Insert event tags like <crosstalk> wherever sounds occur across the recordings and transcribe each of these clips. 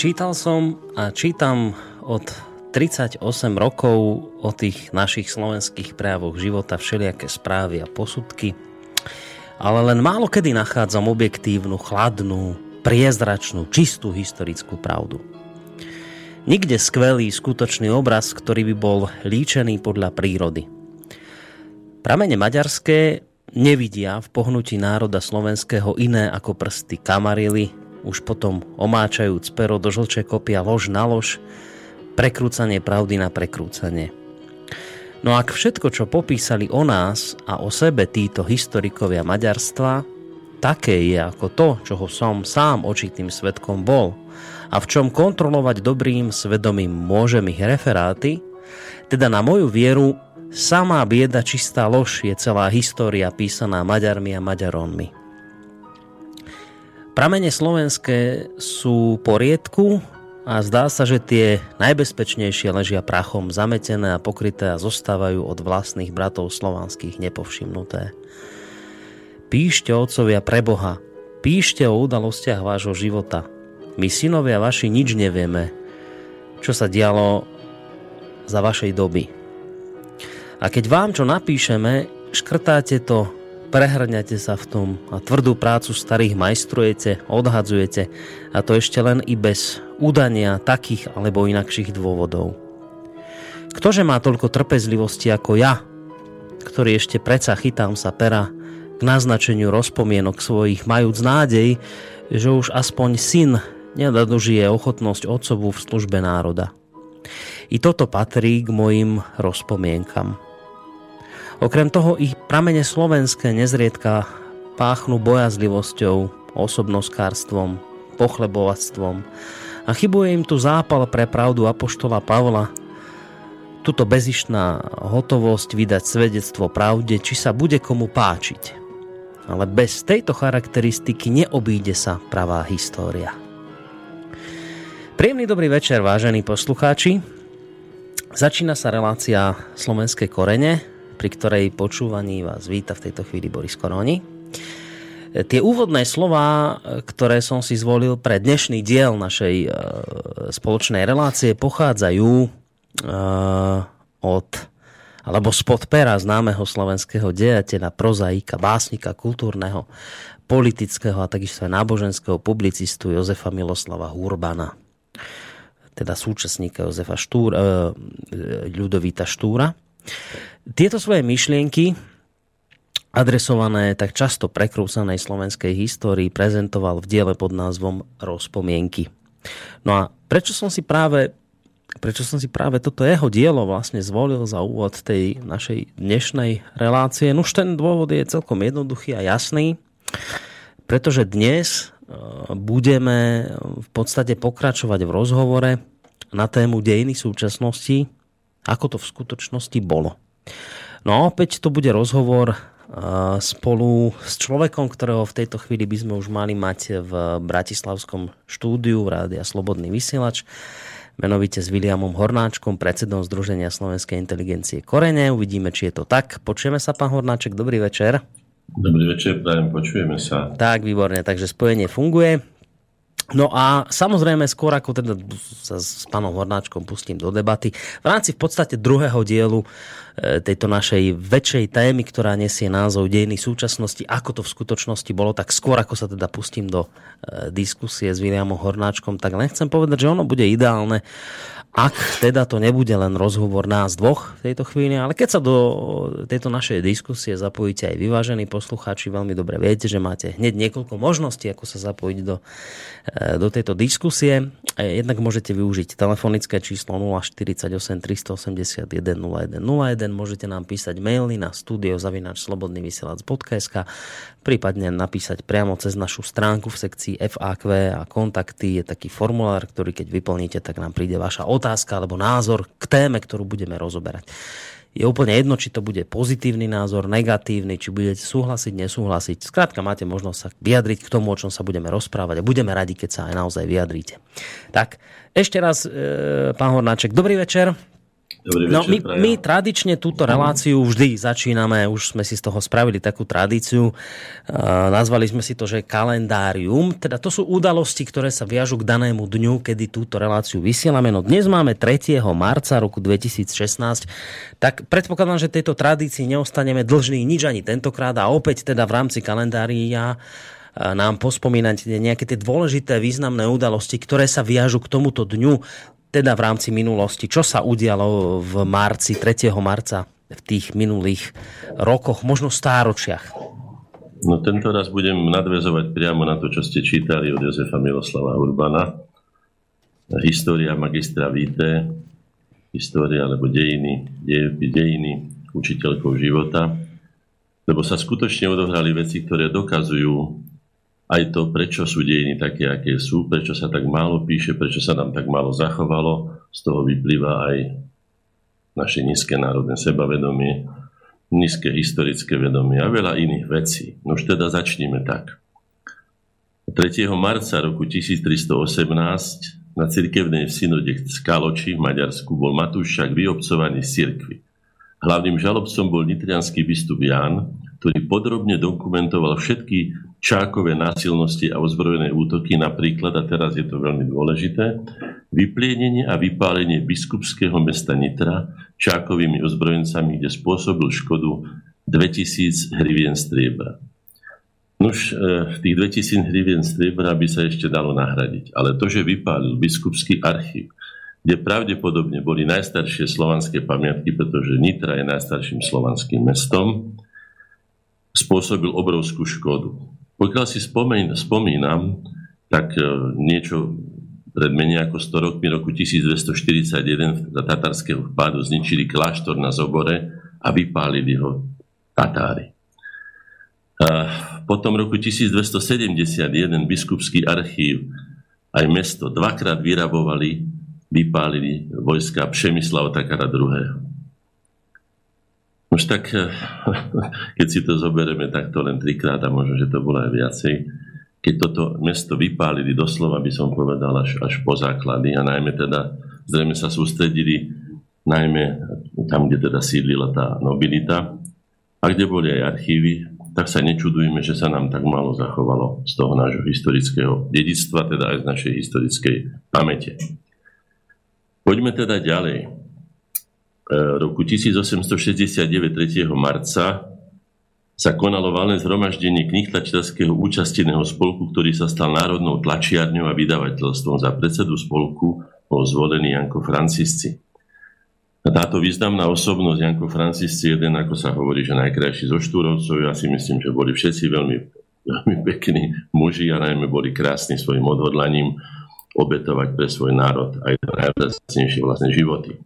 Čítal som a čítam od 38 rokov o tých našich slovenských prejavoch života všelijaké správy a posudky, ale len málo kedy nachádzam objektívnu, chladnú, priezračnú, čistú historickú pravdu. Nikde skvelý, skutočný obraz, ktorý by bol líčený podľa prírody. Pramene maďarské nevidia v pohnutí národa slovenského iné ako prsty kamarily, už potom omáčajúc pero do žlčej kopia lož na lož, prekrúcanie pravdy na prekrúcanie. No ak všetko, čo popísali o nás a o sebe títo historikovia maďarstva, také je ako to, čoho som sám očitým svetkom bol a v čom kontrolovať dobrým svedomím môžem ich referáty, teda na moju vieru Samá bieda čistá lož je celá história písaná Maďarmi a Maďaronmi. Pramene slovenské sú poriedku a zdá sa, že tie najbezpečnejšie ležia prachom zametené a pokryté a zostávajú od vlastných bratov slovanských nepovšimnuté. Píšte, otcovia preboha, píšte o udalostiach vášho života. My synovia vaši nič nevieme, čo sa dialo za vašej doby. A keď vám čo napíšeme, škrtáte to, prehrňate sa v tom a tvrdú prácu starých majstrujete, odhadzujete a to ešte len i bez udania takých alebo inakších dôvodov. Ktože má toľko trpezlivosti ako ja, ktorý ešte predsa chytám sa pera k naznačeniu rozpomienok svojich, majúc nádej, že už aspoň syn nedadožije ochotnosť otcovu v službe národa. I toto patrí k mojim rozpomienkam. Okrem toho ich pramene slovenské nezriedka páchnu bojazlivosťou, osobnoskárstvom, pochlebovactvom a chybuje im tu zápal pre pravdu Apoštola Pavla, tuto bezišná hotovosť vydať svedectvo pravde, či sa bude komu páčiť. Ale bez tejto charakteristiky neobíde sa pravá história. Príjemný dobrý večer, vážení poslucháči. Začína sa relácia Slovenské korene, pri ktorej počúvaní vás víta v tejto chvíli Boris Koroni. Tie úvodné slova, ktoré som si zvolil pre dnešný diel našej e, spoločnej relácie, pochádzajú e, od alebo spod pera známeho slovenského dejateľa, prozaika, básnika, kultúrneho, politického a takisto aj náboženského publicistu Jozefa Miloslava Hurbana teda súčasníka Jozefa Štúr, e, Ľudovita Štúra. Tieto svoje myšlienky adresované tak často prekrúcanej slovenskej histórii prezentoval v diele pod názvom Rozpomienky. No a prečo som si práve prečo som si práve toto jeho dielo vlastne zvolil za úvod tej našej dnešnej relácie? No už ten dôvod je celkom jednoduchý a jasný, pretože dnes e, budeme v podstate pokračovať v rozhovore na tému dejiny súčasnosti, ako to v skutočnosti bolo. No a opäť to bude rozhovor spolu s človekom, ktorého v tejto chvíli by sme už mali mať v Bratislavskom štúdiu Rádia Slobodný vysielač menovite s Williamom Hornáčkom, predsedom Združenia slovenskej inteligencie Korene. Uvidíme, či je to tak. Počujeme sa, pán Hornáček, dobrý večer. Dobrý večer, prajem, počujeme sa. Tak, výborne, takže spojenie funguje. No a samozrejme skôr ako teda sa s pánom Hornáčkom pustím do debaty, v rámci v podstate druhého dielu e, tejto našej väčšej témy, ktorá nesie názov Dejiny súčasnosti, ako to v skutočnosti bolo, tak skôr ako sa teda pustím do e, diskusie s Williamom Hornáčkom, tak len chcem povedať, že ono bude ideálne, ak teda to nebude len rozhovor nás dvoch v tejto chvíli, ale keď sa do tejto našej diskusie zapojíte aj vyvážení poslucháči, veľmi dobre viete, že máte hneď niekoľko možností, ako sa zapojiť do, e, do tejto diskusie. E, jednak môžete využiť telefonické číslo 048 381 0101, môžete nám písať maily na studiozavinačslobodnyvysielac.sk prípadne napísať priamo cez našu stránku v sekcii FAQ a kontakty. Je taký formulár, ktorý keď vyplníte, tak nám príde vaša otázka alebo názor k téme, ktorú budeme rozoberať. Je úplne jedno, či to bude pozitívny názor, negatívny, či budete súhlasiť, nesúhlasiť. Skrátka máte možnosť sa vyjadriť k tomu, o čom sa budeme rozprávať a budeme radi, keď sa aj naozaj vyjadríte. Tak, ešte raz, e, pán Hornáček, dobrý večer. Dobrý no, my, my tradične túto reláciu vždy začíname, už sme si z toho spravili takú tradíciu, uh, nazvali sme si to, že kalendárium, teda to sú udalosti, ktoré sa viažu k danému dňu, kedy túto reláciu vysielame. No dnes máme 3. marca roku 2016, tak predpokladám, že tejto tradícii neostaneme dlžní nič ani tentokrát a opäť teda v rámci kalendária nám pospomínať nejaké tie dôležité významné udalosti, ktoré sa viažu k tomuto dňu teda v rámci minulosti, čo sa udialo v marci, 3. marca v tých minulých rokoch, možno stáročiach? No tento raz budem nadvezovať priamo na to, čo ste čítali od Jozefa Miloslava Urbana. História magistra Víte, história alebo dejiny, dej, dejiny učiteľkou života, lebo sa skutočne odohrali veci, ktoré dokazujú aj to, prečo sú dejiny také, aké sú, prečo sa tak málo píše, prečo sa nám tak málo zachovalo, z toho vyplýva aj naše nízke národné sebavedomie, nízke historické vedomie a veľa iných vecí. No už teda začníme tak. 3. marca roku 1318 na cirkevnej synode Skaloči v Maďarsku bol Matúšak vyobcovaný z cirkvy. Hlavným žalobcom bol nitrianský biskup Ján, ktorý podrobne dokumentoval všetky čákové násilnosti a ozbrojené útoky, napríklad, a teraz je to veľmi dôležité, vyplienenie a vypálenie biskupského mesta Nitra čákovými ozbrojencami, kde spôsobil škodu 2000 hrivien striebra. Nuž, e, tých 2000 hrivien striebra by sa ešte dalo nahradiť, ale to, že vypálil biskupský archív, kde pravdepodobne boli najstaršie slovanské pamiatky, pretože Nitra je najstarším slovanským mestom, spôsobil obrovskú škodu. Pokiaľ si spomín, spomínam, tak e, niečo pred menej ako 100 rokmi, roku 1241 za tatarského vpádu zničili kláštor na Zobore a vypálili ho Tatári. A potom roku 1271 biskupský archív aj mesto dvakrát vyrabovali, vypálili vojska Přemysla Otakara II. Už tak, eh, <laughs> keď si to zoberieme takto len trikrát a možno, že to bolo aj viacej, keď toto mesto vypálili doslova, by som povedal, až, až po základy a najmä teda zrejme sa sústredili najmä tam, kde teda sídlila tá nobilita a kde boli aj archívy, tak sa nečudujeme, že sa nám tak málo zachovalo z toho nášho historického dedictva, teda aj z našej historickej pamäte. Poďme teda ďalej. E, roku 1869 3. marca sa konalo valné zhromaždenie knihtačiteľského účasteného spolku, ktorý sa stal národnou tlačiarňou a vydavateľstvom. Za predsedu spolku bol zvolený Janko Francisci. A táto významná osobnosť Janko Francisci, jeden, ako sa hovorí, že najkrajší zo Štúrovcov, ja si myslím, že boli všetci veľmi, veľmi pekní muži a najmä boli krásni svojim odhodlaním obetovať pre svoj národ aj najvzácnejšie vlastné životy.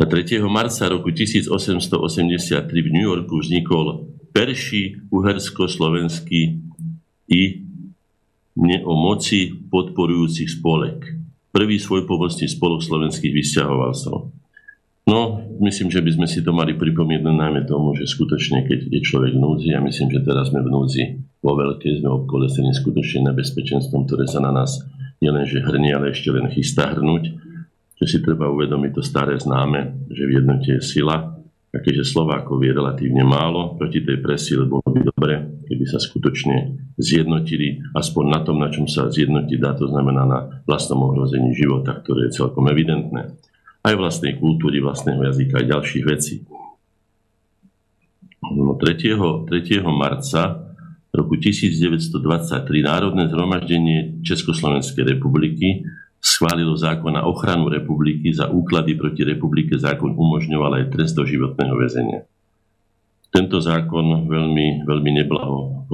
3. marca roku 1883 v New Yorku vznikol perší uhersko-slovenský i o moci podporujúcich spolek. Prvý svoj pomocný spolok slovenských vysťahovalcov. No, myslím, že by sme si to mali pripomínať najmä tomu, že skutočne, keď je človek v núdzi, a myslím, že teraz sme v núdzi vo veľkej, sme obkolesení skutočne nebezpečenstvom, ktoré sa na nás nielenže hrnie, ale ešte len chystá hrnúť že si treba uvedomiť to staré známe, že v jednote je sila a keďže Slovákov je relatívne málo proti tej presile, bolo by dobre, keby sa skutočne zjednotili aspoň na tom, na čom sa zjednotiť dá, to znamená na vlastnom ohrození života, ktoré je celkom evidentné. Aj vlastnej kultúry, vlastného jazyka, aj ďalších vecí. No 3. 3. marca roku 1923 Národné zhromaždenie Československej republiky schválilo zákon na ochranu republiky za úklady proti republike. Zákon umožňoval aj trest do životného väzenia. Tento zákon veľmi, veľmi neblaho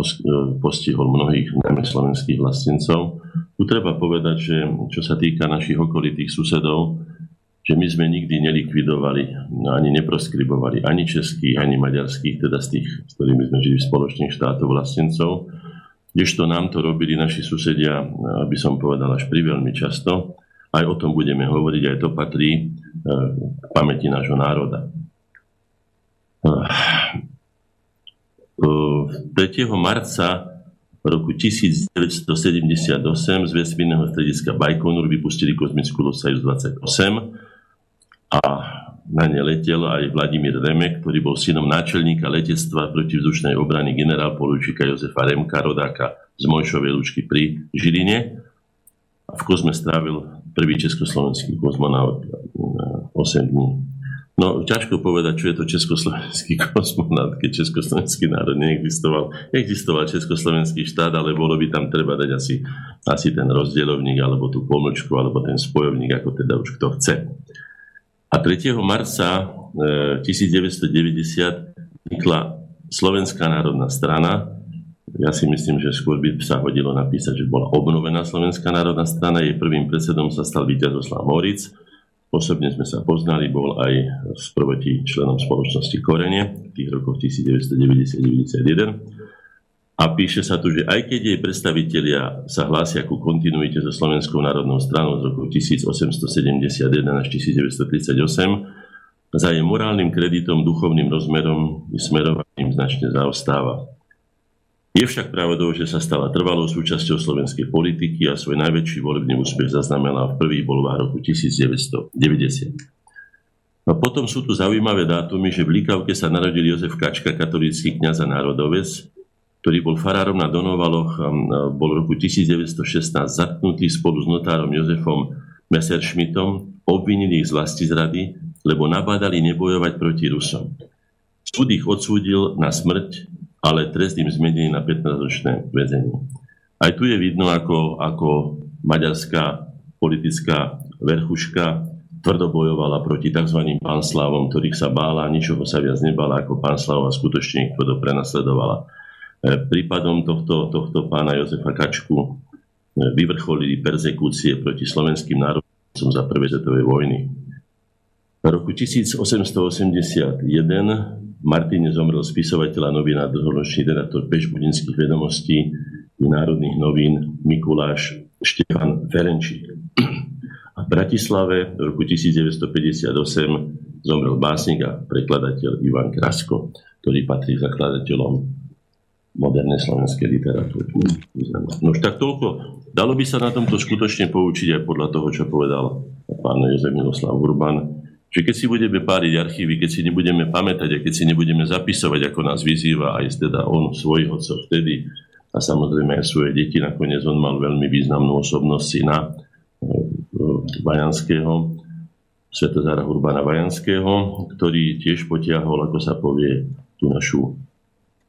postihol mnohých najmä slovenských vlastencov. Tu treba povedať, že čo sa týka našich okolitých susedov, že my sme nikdy nelikvidovali, ani neproskribovali ani českých, ani maďarských, teda z tých, s ktorými sme žili v spoločných štátov vlastencov, Kdežto nám to robili naši susedia, aby som povedal, až pri veľmi často. Aj o tom budeme hovoriť, aj to patrí e, k pamäti nášho národa. 3. E, marca roku 1978 z vesmírneho strediska Bajkonur vypustili kozmickú loď Soyuz 28 a na ne letel aj Vladimír Remek, ktorý bol synom náčelníka letectva protivzdušnej obrany generál polučíka Jozefa Remka, rodáka z Mojšovej Lučky pri Žiline. A v kozme strávil prvý československý kozmonaut 8 dní. No, ťažko povedať, čo je to československý <laughs> kosmonaut, keď československý národ neexistoval. Existoval československý štát, ale bolo by tam treba dať asi, asi ten rozdielovník, alebo tú pomlčku, alebo ten spojovník, ako teda už kto chce. A 3. marca 1990 e, vznikla Slovenská národná strana. Ja si myslím, že skôr by sa hodilo napísať, že bola obnovená Slovenská národná strana. Jej prvým predsedom sa stal Víťazoslav Moric Osobne sme sa poznali, bol aj s prvotí členom spoločnosti Korene v tých rokoch 1990-1991. A píše sa tu, že aj keď jej predstavitelia sa hlásia ku kontinuite so Slovenskou národnou stranou z roku 1871 až 1938, za jej morálnym kreditom, duchovným rozmerom i smerovaním značne zaostáva. Je však pravdou, že sa stala trvalou súčasťou slovenskej politiky a svoj najväčší volebný úspech zaznamenala v prvých voľbách roku 1990. No potom sú tu zaujímavé dátumy, že v Líkavke sa narodil Jozef Kačka, katolícky kniaz a národovec, ktorý bol farárom na Donovaloch, bol v roku 1916 zatknutý spolu s notárom Jozefom Messerschmittom, obvinili ich z vlasti zrady, lebo nabádali nebojovať proti Rusom. Súd ich odsúdil na smrť ale trest im zmenili na 15-ročné väzenie. Aj tu je vidno, ako, ako maďarská politická verchuška tvrdo bojovala proti tzv. pánslavom, ktorých sa bála, ničoho sa viac nebála ako pánslav a skutočne ich tvrdo prenasledovala. E, prípadom tohto, tohto pána Jozefa Kačku e, vyvrcholili persekúcie proti slovenským národom za prvé svetovej vojny. V roku 1881 Martine zomrel spisovateľ a novinár, dlhoročný redaktor Pešbudinských vedomostí národných novín Mikuláš Štefan Ferenčík. A v Bratislave v roku 1958 zomrel básnik a prekladateľ Ivan Krasko, ktorý patrí zakladateľom modernej slovenskej literatúry. No už tak toľko. Dalo by sa na tomto skutočne poučiť aj podľa toho, čo povedal pán Jozef Miloslav Urban, že keď si budeme páriť archívy, keď si nebudeme pamätať a keď si nebudeme zapisovať, ako nás vyzýva aj teda on svojich otcov vtedy a samozrejme aj svoje deti, nakoniec on mal veľmi významnú osobnosť syna e, Vajanského, Svetozára Urbana Vajanského, ktorý tiež potiahol, ako sa povie, tú našu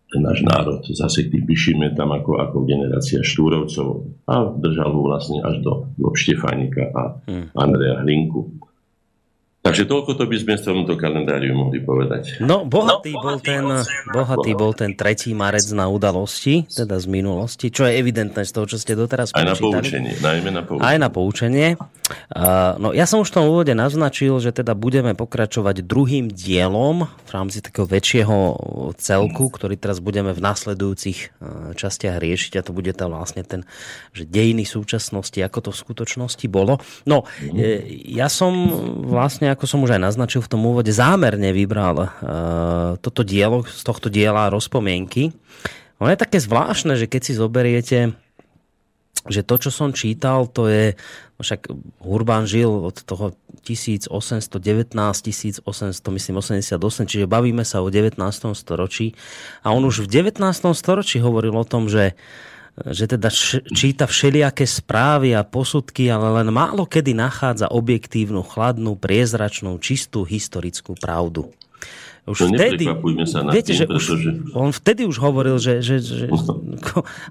ten náš národ. Zase tým píšime tam ako, ako generácia Štúrovcov a držal ho vlastne až do, do Štefánika a hmm. Andreja Hlinku. Takže toľko to by sme z tomto kalendáriu mohli povedať. No, bohatý, no, bol, ten, bohatý bol ten 3. marec na udalosti, teda z minulosti, čo je evidentné z toho, čo ste doteraz Aj na poučenie, najmä na poučenie. Aj na poučenie. Uh, no, ja som už v tom úvode naznačil, že teda budeme pokračovať druhým dielom v rámci takého väčšieho celku, ktorý teraz budeme v nasledujúcich častiach riešiť a to bude tam vlastne ten, že dejiny súčasnosti, ako to v skutočnosti bolo. No, mm. ja som vlastne ako som už aj naznačil v tom úvode, zámerne vybral uh, toto dielo, z tohto diela rozpomienky. Ono je také zvláštne, že keď si zoberiete, že to, čo som čítal, to je, no však Urban žil od toho 1819, 1800, myslím 88, čiže bavíme sa o 19. storočí a on už v 19. storočí hovoril o tom, že že teda číta všelijaké správy a posudky, ale len málo kedy nachádza objektívnu, chladnú, priezračnú, čistú historickú pravdu. Už no vtedy, sa na viete, tým, že pretože... už, on vtedy už hovoril, že, že, že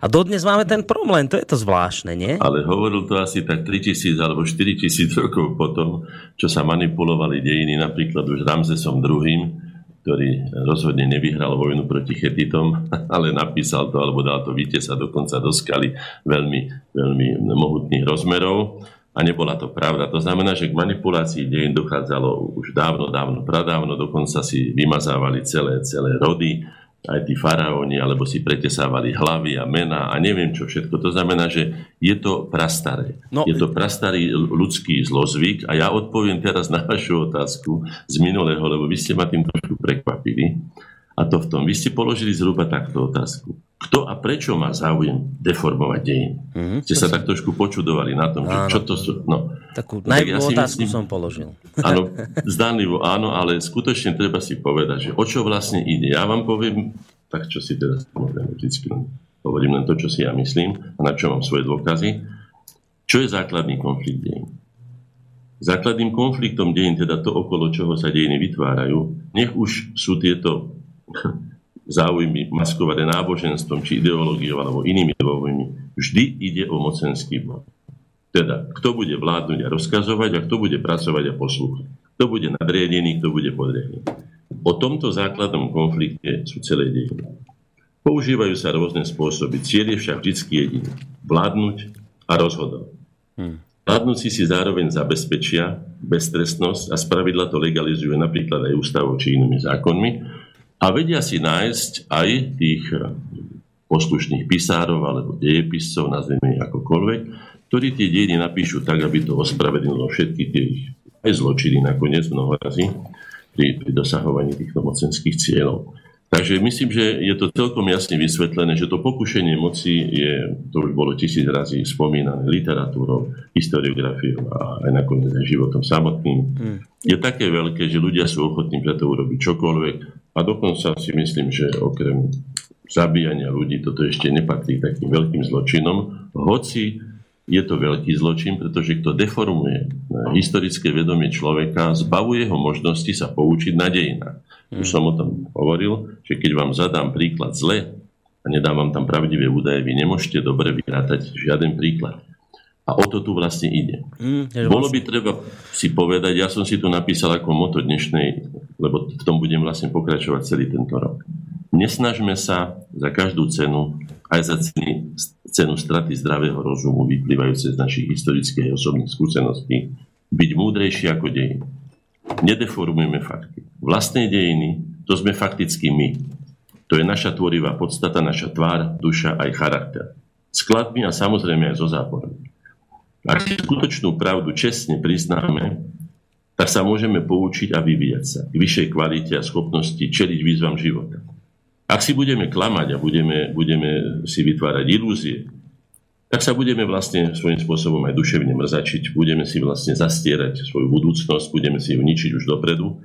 a dodnes máme ten problém, to je to zvláštne, nie? Ale hovoril to asi tak 3000 alebo 4000 rokov potom, čo sa manipulovali dejiny napríklad už Ramzesom II, ktorý rozhodne nevyhral vojnu proti Chetitom, <laughs> ale napísal to, alebo dal to sa dokonca do skaly veľmi, veľmi mohutných rozmerov. A nebola to pravda. To znamená, že k manipulácii dejín dochádzalo už dávno, dávno, pradávno, dokonca si vymazávali celé, celé rody aj tí faraóni, alebo si pretesávali hlavy a mena a neviem čo všetko. To znamená, že je to prastaré. No. Je to prastarý ľudský zlozvyk a ja odpoviem teraz na vašu otázku z minulého, lebo vy ste ma tým trošku prekvapili. A to v tom. Vy ste položili zhruba takto otázku. Kto a prečo má záujem deformovať dejiny? Mm-hmm, ste sa som... tak trošku počudovali na tom, že čo to sú. No. Takú no, ja otázku myslím, som položil. Áno, <laughs> zdánlivo áno, ale skutočne treba si povedať, že o čo vlastne ide. Ja vám poviem, tak čo si teraz samozrejme vždycky hovorím len to, čo si ja myslím a na čo mám svoje dôkazy. Čo je základný konflikt dejín? Základným konfliktom dejín, teda to, okolo čoho sa dejiny vytvárajú, nech už sú tieto záujmy maskované náboženstvom či ideológiou alebo inými dôvodmi, vždy ide o mocenský bod. Teda, kto bude vládnuť a rozkazovať a kto bude pracovať a poslúchať. Kto bude nadriadený, kto bude podriadený. O tomto základnom konflikte sú celé dejiny. Používajú sa rôzne spôsoby. Cieľ je však vždy jediný. Vládnuť a rozhodovať. Hmm. Vládnuci si zároveň zabezpečia beztrestnosť a spravidla to legalizujú napríklad aj ústavou či inými zákonmi, a vedia si nájsť aj tých poslušných pisárov alebo dejepiscov, nazveme ich akokoľvek, ktorí tie dejiny napíšu tak, aby to ospravedlnilo všetky tie ich aj zločiny nakoniec mnoho razy pri, pri dosahovaní týchto mocenských cieľov. Takže myslím, že je to celkom jasne vysvetlené, že to pokušenie moci je, to už bolo tisíc razy spomínané, literatúrou, historiografiou a aj nakoniec aj životom samotným. Hmm. Je také veľké, že ľudia sú ochotní pre to urobiť čokoľvek a dokonca si myslím, že okrem zabíjania ľudí toto ešte nepatrí takým veľkým zločinom, hoci je to veľký zločin, pretože kto deformuje historické vedomie človeka, zbavuje ho možnosti sa poučiť na dejinách. Už mm. som o tom hovoril, že keď vám zadám príklad zle a nedávam tam pravdivé údaje, vy nemôžete dobre vyrátať žiaden príklad. A o to tu vlastne ide. Mm, Bolo by treba si povedať, ja som si tu napísal ako moto dnešnej, lebo v tom budem vlastne pokračovať celý tento rok. Nesnažme sa za každú cenu, aj za ceny, cenu straty zdravého rozumu vyplývajúce z našich historických osobných skúseností, byť múdrejší ako dejiny. Nedeformujeme fakty. Vlastné dejiny, to sme fakticky my. To je naša tvorivá podstata, naša tvár, duša aj charakter. Skladmi a samozrejme aj so zápormi. Ak si skutočnú pravdu čestne priznáme, tak sa môžeme poučiť a vyvíjať sa k vyššej kvalite a schopnosti čeliť výzvam života. Ak si budeme klamať a budeme, budeme si vytvárať ilúzie, tak sa budeme vlastne svojím spôsobom aj duševne mrzačiť, budeme si vlastne zastierať svoju budúcnosť, budeme si ju ničiť už dopredu,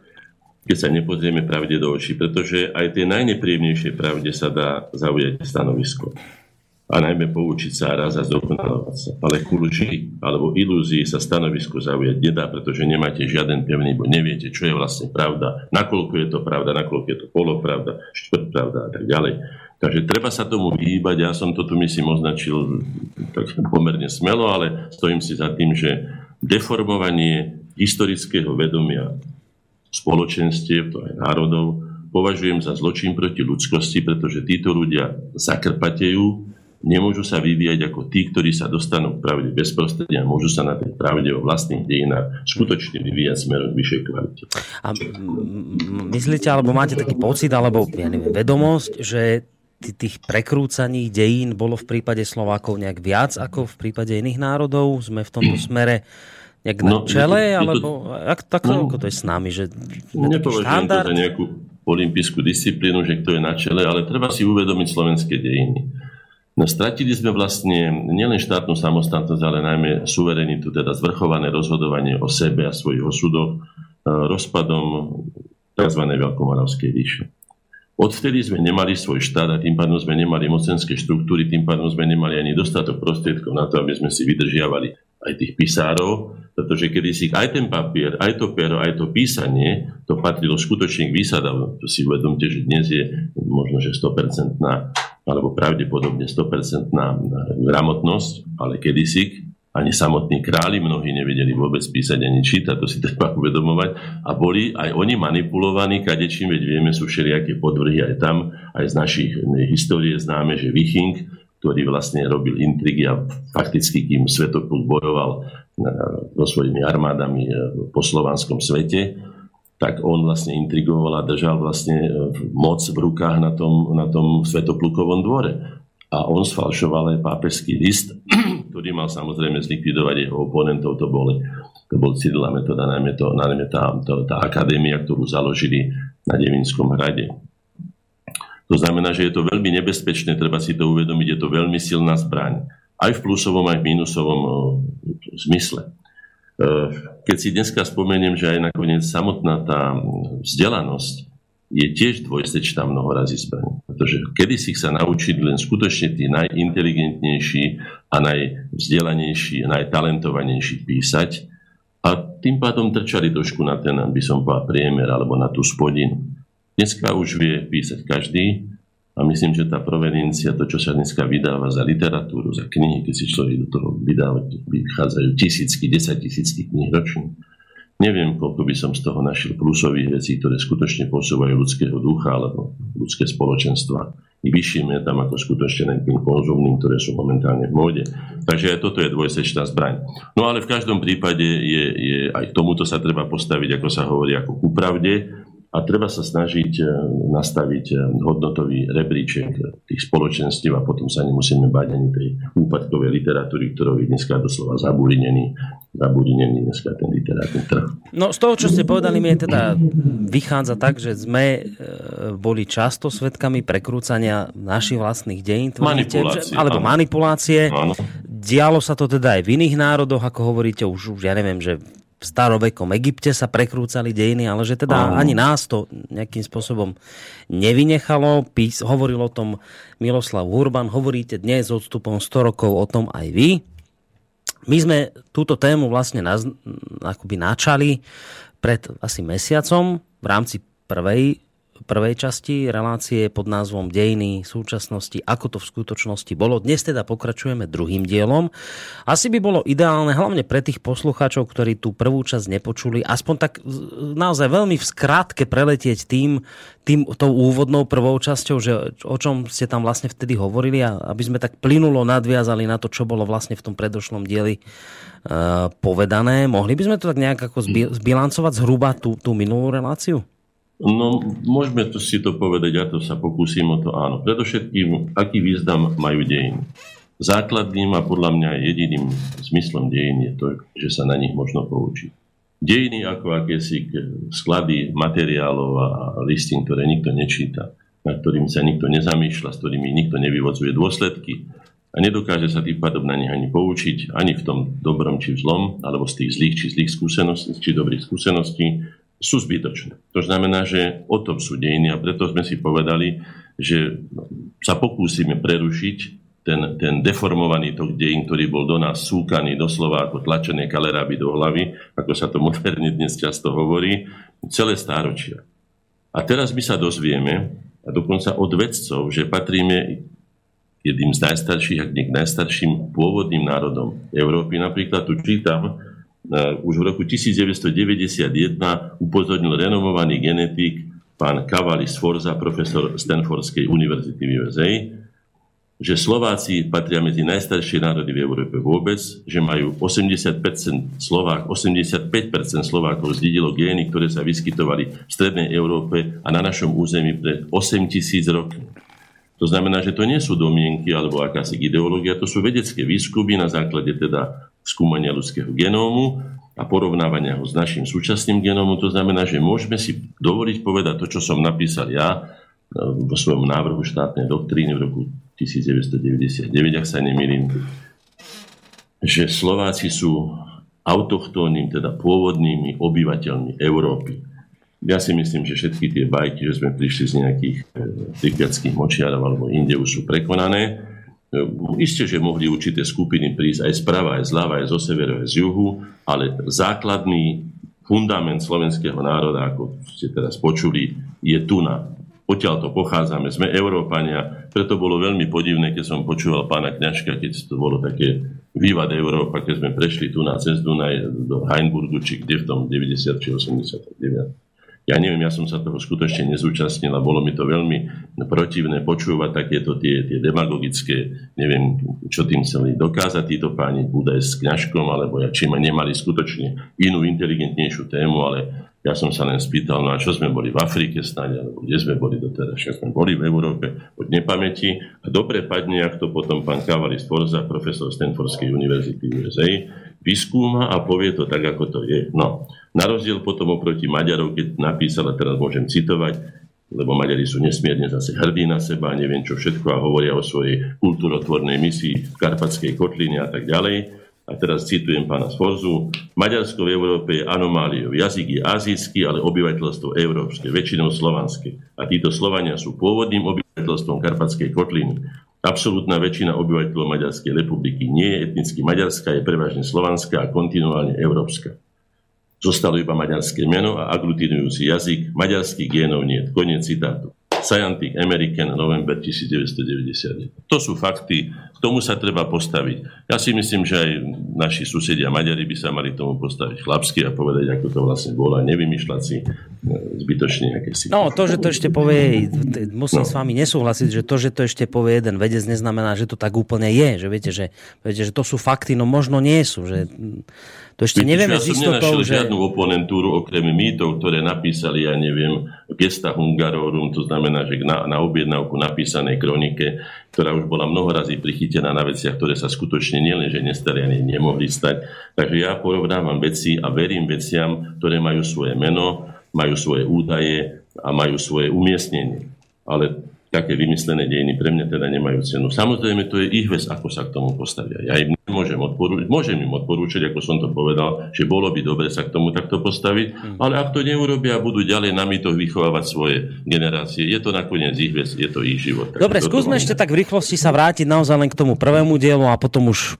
keď sa nepozrieme pravde do očí, pretože aj tie najnepríjemnejšie pravde sa dá zaujať stanovisko a najmä poučiť sa a raz a zdokonalovať sa. Ale lži alebo ilúzii sa stanovisko zaujať nedá, pretože nemáte žiaden pevný, bo neviete, čo je vlastne pravda, nakoľko je to pravda, nakoľko je to polopravda, štvrtpravda a tak ďalej. Takže treba sa tomu vyhýbať. Ja som to tu myslím označil tak pomerne smelo, ale stojím si za tým, že deformovanie historického vedomia spoločenstiev, to aj národov, považujem za zločin proti ľudskosti, pretože títo ľudia zakrpatejú nemôžu sa vyvíjať ako tí, ktorí sa dostanú k pravde bezprostredne a môžu sa na tej pravde o vlastných dejinách skutočne vyvíjať smerom k vyššej kvalite. A myslíte, alebo máte taký pocit, alebo ja neviem, vedomosť, že tých prekrúcaní dejín bolo v prípade Slovákov nejak viac ako v prípade iných národov? Sme v tomto <clears throat> smere nejak na no, čele, to, alebo ak, tak, no, ako to je s nami? Že nepovažujem to za nejakú olimpijskú disciplínu, že kto je na čele, ale treba si uvedomiť slovenské dejiny No, stratili sme vlastne nielen štátnu samostatnosť, ale najmä suverenitu, teda zvrchované rozhodovanie o sebe a svojich osudoch e, rozpadom tzv. Veľkomoravskej ríše. Odvtedy sme nemali svoj štát a tým pádom sme nemali mocenské štruktúry, tým pádom sme nemali ani dostatok prostriedkov na to, aby sme si vydržiavali aj tých pisárov, pretože kedy si aj ten papier, aj to pero, aj to písanie, to patrilo skutočne k výsadám. To si uvedomte, že dnes je možno, že 100% alebo pravdepodobne 100% gramotnosť, ale kedysi ani samotní králi mnohí nevedeli vôbec písať ani čítať, to si <laughs> treba uvedomovať. A boli aj oni manipulovaní kadečím, veď vieme, sú všelijaké podvrhy aj tam, aj z našich histórie známe, že Viking, ktorý vlastne robil intrigy a fakticky, kým Svetopluk bojoval so svojimi armádami po slovanskom svete, tak on vlastne intrigoval a držal vlastne e, moc v rukách na tom, na tom Svetoplukovom dvore. A on sfalšoval aj pápežský list, <clears throat> ktorý mal samozrejme zlikvidovať jeho oponentov. To bol, to bol Cyrila metoda, najmä, to, najmä tá, to, tá akadémia, ktorú založili na Devinskom hrade. To znamená, že je to veľmi nebezpečné, treba si to uvedomiť, je to veľmi silná zbraň. Aj v plusovom, aj v mínusovom zmysle. Keď si dneska spomeniem, že aj nakoniec samotná tá vzdelanosť je tiež dvojsečná mnoho razy zbraň. Pretože kedysi sa naučili len skutočne tí najinteligentnejší a najvzdelanejší a najtalentovanejší písať a tým pádom trčali trošku na ten, by som povedal, priemer alebo na tú spodinu. Dneska už vie písať každý a myslím, že tá proveniencia, to, čo sa dneska vydáva za literatúru, za knihy, keď si človek do toho vydáva, vychádzajú tisícky, desaťtisícky kníh ročne, Neviem, koľko by som z toho našiel plusových vecí, ktoré skutočne posúvajú ľudského ducha alebo ľudské spoločenstva i vyšším tam ako skutočne len tým konzumným, ktoré sú momentálne v móde. Takže aj toto je dvojsečná zbraň. No ale v každom prípade je, je aj k tomuto sa treba postaviť, ako sa hovorí, ako ku pravde a treba sa snažiť e, nastaviť e, hodnotový rebríček tých spoločenstiev a potom sa nemusíme bať ani tej úpadkovej literatúry, ktorou je dneska doslova zabúrinený, zabúrinený dneska ten literárny trh. No z toho, čo ste povedali, mi teda vychádza tak, že sme e, boli často svetkami prekrúcania našich vlastných dejín. Manipulácie. Alebo áno. manipulácie. Áno. Dialo sa to teda aj v iných národoch, ako hovoríte, už, už ja neviem, že v starovekom Egypte sa prekrúcali dejiny, ale že teda ani nás to nejakým spôsobom nevynechalo. Pís, hovoril o tom Miloslav Urban, hovoríte dnes s odstupom 100 rokov o tom aj vy. My sme túto tému vlastne naz, akoby načali pred asi mesiacom v rámci prvej prvej časti relácie pod názvom Dejiny súčasnosti, ako to v skutočnosti bolo. Dnes teda pokračujeme druhým dielom. Asi by bolo ideálne, hlavne pre tých poslucháčov, ktorí tú prvú časť nepočuli, aspoň tak naozaj veľmi v skrátke preletieť tým, tým tou úvodnou prvou časťou, že o čom ste tam vlastne vtedy hovorili a aby sme tak plynulo nadviazali na to, čo bolo vlastne v tom predošlom dieli uh, povedané. Mohli by sme to tak nejak ako zbilancovať zhruba tú, tú minulú reláciu? No, môžeme to si to povedať, ja to sa pokúsim o to áno. Predovšetkým, aký význam majú dejiny. Základným a podľa mňa jediným zmyslom dejín je to, že sa na nich možno poučiť. Dejiny ako akési sklady materiálov a listín, ktoré nikto nečíta, na ktorým sa nikto nezamýšľa, s ktorými nikto nevyvodzuje dôsledky a nedokáže sa tým pádom na nich ani poučiť, ani v tom dobrom či v zlom, alebo z tých zlých či zlých skúseností, či dobrých skúseností, sú zbytočné. To znamená, že o tom sú dejiny a preto sme si povedali, že sa pokúsime prerušiť ten, ten deformovaný tok dejín, ktorý bol do nás súkaný doslova ako tlačené kaleráby do hlavy, ako sa to moderne dnes často hovorí, celé stáročia. A teraz my sa dozvieme, a dokonca od vedcov, že patríme jedným z najstarších, ak nie k najstarším pôvodným národom Európy. Napríklad tu čítam, už v roku 1991 upozornil renomovaný genetik pán Cavalli Sforza, profesor Stanfordskej univerzity v USA, že Slováci patria medzi najstaršie národy v Európe vôbec, že majú 80% Slovák, 85% Slovákov zdedilo gény, ktoré sa vyskytovali v strednej Európe a na našom území pred 8 tisíc rokov. To znamená, že to nie sú domienky alebo akási ideológia, to sú vedecké výskumy na základe teda skúmania ľudského genómu a porovnávania ho s našim súčasným genómom. To znamená, že môžeme si dovoliť povedať to, čo som napísal ja e, vo svojom návrhu štátnej doktríny v roku 1999, ak sa nemýlim, že Slováci sú autochtónnym, teda pôvodnými obyvateľmi Európy. Ja si myslím, že všetky tie bajky, že sme prišli z nejakých tripiackých močiarov alebo inde už sú prekonané. Isté, že mohli určité skupiny prísť aj sprava, aj zľava, aj zo severu, aj z juhu, ale základný fundament slovenského národa, ako ste teraz počuli, je tu na. Odtiaľ to pochádzame, sme Európania, preto bolo veľmi podivné, keď som počúval pána Kňažka, keď to bolo také vývad Európa, keď sme prešli tu na cez Dunaj do Heinburgu, či kde v tom 90 či 89 ja neviem, ja som sa toho skutočne nezúčastnil a bolo mi to veľmi protivné počúvať takéto tie, tie demagogické, neviem, čo tým chceli dokázať títo páni, bude s kňažkom, alebo ja, či ma nemali skutočne inú inteligentnejšiu tému, ale ja som sa len spýtal, no a čo sme boli v Afrike snáď, alebo kde sme boli doteraz, čo sme boli v Európe od nepamäti. A dobre padne, ak to potom pán Kavalis Forza, profesor Stanfordskej univerzity USA, vyskúma a povie to tak, ako to je. No, na rozdiel potom oproti Maďarov, keď napísal, a teraz môžem citovať, lebo Maďari sú nesmierne zase hrdí na seba, neviem čo všetko a hovoria o svojej kultúrotvornej misii v Karpatskej kotline a tak ďalej. A teraz citujem pána Sforzu. Maďarsko v Európe je anomáliou. Jazyk je azijský, ale obyvateľstvo európske, väčšinou slovanské. A títo Slovania sú pôvodným obyvateľstvom Karpatskej kotliny. Absolutná väčšina obyvateľov Maďarskej republiky nie je etnicky maďarská, je prevažne slovanská a kontinuálne európska. Zostalo iba maďarské meno a aglutinujúci jazyk, maďarských génov nie. Koniec citátu. Scientific American, november 1991. To sú fakty, k tomu sa treba postaviť. Ja si myslím, že aj naši susedia Maďari by sa mali tomu postaviť chlapsky a povedať, ako to vlastne bolo a nevymýšľať si e, zbytočne nejaké si. No, to, že to ešte povie, musím no. s vami nesúhlasiť, že to, že to ešte povie jeden vedec, neznamená, že to tak úplne je. Že viete, že, viete, že to sú fakty, no možno nie sú. Že to ešte nevieme ja som nenašiel že... žiadnu oponentúru okrem mýtov, ktoré napísali, ja neviem, Gesta Hungarorum, to znamená, že na, na objednávku napísanej kronike, ktorá už bola mnoho razy prichytená na veciach, ktoré sa skutočne nielen, že nestali ani nemohli stať. Takže ja porovnávam veci a verím veciam, ktoré majú svoje meno, majú svoje údaje a majú svoje umiestnenie. Ale také vymyslené dejiny pre mňa teda nemajú cenu. Samozrejme, to je ich vec, ako sa k tomu postavia. Ja im nemôžem odporúčať, môžem im odporúčať, ako som to povedal, že bolo by dobre sa k tomu takto postaviť, hmm. ale ak to neurobia, budú ďalej na to vychovávať svoje generácie. Je to nakoniec ich vec, je to ich život. Dobre, skúsme ešte tak v rýchlosti sa vrátiť naozaj len k tomu prvému dielu a potom už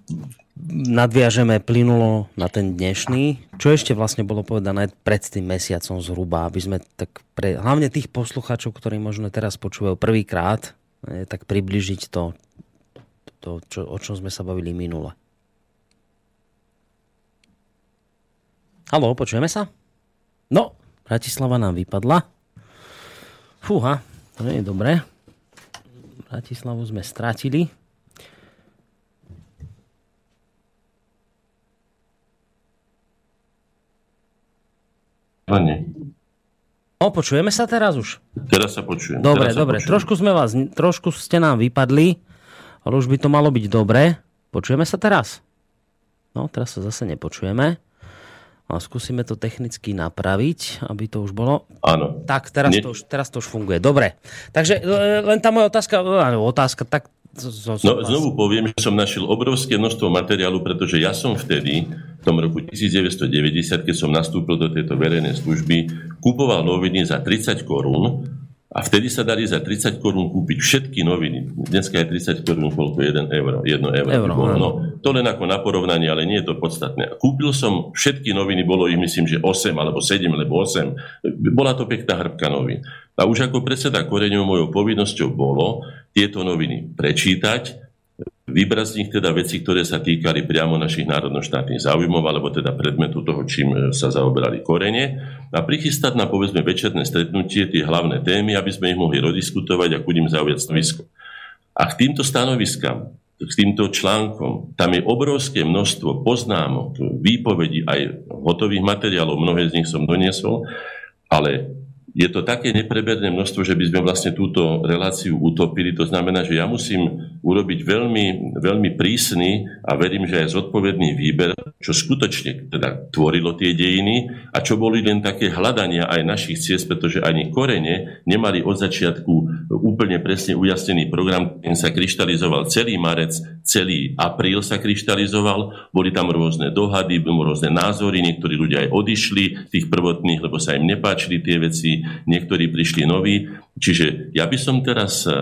nadviažeme plynulo na ten dnešný. Čo ešte vlastne bolo povedané pred tým mesiacom zhruba, aby sme tak pre, hlavne tých poslucháčov, ktorí možno teraz počúvajú prvýkrát, tak približiť to, to čo, o čom sme sa bavili minule. Halo, počujeme sa? No, Bratislava nám vypadla. Fúha, to nie je dobré. Bratislavu sme stratili. Pane. No, počujeme sa teraz už? Teraz sa počujem. Dobre, dobre. Počujem. Trošku sme vás, trošku ste nám vypadli, ale už by to malo byť dobre. Počujeme sa teraz? No, teraz sa zase nepočujeme. A skúsime to technicky napraviť, aby to už bolo. Áno. Tak, teraz, to už, teraz to už funguje. Dobre. Takže e, len tá moja otázka, e, otázka, tak zo, zo, no, znovu poviem, že som našiel obrovské množstvo materiálu, pretože ja som vtedy, v tom roku 1990, keď som nastúpil do tejto verejnej služby, kupoval noviny za 30 korún a vtedy sa dali za 30 korún kúpiť všetky noviny. Dneska je 30 korún koľko? 1 euro. 1 euro. euro no, to len ako na porovnanie, ale nie je to podstatné. Kúpil som všetky noviny, bolo ich myslím, že 8 alebo 7, alebo 8. Bola to pekná hrbka novín. A už ako predseda koreňov mojou povinnosťou bolo tieto noviny prečítať, vybrať z nich teda veci, ktoré sa týkali priamo našich národnoštátnych záujmov, alebo teda predmetu toho, čím e, sa zaoberali korene a prichystať na povedzme večerné stretnutie tie hlavné témy, aby sme ich mohli rodiskutovať a kudím zaujať stanovisko. A k týmto stanoviskám, k týmto článkom, tam je obrovské množstvo poznámok, výpovedí, aj hotových materiálov, mnohé z nich som doniesol, ale je to také nepreberné množstvo, že by sme vlastne túto reláciu utopili. To znamená, že ja musím urobiť veľmi, veľmi prísny a verím, že aj zodpovedný výber, čo skutočne teda tvorilo tie dejiny a čo boli len také hľadania aj našich ciest, pretože ani korene nemali od začiatku úplne presne ujasnený program, ten sa kryštalizoval celý marec, celý apríl sa kryštalizoval, boli tam rôzne dohady, rôzne názory, niektorí ľudia aj odišli, tých prvotných, lebo sa im nepáčili tie veci, niektorí prišli noví. Čiže ja by som teraz e,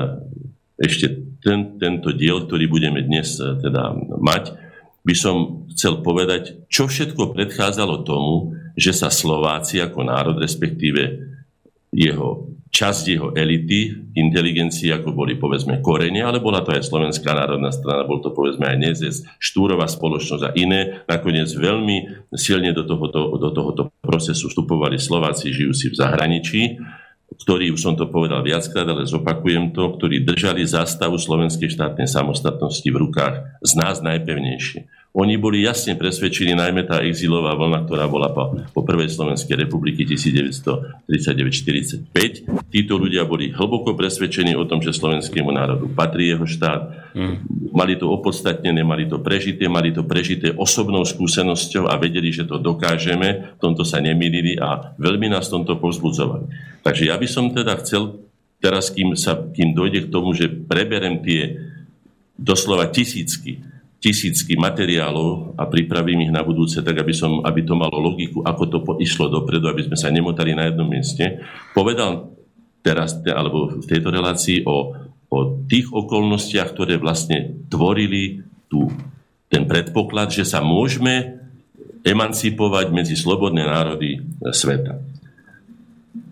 ešte ten, tento diel, ktorý budeme dnes e, teda mať, by som chcel povedať, čo všetko predchádzalo tomu, že sa Slováci ako národ, respektíve jeho časť jeho elity, inteligencie, ako boli povedzme korene, ale bola to aj Slovenská národná strana, bol to povedzme aj NEZES, Štúrová spoločnosť a iné. Nakoniec veľmi silne do tohoto, do tohoto procesu vstupovali Slováci žijúci v zahraničí, ktorí, už som to povedal viackrát, ale zopakujem to, ktorí držali zástavu slovenskej štátnej samostatnosti v rukách z nás najpevnejšie. Oni boli jasne presvedčení, najmä tá exilová vlna, ktorá bola po, po prvej Slovenskej republiky 1939-45. Títo ľudia boli hlboko presvedčení o tom, že slovenskému národu patrí jeho štát. Mm. Mali to opodstatnené, mali to prežité, mali to prežité osobnou skúsenosťou a vedeli, že to dokážeme. V tomto sa nemýlili a veľmi nás v tomto povzbudzovali. Takže ja by som teda chcel teraz, kým, sa, kým dojde k tomu, že preberem tie doslova tisícky tisícky materiálov a pripravím ich na budúce, tak aby, som, aby to malo logiku, ako to išlo dopredu, aby sme sa nemotali na jednom mieste. Povedal teraz, alebo v tejto relácii o, o tých okolnostiach, ktoré vlastne tvorili tú, ten predpoklad, že sa môžeme emancipovať medzi slobodné národy sveta.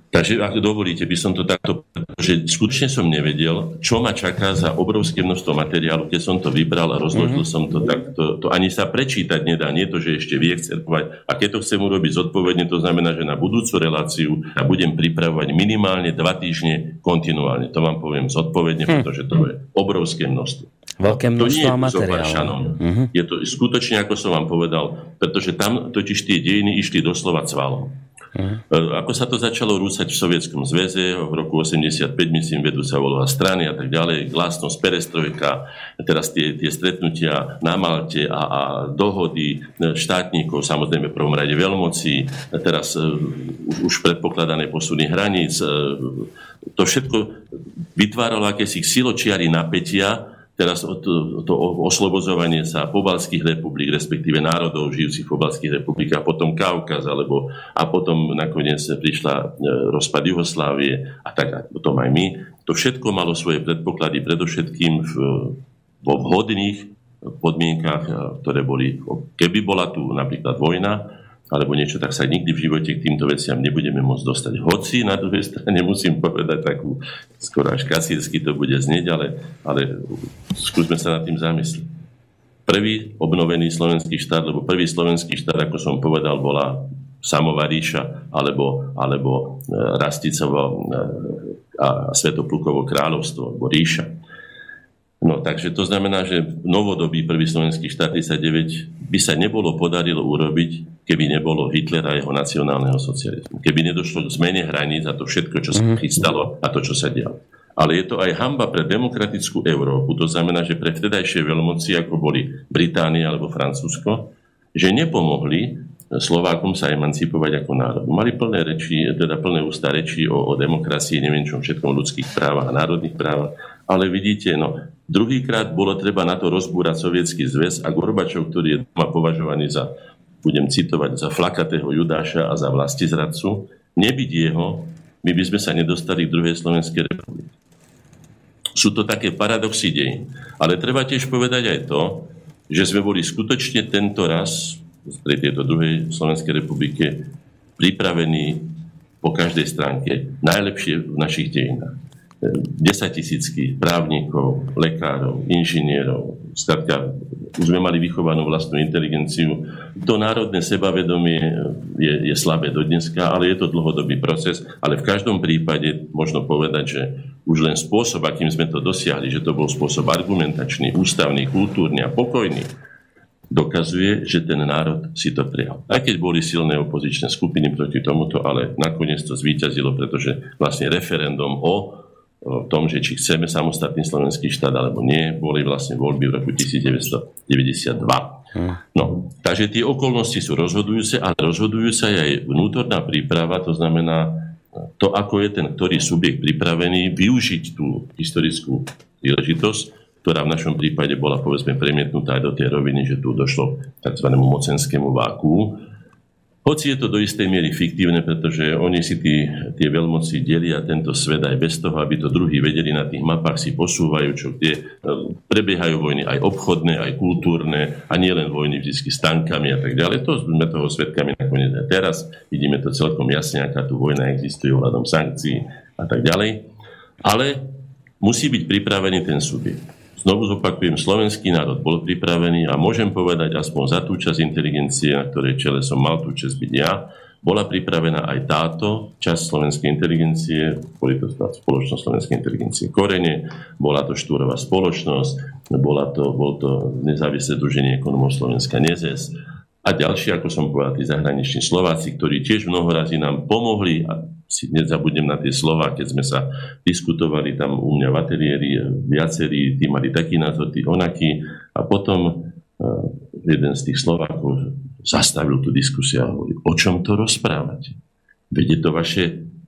Takže ak dovolíte, by som to takto, že skutočne som nevedel, čo ma čaká za obrovské množstvo materiálu, keď som to vybral a rozložil mm-hmm. som to tak, to, to ani sa prečítať nedá, nie to, že ešte vie chcieť A keď to chcem urobiť zodpovedne, to znamená, že na budúcu reláciu a budem pripravovať minimálne dva týždne kontinuálne. To vám poviem zodpovedne, hm. pretože to je obrovské množstvo. Veľké množstvo materiálov. Mm-hmm. Je to skutočne, ako som vám povedal, pretože tam totiž tie dejiny išli doslova cvalom. Uh-huh. Ako sa to začalo rúsať v Sovietskom zväze, v roku 85, myslím, vedú sa úloha strany a tak ďalej, glasnosť, perestrojka, teraz tie, tie stretnutia na Malte a, a dohody štátnikov, samozrejme v prvom rade veľmocí, teraz uh, už, už predpokladané posuny hraníc, to všetko vytváralo akési siločiary napätia, teraz to, to oslobozovanie sa pobalských republik, respektíve národov žijúcich v pobalských republikách, potom Kaukaz, alebo, a potom nakoniec prišla e, rozpad Jugoslávie a tak a potom aj my. To všetko malo svoje predpoklady predovšetkým v, vo vhodných podmienkach, e, ktoré boli, keby bola tu napríklad vojna, alebo niečo, tak sa nikdy v živote k týmto veciam nebudeme môcť dostať. Hoci na druhej strane musím povedať takú, skoro až kasírsky to bude znieť, ale, ale skúsme sa nad tým zamyslieť. Prvý obnovený slovenský štát, lebo prvý slovenský štát, ako som povedal, bola Samová ríša alebo, alebo e, Rasticovo e, a Svetoplukovo kráľovstvo, alebo ríša. No, takže to znamená, že novodobý prvý slovenský štát 39 by sa nebolo podarilo urobiť, keby nebolo Hitlera a jeho nacionálneho socializmu. Keby nedošlo k zmene hraníc a to všetko, čo sa mhm. chystalo a to, čo sa dialo. Ale je to aj hamba pre demokratickú Európu, to znamená, že pre vtedajšie veľmoci, ako boli Británia alebo Francúzsko, že nepomohli Slovákom sa emancipovať ako národ. Mali plné reči, teda plné ústa reči o, o demokracii, neviem čom všetkom ľudských právach a národných právach, ale vidíte, no, druhýkrát bolo treba na to rozbúrať sovietský zväz a Gorbačov, ktorý je doma považovaný za, budem citovať, za flakatého Judáša a za vlastizradcu, nebyť jeho, my by sme sa nedostali k druhej Slovenskej republike. Sú to také paradoxy dej. Ale treba tiež povedať aj to, že sme boli skutočne tento raz pri tejto druhej Slovenskej republike pripravení po každej stránke najlepšie v našich dejinách. 10 tisícky právnikov, lekárov, inžinierov. Skladka, už sme mali vychovanú vlastnú inteligenciu. To národné sebavedomie je, je slabé do dneska, ale je to dlhodobý proces. Ale v každom prípade možno povedať, že už len spôsob, akým sme to dosiahli, že to bol spôsob argumentačný, ústavný, kultúrny a pokojný, dokazuje, že ten národ si to prijal. Aj keď boli silné opozičné skupiny proti tomuto, ale nakoniec to zvíťazilo, pretože vlastne referendum o o tom, že či chceme samostatný slovenský štát alebo nie, boli vlastne voľby v roku 1992. Hm. No, takže tie okolnosti sú rozhodujúce, ale rozhodujúca je aj vnútorná príprava, to znamená to, ako je ten ktorý subjekt pripravený využiť tú historickú príležitosť, ktorá v našom prípade bola povedzme premietnutá aj do tej roviny, že tu došlo k tzv. mocenskému váku, hoci je to do istej miery fiktívne, pretože oni si tí, tie veľmoci delia tento svet aj bez toho, aby to druhí vedeli na tých mapách si posúvajú, čo kde e, prebiehajú vojny aj obchodné, aj kultúrne a nie len vojny vždy s tankami a tak ďalej. To sme toho svetkami nakoniec aj teraz. Vidíme to celkom jasne, aká tu vojna existuje ohľadom sankcií a tak ďalej. Ale musí byť pripravený ten subjekt. Znovu zopakujem, slovenský národ bol pripravený a môžem povedať aspoň za tú časť inteligencie, na ktorej čele som mal tú časť byť ja, bola pripravená aj táto časť slovenskej inteligencie, boli to spoločnosť slovenskej inteligencie Korene, bola to Štúrová spoločnosť, bola to, bol to nezávislé druženie ekonomov Slovenska NEZES a ďalší, ako som povedal, tí zahraniční Slováci, ktorí tiež mnoho nám pomohli a si nezabudnem na tie slova, keď sme sa diskutovali tam u mňa v ateliéri, viacerí, tí mali taký názor, tí onaký a potom uh, jeden z tých Slovákov zastavil tú diskusiu a hovorí, o čom to rozprávate? Veď je to vaše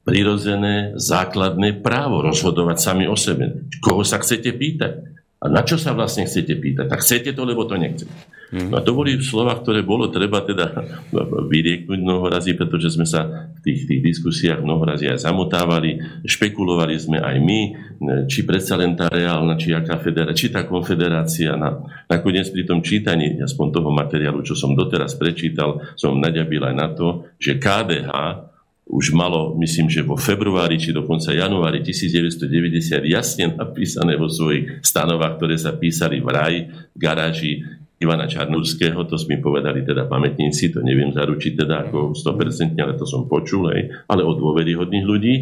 prirodzené, základné právo rozhodovať sami o sebe. Koho sa chcete pýtať? A na čo sa vlastne chcete pýtať? Tak chcete to, lebo to nechcete. No a to boli slova, ktoré bolo treba teda vyrieknúť mnoho razy, pretože sme sa v tých, tých diskusiách mnoho razy aj zamotávali, špekulovali sme aj my, či predsa len tá reálna, či aká federácia, či tá konfederácia. Na, nakoniec pri tom čítaní, aspoň toho materiálu, čo som doteraz prečítal, som naďabil aj na to, že KDH už malo, myslím, že vo februári či dokonca januári 1990 jasne napísané vo svojich stanovách, ktoré sa písali v raj, v garáži Ivana Čarnúrského, to mi povedali teda pamätníci, to neviem zaručiť teda ako 100%, ale to som počul, aj, ale od dôveryhodných ľudí,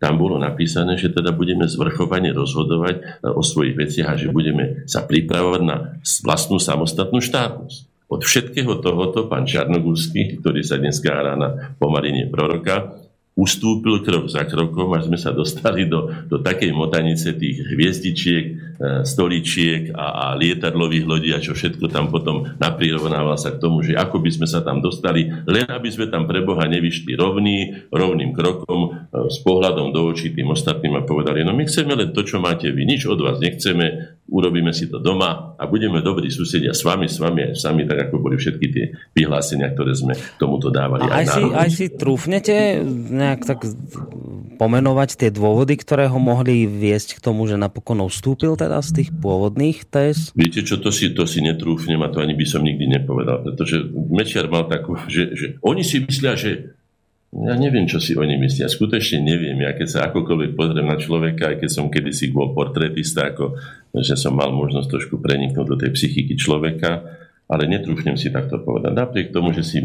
tam bolo napísané, že teda budeme zvrchovane rozhodovať e, o svojich veciach a že budeme sa pripravovať na vlastnú samostatnú štátnosť. Od všetkého tohoto pán Čarnogórsky, ktorý sa dneska hrá na pomarenie proroka, ustúpil krok za krokom, až sme sa dostali do, do takej motanice tých hviezdičiek, e, stoličiek a, a lietadlových lodí a čo všetko tam potom naprirovnával sa k tomu, že ako by sme sa tam dostali, len aby sme tam pre Boha nevyšli rovný, rovným krokom e, s pohľadom do očí tým ostatným a povedali, no my chceme len to, čo máte vy, nič od vás nechceme, urobíme si to doma a budeme dobrí susedia s vami, s vami aj sami, tak ako boli všetky tie vyhlásenia, ktoré sme tomuto dávali. A aj, aj, si, aj si trúfnete nejak tak pomenovať tie dôvody, ktoré ho mohli viesť k tomu, že napokon ustúpil teda z tých pôvodných TES? Viete čo, to si, to si netrúfnem a to ani by som nikdy nepovedal, pretože Mečiar mal takú, že, že oni si myslia, že ja neviem, čo si oni myslia. Skutočne neviem. Ja keď sa akokoľvek pozriem na človeka, aj keď som kedysi bol portretista, ako, že som mal možnosť trošku preniknúť do tej psychiky človeka, ale netrúfnem si takto povedať. Napriek tomu, že si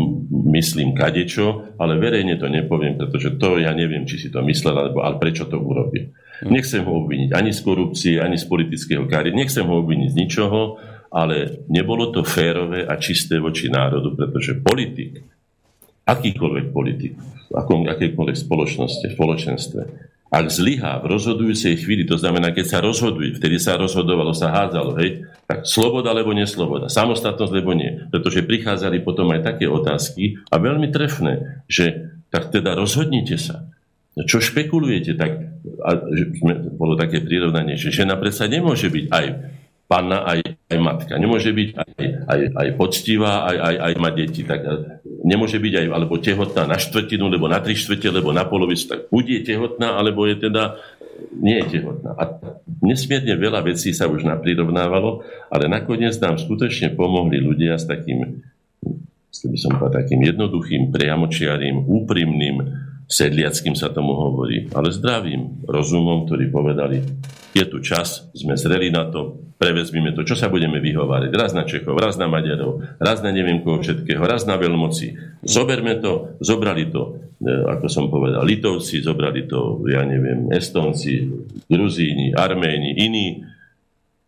myslím kadečo, ale verejne to nepoviem, pretože to ja neviem, či si to myslel, alebo ale prečo to urobil. Nechcem ho obviniť ani z korupcie, ani z politického kariéry, nechcem ho obviniť z ničoho, ale nebolo to férové a čisté voči národu, pretože politik, akýkoľvek politik, akom, akékoľvek spoločnosti, spoločenstve, ak zlyhá v rozhodujúcej chvíli, to znamená, keď sa rozhoduje, vtedy sa rozhodovalo, sa hádzalo, hej, tak sloboda alebo nesloboda, samostatnosť alebo nie. Pretože prichádzali potom aj také otázky a veľmi trefné, že tak teda rozhodnite sa. Čo špekulujete? Tak, a, že, bolo také prirovnanie, že žena predsa nemôže byť aj panna, aj, aj matka. Nemôže byť aj, aj, aj poctivá, aj, aj, aj mať deti. Tak nemôže byť aj alebo tehotná na štvrtinu, alebo na tri štvrte, alebo na polovicu. Tak buď je tehotná, alebo je teda nie je tehotná. A nesmierne veľa vecí sa už naprirovnávalo, ale nakoniec nám skutočne pomohli ľudia s takým, by som povedal, takým jednoduchým, priamočiarým, úprimným, sedliackým sa tomu hovorí, ale zdravým rozumom, ktorí povedali, je tu čas, sme zreli na to, prevezmime to, čo sa budeme vyhovárať. Raz na Čechov, raz na Maďarov, raz na neviem koho všetkého, raz na veľmoci. Zoberme to, zobrali to, e, ako som povedal, Litovci, zobrali to, ja neviem, Estonci, Gruzíni, Arméni, iní.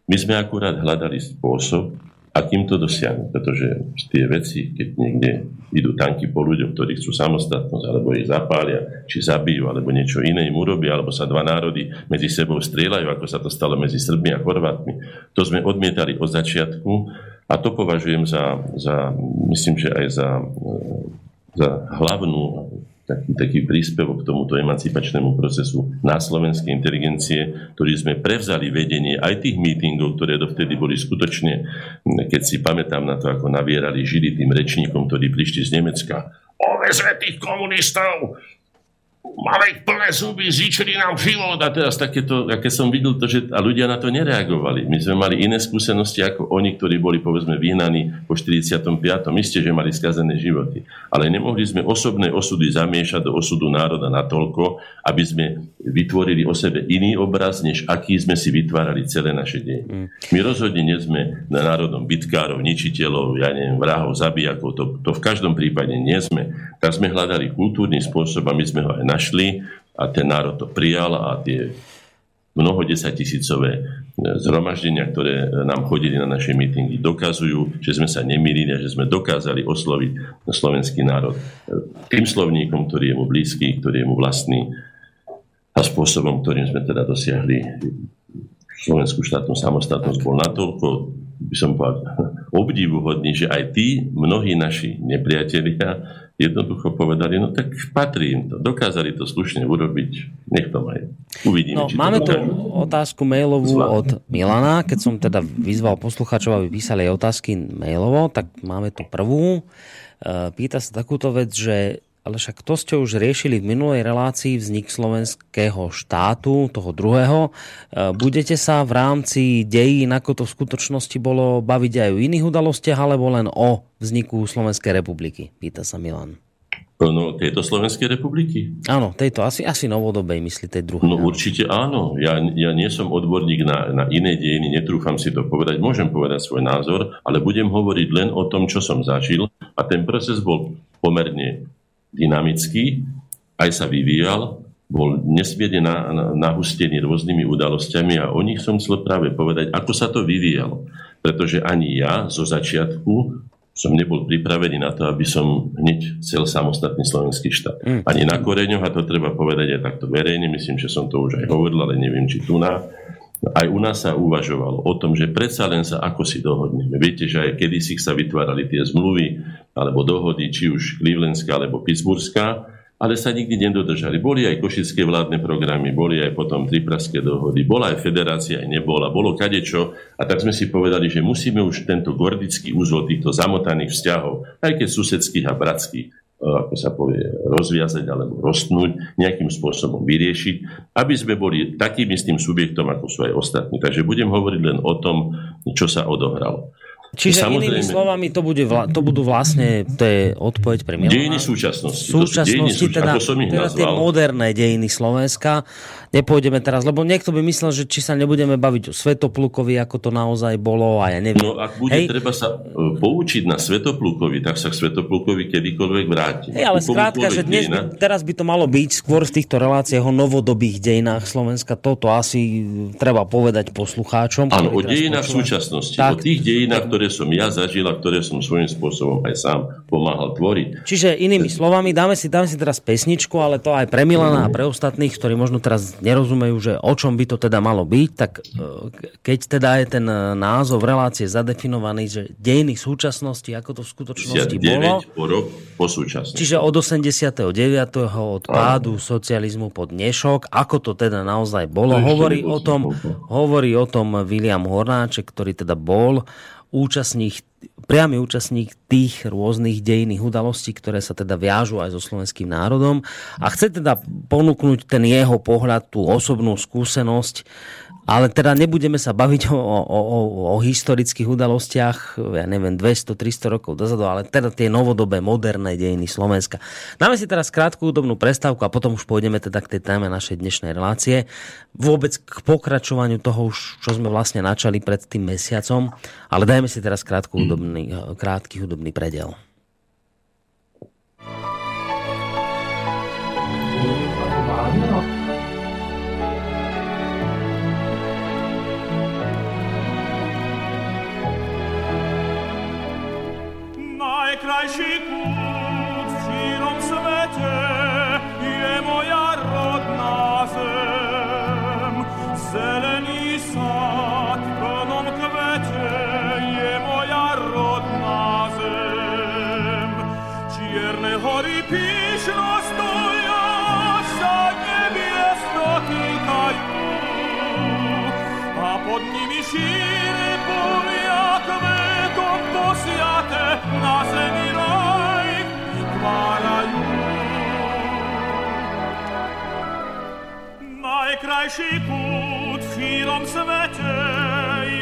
My sme akurát hľadali spôsob, akým to dosiahnuť. Pretože tie veci, keď niekde idú tanky po ľuďoch, ktorí chcú samostatnosť, alebo ich zapália, či zabijú, alebo niečo iné im urobia, alebo sa dva národy medzi sebou strieľajú, ako sa to stalo medzi Srbmi a Chorvátmi. To sme odmietali od začiatku a to považujem za, za myslím, že aj za, za hlavnú taký, taký príspevok k tomuto emancipačnému procesu na slovenskej inteligencie, ktorý sme prevzali vedenie aj tých mítingov, ktoré dovtedy boli skutočne, keď si pamätám na to, ako navierali židy tým rečníkom, ktorí prišli z Nemecka. Ovezme tých komunistov! Ich plné zuby, zničili nám život a teraz takéto, aké som videl to, že a ľudia na to nereagovali. My sme mali iné skúsenosti ako oni, ktorí boli povedzme vyhnaní po 45. Isté, že mali skazené životy. Ale nemohli sme osobné osudy zamiešať do osudu národa natoľko, aby sme vytvorili o sebe iný obraz, než aký sme si vytvárali celé naše deje. Mm. My rozhodne nie sme na národom bitkárov, ničiteľov, ja neviem, vrahov, zabijakov, to, to v každom prípade nie sme. Tak sme hľadali kultúrny spôsob a my sme ho aj našli a ten národ to prijal a tie mnoho desaťtisícové zhromaždenia, ktoré nám chodili na naše mítingy, dokazujú, že sme sa nemýlili a že sme dokázali osloviť slovenský národ tým slovníkom, ktorý je mu blízky, ktorý je mu vlastný a spôsobom, ktorým sme teda dosiahli slovenskú štátnu samostatnosť bol natoľko, by som povedal, <laughs> obdivuhodný, že aj tí, mnohí naši nepriatelia, jednoducho povedali, no tak patrí im to. Dokázali to slušne urobiť, nech to majú. Uvidíme. No, máme tu otázku mailovú Zva. od Milana. Keď som teda vyzval poslucháčov, aby písali otázky mailovo, tak máme tu prvú. E, pýta sa takúto vec, že ale však to ste už riešili v minulej relácii vznik slovenského štátu, toho druhého. E, budete sa v rámci dejín, ako to v skutočnosti bolo, baviť aj o iných udalostiach, alebo len o vzniku Slovenskej republiky? Pýta sa Milan. No, tejto Slovenskej republiky? Áno, tejto, asi, asi novodobej, myslí tej druhej. No určite áno. Ja, ja nie som odborník na, na iné dejiny, netrúfam si to povedať, môžem povedať svoj názor, ale budem hovoriť len o tom, čo som zažil a ten proces bol pomerne dynamický, aj sa vyvíjal, bol nesmierne nahustený rôznymi udalosťami a o nich som chcel práve povedať, ako sa to vyvíjalo. Pretože ani ja zo začiatku som nebol pripravený na to, aby som hneď chcel samostatný slovenský štát. Mm. Ani na koreňoch, a to treba povedať aj takto verejne, myslím, že som to už aj hovoril, ale neviem, či tu na. Aj u nás sa uvažovalo o tom, že predsa len sa ako si dohodneme. Viete, že aj kedysi sa vytvárali tie zmluvy alebo dohody, či už Clevelandská alebo Pittsburghská, ale sa nikdy nedodržali. Boli aj košické vládne programy, boli aj potom tripraské dohody, bola aj federácia, aj nebola, bolo kadečo. A tak sme si povedali, že musíme už tento gordický úzol týchto zamotaných vzťahov, aj keď susedských a bratských, E, ako sa povie, rozviazať alebo rostnúť, nejakým spôsobom vyriešiť, aby sme boli takým istým subjektom, ako sú aj ostatní. Takže budem hovoriť len o tom, čo sa odohralo. Čiže Samozrejme, inými slovami, to, bude vla, to budú vlastne, to je odpoveď pre Milana. Dejiny súčasnosti. Súčasnosti, dejiny teda, ako som ich teda tie moderné dejiny Slovenska. Nepôjdeme teraz, lebo niekto by myslel, že či sa nebudeme baviť o Svetoplukovi, ako to naozaj bolo a ja neviem. No ak bude Hej. treba sa e, poučiť na Svetoplukovi, tak sa k Svetoplukovi kedykoľvek vráti. Hej, ale skrátka, že dnes, by, teraz by to malo byť skôr v týchto reláciách o novodobých dejinách Slovenska. Toto asi treba povedať poslucháčom. Áno, o dejinách súčasnosti. Tak, o tých dejinách, ktoré ktoré som ja zažil a ktoré som svojím spôsobom aj sám pomáhal tvoriť. Čiže inými slovami, dáme si, dáme si teraz pesničku, ale to aj pre Milana a pre ostatných, ktorí možno teraz nerozumejú, že o čom by to teda malo byť, tak e, keď teda je ten e, názov relácie zadefinovaný, že dejiny súčasnosti, ako to v skutočnosti bolo. po po súčasnosti. Čiže od 89. od pádu socializmu pod dnešok, ako to teda naozaj bolo. Hovorí o tom, hovorí o tom William Hornáček, ktorý teda bol účastník, priamy účastník tých rôznych dejinných udalostí, ktoré sa teda viažú aj so slovenským národom. A chce teda ponúknuť ten jeho pohľad, tú osobnú skúsenosť ale teda nebudeme sa baviť o, o, o, o historických udalostiach, ja neviem, 200-300 rokov dozadu, ale teda tie novodobé, moderné dejiny Slovenska. Dáme si teraz krátku údobnú prestávku a potom už pôjdeme teda k tej téme našej dnešnej relácie. Vôbec k pokračovaniu toho čo sme vlastne načali pred tým mesiacom, ale dajme si teraz krátku hudobný, krátky hudobný predel. najkrajší kút pod nimi šíri polia kvetom și put firom svete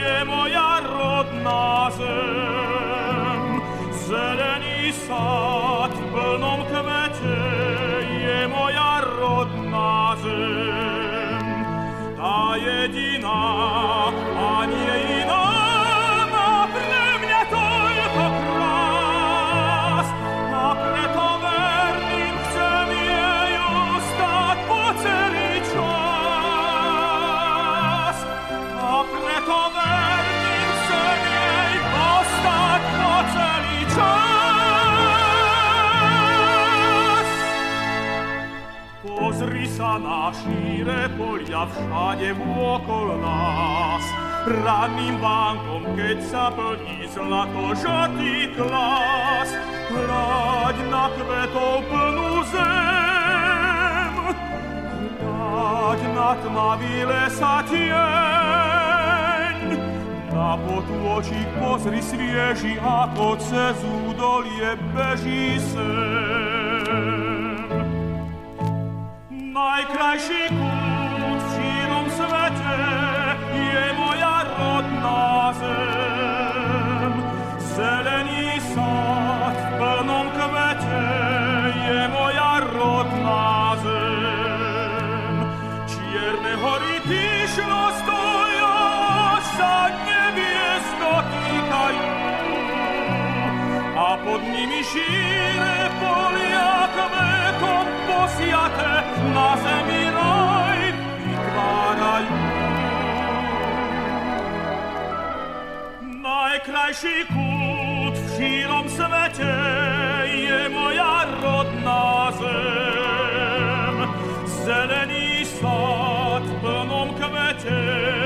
je moja rodna zem. Zeleni sad plnom kvete je moja rodna zem. Ta jedina Pozri sa na šíre polia všade vôkol nás. Ranným vánkom, keď sa plní zlato žatý klas, hľaď na kvetov plnú zem. Hľaď na tmavý lesa tieň, na potôčik pozri svieži, ako cez údolie beží sem. Najkrajší kút v šírom svete je moja rodná zem. Zelený sad v plnom kvete je moja rodná zem. Čierne hory píšno stoja sa nebies dotýkajú a pod nimi šíre polia kvetom siate nase mirai vitvaraj Najkrajši kut v širom svete je moja rodna zem Zeleni sad pnom kvete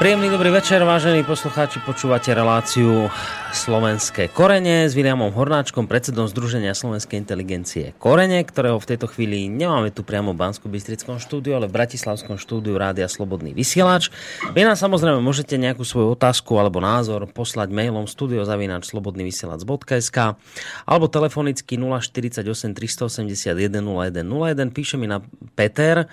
Príjemný dobrý večer, vážení poslucháči, počúvate reláciu Slovenské korene s Williamom Hornáčkom, predsedom Združenia Slovenskej inteligencie Korene, ktorého v tejto chvíli nemáme tu priamo v bansko bystrickom štúdiu, ale v Bratislavskom štúdiu Rádia Slobodný vysielač. Vy nám samozrejme môžete nejakú svoju otázku alebo názor poslať mailom studiozavinač.slobodnyvysielac.sk alebo telefonicky 048 381 0101. Píše mi na Peter,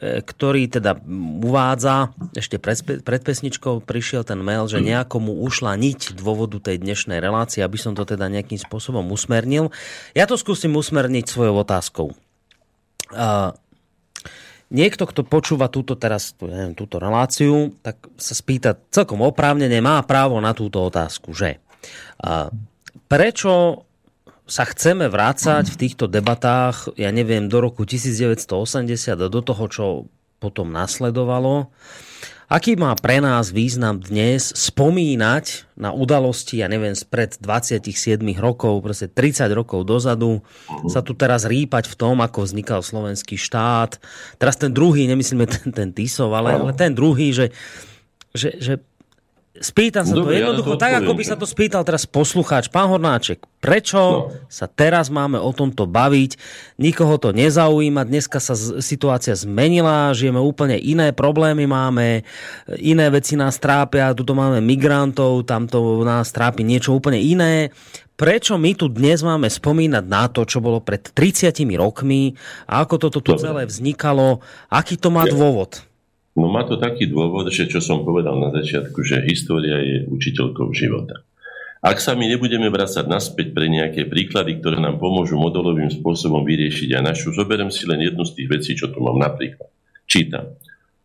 ktorý teda uvádza, ešte pred, pred pesničkou prišiel ten mail, že nejakomu ušla niť dôvodu tej dnešnej relácie, aby som to teda nejakým spôsobom usmernil. Ja to skúsim usmerniť svojou otázkou. Uh, niekto, kto počúva túto teraz, neviem, túto reláciu, tak sa spýta celkom oprávnene, má právo na túto otázku, že uh, prečo sa chceme vrácať v týchto debatách, ja neviem, do roku 1980 a do toho, čo potom nasledovalo. Aký má pre nás význam dnes spomínať na udalosti, ja neviem, spred 27 rokov, proste 30 rokov dozadu, sa tu teraz rýpať v tom, ako vznikal slovenský štát. Teraz ten druhý, nemyslíme ten, ten Tisov, ale, ale ten druhý, že, že, že Spýtam sa Dobre, to jednoducho, ja tak ako by sa to spýtal teraz poslucháč. Pán Hornáček, prečo no. sa teraz máme o tomto baviť? Nikoho to nezaujíma, dneska sa situácia zmenila, žijeme úplne iné problémy máme, iné veci nás trápia, tuto máme migrantov, tamto nás trápi niečo úplne iné. Prečo my tu dnes máme spomínať na to, čo bolo pred 30 rokmi a ako toto tu celé vznikalo? Aký to má dôvod? No má to taký dôvod, že čo som povedal na začiatku, že história je učiteľkou života. Ak sa my nebudeme vrácať naspäť pre nejaké príklady, ktoré nám pomôžu modelovým spôsobom vyriešiť aj našu, zoberiem si len jednu z tých vecí, čo tu mám napríklad. Čítam.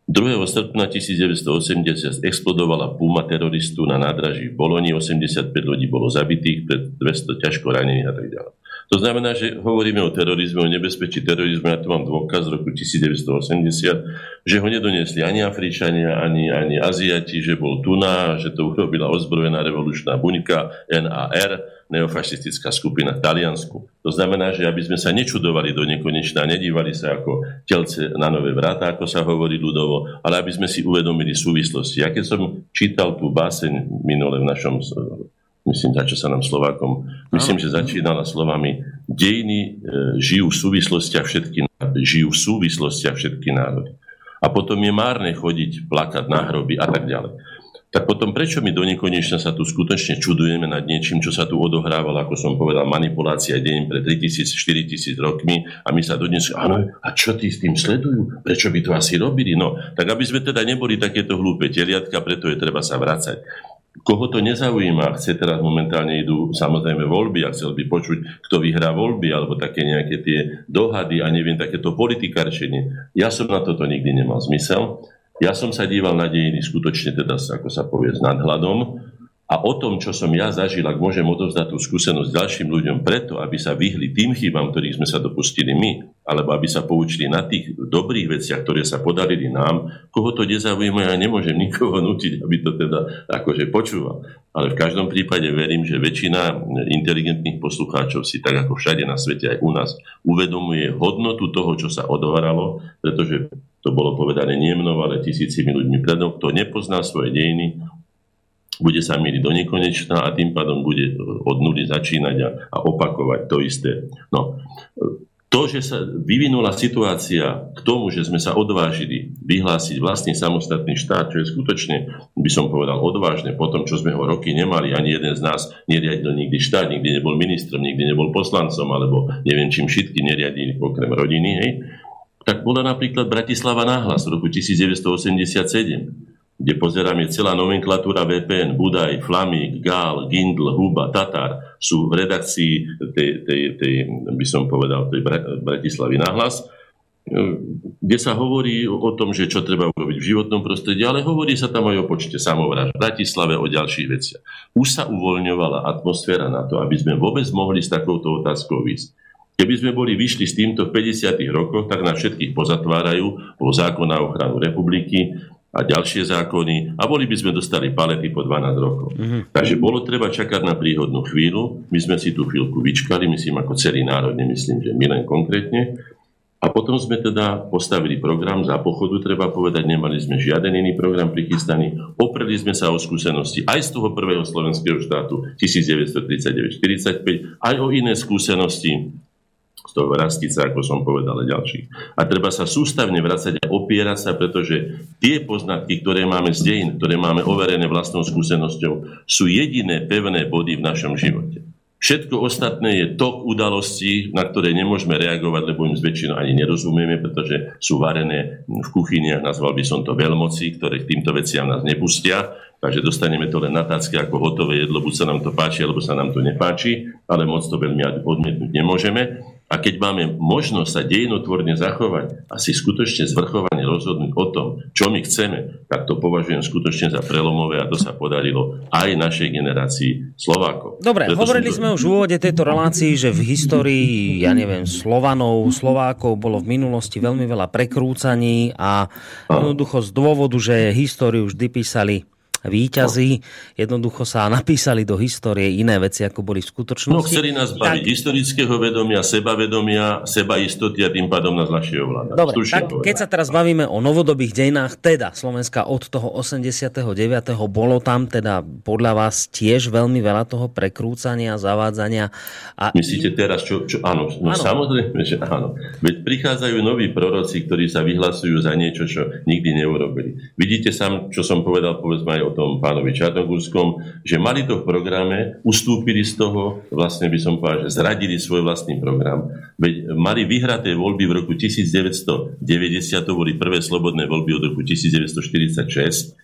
2. srpna 1980 explodovala púma teroristu na nádraží v Boloni, 85 ľudí bolo zabitých, pred 200 ťažko ranených a tak ďalej. To znamená, že hovoríme o terorizme, o nebezpečí terorizmu. Ja tu mám dôkaz z roku 1980, že ho nedoniesli ani Afričania, ani, ani Aziati, že bol Tuna, že to urobila ozbrojená revolučná buňka NAR, neofašistická skupina v Taliansku. To znamená, že aby sme sa nečudovali do nekonečná, nedívali sa ako telce na nové vráta, ako sa hovorí ľudovo, ale aby sme si uvedomili súvislosti. Ja keď som čítal tú báseň minule v našom myslím, za čo sa nám Slovákom, myslím, že začínala slovami dejiny e, žijú v súvislostiach všetky žijú v súvislostiach všetky národy. A potom je márne chodiť, plakať na hroby a tak ďalej. Tak potom prečo my do nekonečna sa tu skutočne čudujeme nad niečím, čo sa tu odohrávalo, ako som povedal, manipulácia deň pred 3000, 4000 rokmi a my sa dodnes, áno, a čo tí s tým sledujú? Prečo by to asi robili? No, tak aby sme teda neboli takéto hlúpe teliatka, preto je treba sa vrácať. Koho to nezaujíma, chce teraz momentálne idú samozrejme voľby a chcel by počuť, kto vyhrá voľby, alebo také nejaké tie dohady a neviem, takéto politikárčenie. Ja som na toto nikdy nemal zmysel. Ja som sa díval na dejiny skutočne teda, ako sa povie, s nadhľadom a o tom, čo som ja zažil, ak môžem odovzdať tú skúsenosť ďalším ľuďom preto, aby sa vyhli tým chybám, ktorých sme sa dopustili my, alebo aby sa poučili na tých dobrých veciach, ktoré sa podarili nám, koho to nezaujíma, ja nemôžem nikoho <laughs> nutiť, aby to teda akože počúval. Ale v každom prípade verím, že väčšina inteligentných poslucháčov si tak ako všade na svete, aj u nás, uvedomuje hodnotu toho, čo sa odohralo, pretože to bolo povedané nie mnou, ale tisícimi ľuďmi predom, kto nepozná svoje dejiny, bude sa míriť do nekonečna a tým pádom bude od nuly začínať a, a opakovať to isté. No, to, že sa vyvinula situácia k tomu, že sme sa odvážili vyhlásiť vlastný samostatný štát, čo je skutočne, by som povedal, odvážne, po tom, čo sme ho roky nemali, ani jeden z nás neriadil nikdy štát, nikdy nebol ministrom, nikdy nebol poslancom, alebo neviem čím všetky neriadili okrem rodiny, hej, tak bola napríklad Bratislava náhlas v roku 1987 kde pozerám, je celá nomenklatúra VPN, Budaj, Flamík, Gál, Gindl, Huba, Tatar sú v redakcii tej, tej, tej by som povedal, tej Bratislavy nahlas, kde sa hovorí o tom, že čo treba urobiť v životnom prostredí, ale hovorí sa tam aj o počte samovraž v Bratislave, o ďalších veciach. Už sa uvoľňovala atmosféra na to, aby sme vôbec mohli s takouto otázkou výsť. Keby sme boli vyšli s týmto v 50. rokoch, tak na všetkých pozatvárajú po zákon na ochranu republiky, a ďalšie zákony a boli by sme dostali palety po 12 rokov. Mm-hmm. Takže bolo treba čakať na príhodnú chvíľu. My sme si tú chvíľku vyčkali, myslím ako celý národ, nemyslím, že my len konkrétne. A potom sme teda postavili program za pochodu, treba povedať, nemali sme žiaden iný program prichystaný. Opreli sme sa o skúsenosti aj z toho prvého slovenského štátu 1939-45, aj o iné skúsenosti z toho rastica, ako som povedal, a ďalších. A treba sa sústavne vracať a opierať sa, pretože tie poznatky, ktoré máme z dejín, ktoré máme overené vlastnou skúsenosťou, sú jediné pevné body v našom živote. Všetko ostatné je tok udalostí, na ktoré nemôžeme reagovať, lebo im zväčšinou ani nerozumieme, pretože sú varené v kuchyniach, nazval by som to veľmoci, ktoré k týmto veciam nás nepustia. Takže dostaneme to len na tácky ako hotové jedlo, buď sa nám to páči, alebo sa nám to nepáči, ale moc to veľmi odmietnúť nemôžeme. A keď máme možnosť sa dejinotvorne zachovať a si skutočne zvrchovane rozhodnúť o tom, čo my chceme, tak to považujem skutočne za prelomové a to sa podarilo aj našej generácii Slovákov. Dobre, Preto hovorili sme už v úvode tejto relácii, že v histórii, ja neviem, Slovanov, Slovákov bolo v minulosti veľmi veľa prekrúcaní a jednoducho z dôvodu, že históriu vždy písali výťazí jednoducho sa napísali do histórie iné veci, ako boli v skutočnosti. No, chceli nás baviť tak... historického vedomia, sebavedomia, seba istoty a tým pádom nás ľahšie ovládať. Dobre, tak keď sa teraz bavíme o novodobých dejinách, teda Slovenska od toho 89. bolo tam teda podľa vás tiež veľmi veľa toho prekrúcania, zavádzania. A... Myslíte teraz, čo, čo áno, no áno, samozrejme, že áno. Veď prichádzajú noví proroci, ktorí sa vyhlasujú za niečo, čo nikdy neurobili. Vidíte sám, čo som povedal, povedzme aj o tom pánovi Čarnogurskom, že mali to v programe, ustúpili z toho, vlastne by som povedal, že zradili svoj vlastný program. Veď mali vyhraté voľby v roku 1990, to boli prvé slobodné voľby od roku 1946,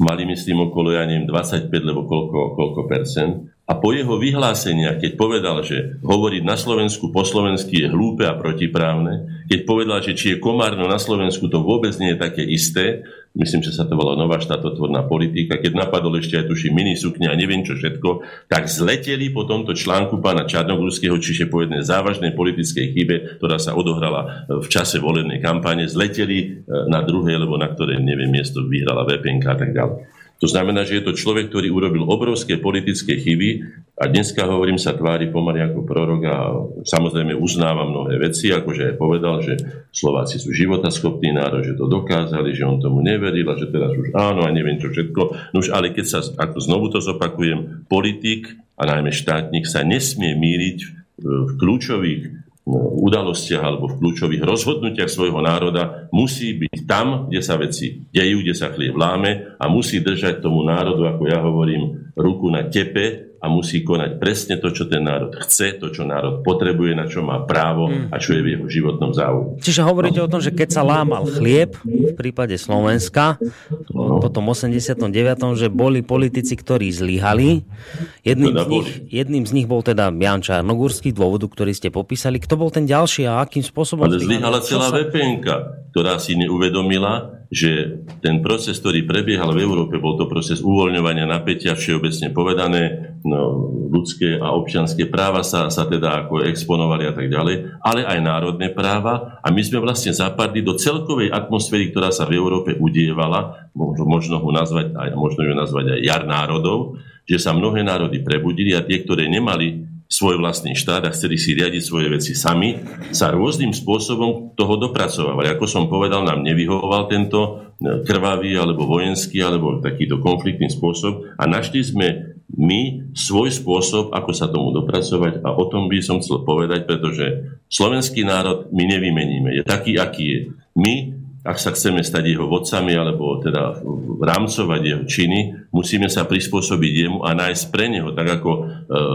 mali myslím okolo, ja neviem, 25 lebo koľko, koľko percent. A po jeho vyhláseniach, keď povedal, že hovoriť na Slovensku po slovensky je hlúpe a protiprávne, keď povedal, že či je Komárno na Slovensku, to vôbec nie je také isté, myslím, že sa to volá nová štátotvorná politika, keď napadol ešte aj tuši minisukne a neviem čo všetko, tak zleteli po tomto článku pána Čarnogurského, čiže po jednej závažnej politickej chybe, ktorá sa odohrala v čase volenej kampane, zleteli e, na druhé, lebo na ktoré, neviem, miesto vyhrala VPNK a tak ďalej. To znamená, že je to človek, ktorý urobil obrovské politické chyby a dneska hovorím sa tvári pomaly ako prorok a samozrejme uznáva mnohé veci, akože aj povedal, že Slováci sú životaschopný národ, že to dokázali, že on tomu neveril a že teraz už áno a neviem čo všetko. No už ale keď sa, ako znovu to zopakujem, politik a najmä štátnik sa nesmie míriť v kľúčových udalostiach alebo v kľúčových rozhodnutiach svojho národa musí byť tam, kde sa veci dejú, kde sa chlieb láme a musí držať tomu národu, ako ja hovorím, ruku na tepe a musí konať presne to, čo ten národ chce, to, čo národ potrebuje, na čo má právo a čo je v jeho životnom záujmu. Čiže hovoríte o tom, že keď sa lámal chlieb v prípade Slovenska no. po tom 89., že boli politici, ktorí zlyhali. Jedným, teda z nich, jedným z nich bol teda Jan Čarnogurský, dôvodu, ktorý ste popísali. Kto bol ten ďalší a akým spôsobom Ale zlyhala celá sa... VPNK, ktorá si neuvedomila, že ten proces, ktorý prebiehal v Európe, bol to proces uvoľňovania napätia, všeobecne povedané, no, ľudské a občianské práva sa, sa teda ako exponovali a tak ďalej, ale aj národné práva. A my sme vlastne zapadli do celkovej atmosféry, ktorá sa v Európe udievala, možno, možno, ho nazvať, aj, možno ju nazvať aj jar národov, že sa mnohé národy prebudili a tie, ktoré nemali svoj vlastný štát a chceli si riadiť svoje veci sami, sa rôznym spôsobom toho dopracovali. Ako som povedal, nám nevyhovoval tento e, krvavý alebo vojenský alebo takýto konfliktný spôsob a našli sme my svoj spôsob, ako sa tomu dopracovať a o tom by som chcel povedať, pretože slovenský národ my nevymeníme. Je taký, aký je. My ak sa chceme stať jeho vodcami alebo teda rámcovať jeho činy, musíme sa prispôsobiť jemu a nájsť pre neho, tak ako e,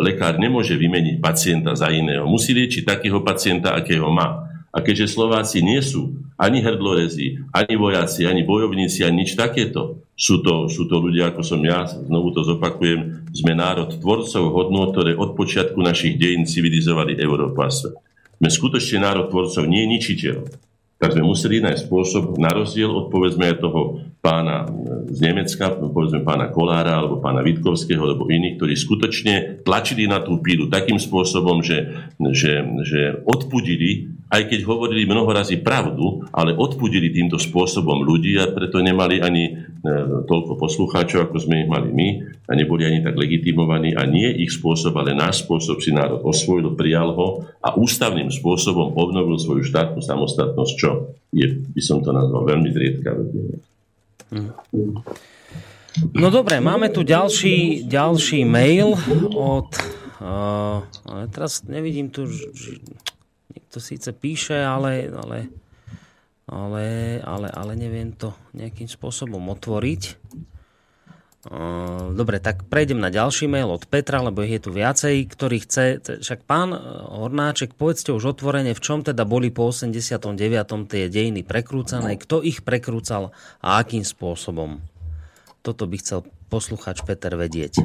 lekár nemôže vymeniť pacienta za iného. Musí liečiť takého pacienta, akého má. A keďže Slováci nie sú ani hrdlorezi, ani vojaci, ani bojovníci, ani nič takéto, sú to, sú to ľudia, ako som ja, znovu to zopakujem, sme národ tvorcov hodnot, ktoré od počiatku našich dejín civilizovali Európu a svet. Sme skutočne národ tvorcov, nie ničiteľov tak sme museli nájsť spôsob, na rozdiel od povedzme toho pána z Nemecka, povedzme pána Kolára alebo pána Vitkovského alebo iných, ktorí skutočne tlačili na tú pílu takým spôsobom, že, že, že odpudili aj keď hovorili mnoho razy pravdu, ale odpudili týmto spôsobom ľudí a preto nemali ani e, toľko poslucháčov, ako sme ich mali my a neboli ani tak legitimovaní a nie ich spôsob, ale náš spôsob si národ osvojil, prijal ho a ústavným spôsobom obnovil svoju štátnu samostatnosť, čo je, by som to nazval, veľmi zriedkavé. No dobre, máme tu ďalší, ďalší mail od... Uh, teraz nevidím tu... Ž, to síce píše, ale, ale, ale, ale, ale neviem to nejakým spôsobom otvoriť. Dobre, tak prejdem na ďalší mail od Petra, lebo ich je tu viacej, ktorý chce... Však pán Hornáček, povedzte už otvorene, v čom teda boli po 89. tie dejiny prekrúcané, kto ich prekrúcal a akým spôsobom. Toto by chcel posluchač Peter vedieť.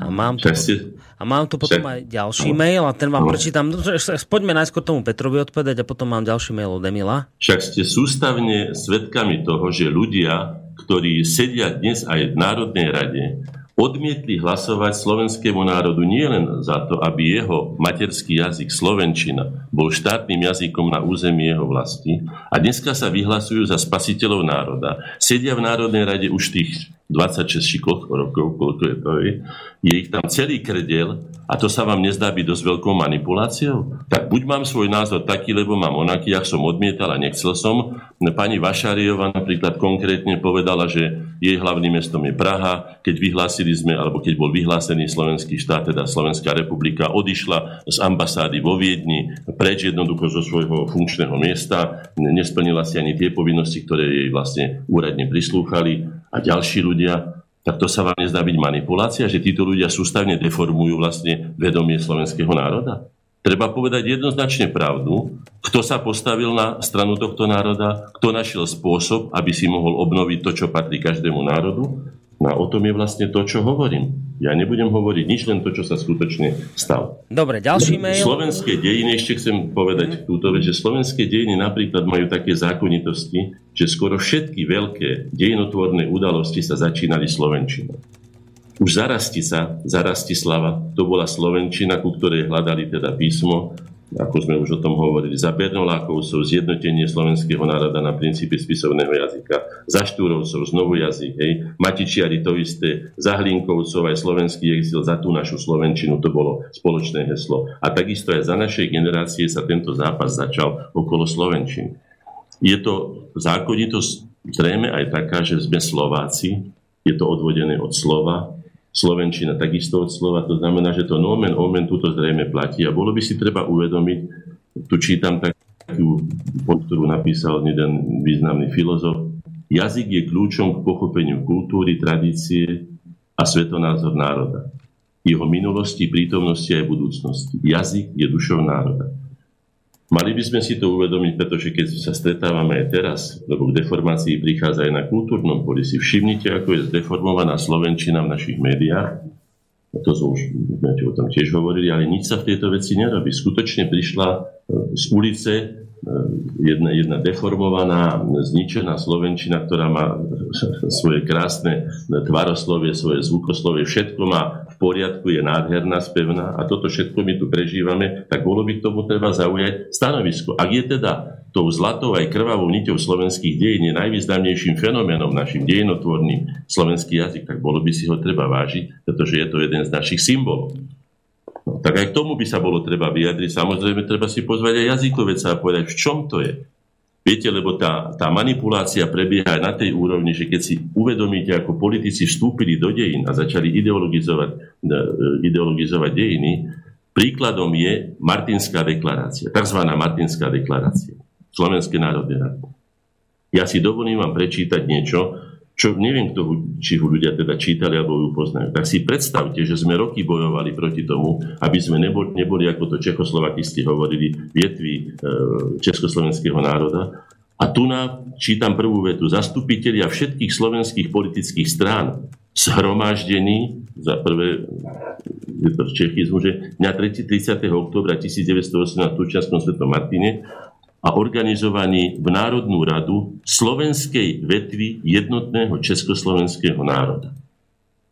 A mám tu, a mám tu potom aj ďalší mail a ten vám prečítam. No, poďme najskôr tomu Petrovi odpovedať a potom mám ďalší mail od Emila. Však ste sústavne svedkami toho, že ľudia, ktorí sedia dnes aj v Národnej rade, odmietli hlasovať slovenskému národu nielen za to, aby jeho materský jazyk Slovenčina bol štátnym jazykom na území jeho vlasti a dneska sa vyhlasujú za spasiteľov národa. Sedia v Národnej rade už tých 26 či koľko rokov, koľko je to, je, ich tam celý krdel a to sa vám nezdá byť dosť veľkou manipuláciou? Tak buď mám svoj názor taký, lebo mám onaký, ja som odmietal a nechcel som. Pani Vašariova napríklad konkrétne povedala, že jej hlavným mestom je Praha. Keď vyhlásili sme, alebo keď bol vyhlásený slovenský štát, teda Slovenská republika, odišla z ambasády vo Viedni, preč jednoducho zo svojho funkčného miesta, nesplnila si ani tie povinnosti, ktoré jej vlastne úradne prislúchali a ďalší ľudia tak to sa vám nezdá byť manipulácia, že títo ľudia sústavne deformujú vlastne vedomie slovenského národa? Treba povedať jednoznačne pravdu, kto sa postavil na stranu tohto národa, kto našiel spôsob, aby si mohol obnoviť to, čo patrí každému národu No a o tom je vlastne to, čo hovorím. Ja nebudem hovoriť nič, len to, čo sa skutočne stalo. Dobre, ďalší mail. Slovenské dejiny, ešte chcem povedať mm. túto vec, že slovenské dejiny napríklad majú také zákonitosti, že skoro všetky veľké dejinotvorné udalosti sa začínali Slovenčinou. Už zarasti sa, zarasti slava, to bola Slovenčina, ku ktorej hľadali teda písmo ako sme už o tom hovorili, za Bernolákovcov zjednotenie slovenského národa na princípe spisovného jazyka, za Štúrovcov znovu jazyk, hej, Matičiari to isté, za Hlinkovcov aj slovenský exil, za tú našu Slovenčinu to bolo spoločné heslo. A takisto aj za našej generácie sa tento zápas začal okolo Slovenčiny. Je to zákonitosť zrejme aj taká, že sme Slováci, je to odvodené od slova, Slovenčina takisto od slova, to znamená, že to nomen omen tuto zrejme platí a bolo by si treba uvedomiť, tu čítam takú, pod ktorú napísal jeden významný filozof, jazyk je kľúčom k pochopeniu kultúry, tradície a svetonázor národa. Jeho minulosti, prítomnosti aj budúcnosti. Jazyk je dušou národa. Mali by sme si to uvedomiť, pretože keď sa stretávame aj teraz, lebo k deformácii prichádza aj na kultúrnom poli, si všimnite, ako je zdeformovaná Slovenčina v našich médiách. To sme už o tom tiež hovorili, ale nič sa v tejto veci nerobí. Skutočne prišla e, z ulice e, jedna, jedna deformovaná, zničená Slovenčina, ktorá má <laughs> svoje krásne tvaroslovie, svoje zvukoslovie, všetko má poriadku, je nádherná, spevná a toto všetko my tu prežívame, tak bolo by k tomu treba zaujať stanovisko. Ak je teda tou zlatou aj krvavou niťou slovenských dejín je najvýznamnejším fenoménom našim dejinotvorným slovenský jazyk, tak bolo by si ho treba vážiť, pretože je to jeden z našich symbolov. No, tak aj k tomu by sa bolo treba vyjadriť. Samozrejme, treba si pozvať aj jazykovec a povedať, v čom to je. Viete, lebo tá, tá manipulácia prebieha aj na tej úrovni, že keď si uvedomíte, ako politici vstúpili do dejín a začali ideologizovať, e, ideologizovať dejiny, príkladom je Martinská deklarácia, tzv. Martinská deklarácia, Slovenské národné rady. Ja si dovolím vám prečítať niečo, čo neviem, kto, či ho ľudia teda čítali alebo ju poznajú. Tak si predstavte, že sme roky bojovali proti tomu, aby sme neboli, neboli ako to Čechoslovakisti hovorili, vietvi e, československého národa. A tu nám čítam prvú vetu. Zastupitelia všetkých slovenských politických strán zhromaždení za prvé je to Čechizmu, že dňa 30. oktobra 1918 v Tučianskom svetom Martine a organizovaní v Národnú radu slovenskej vetvy jednotného československého národa.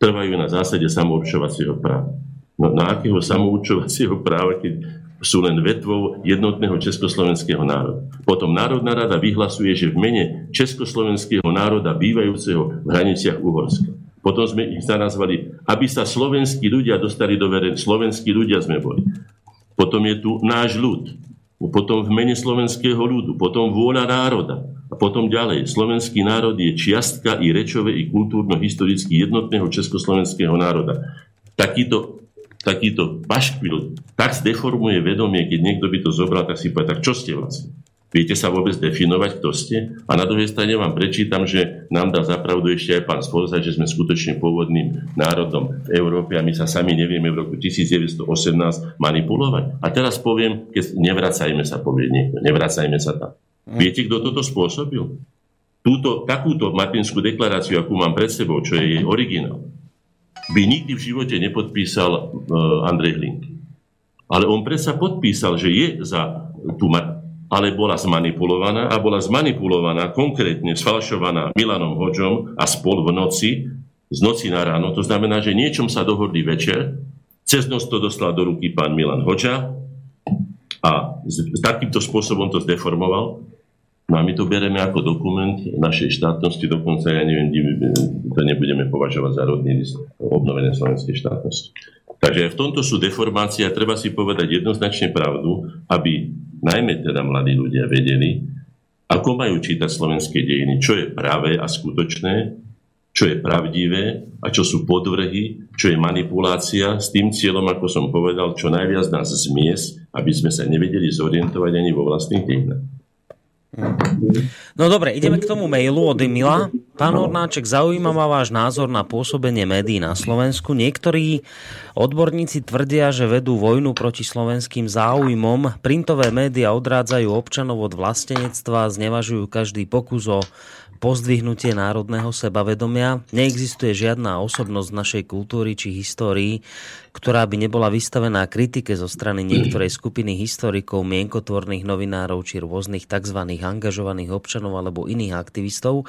Trvajú na zásade samourčovacieho práva. No, na akého samourčovacieho práva, keď sú len vetvou jednotného československého národa. Potom Národná rada vyhlasuje, že v mene československého národa bývajúceho v hraniciach Uhorska. Potom sme ich zanazvali, aby sa slovenskí ľudia dostali do verejnosti. Slovenskí ľudia sme boli. Potom je tu náš ľud potom v mene slovenského ľudu, potom vôľa národa a potom ďalej. Slovenský národ je čiastka i rečové, i kultúrno-historicky jednotného československého národa. Takýto, takýto paškvil tak zdeformuje vedomie, keď niekto by to zobral, tak si povie, tak čo ste vlastne? Viete sa vôbec definovať, kto ste? A na druhej strane vám prečítam, že nám dá zapravdu ešte aj pán Spolzaj, že sme skutočne pôvodným národom v Európe a my sa sami nevieme v roku 1918 manipulovať. A teraz poviem, keď nevracajme sa, povie niekto, nevracajme sa tam. Hm. Viete, kto toto spôsobil? Túto, takúto Martinskú deklaráciu, akú mám pred sebou, čo je jej originál, by nikdy v živote nepodpísal uh, Andrej Hlinky. Ale on predsa podpísal, že je za tú ale bola zmanipulovaná a bola zmanipulovaná, konkrétne sfalšovaná Milanom Hoďom a spol v noci, z noci na ráno. To znamená, že niečom sa dohodli večer, cez noc to dostal do ruky pán Milan Hoďa a takýmto spôsobom to zdeformoval. No a my to bereme ako dokument našej štátnosti, dokonca ja neviem, to nebudeme považovať za rodný list obnovené slovenskej štátnosti. Takže v tomto sú deformácie a treba si povedať jednoznačne pravdu, aby najmä teda mladí ľudia vedeli, ako majú čítať slovenské dejiny, čo je pravé a skutočné, čo je pravdivé a čo sú podvrhy, čo je manipulácia s tým cieľom, ako som povedal, čo najviac nás zmies, aby sme sa nevedeli zorientovať ani vo vlastných dejinách. No dobre, ideme k tomu mailu od Emila. Pán Hornáček, zaujíma ma váš názor na pôsobenie médií na Slovensku. Niektorí odborníci tvrdia, že vedú vojnu proti slovenským záujmom. Printové médiá odrádzajú občanov od vlastenectva, znevažujú každý pokus o pozdvihnutie národného sebavedomia. Neexistuje žiadna osobnosť našej kultúry či histórii, ktorá by nebola vystavená kritike zo strany niektorej skupiny historikov, mienkotvorných novinárov či rôznych tzv. angažovaných občanov alebo iných aktivistov.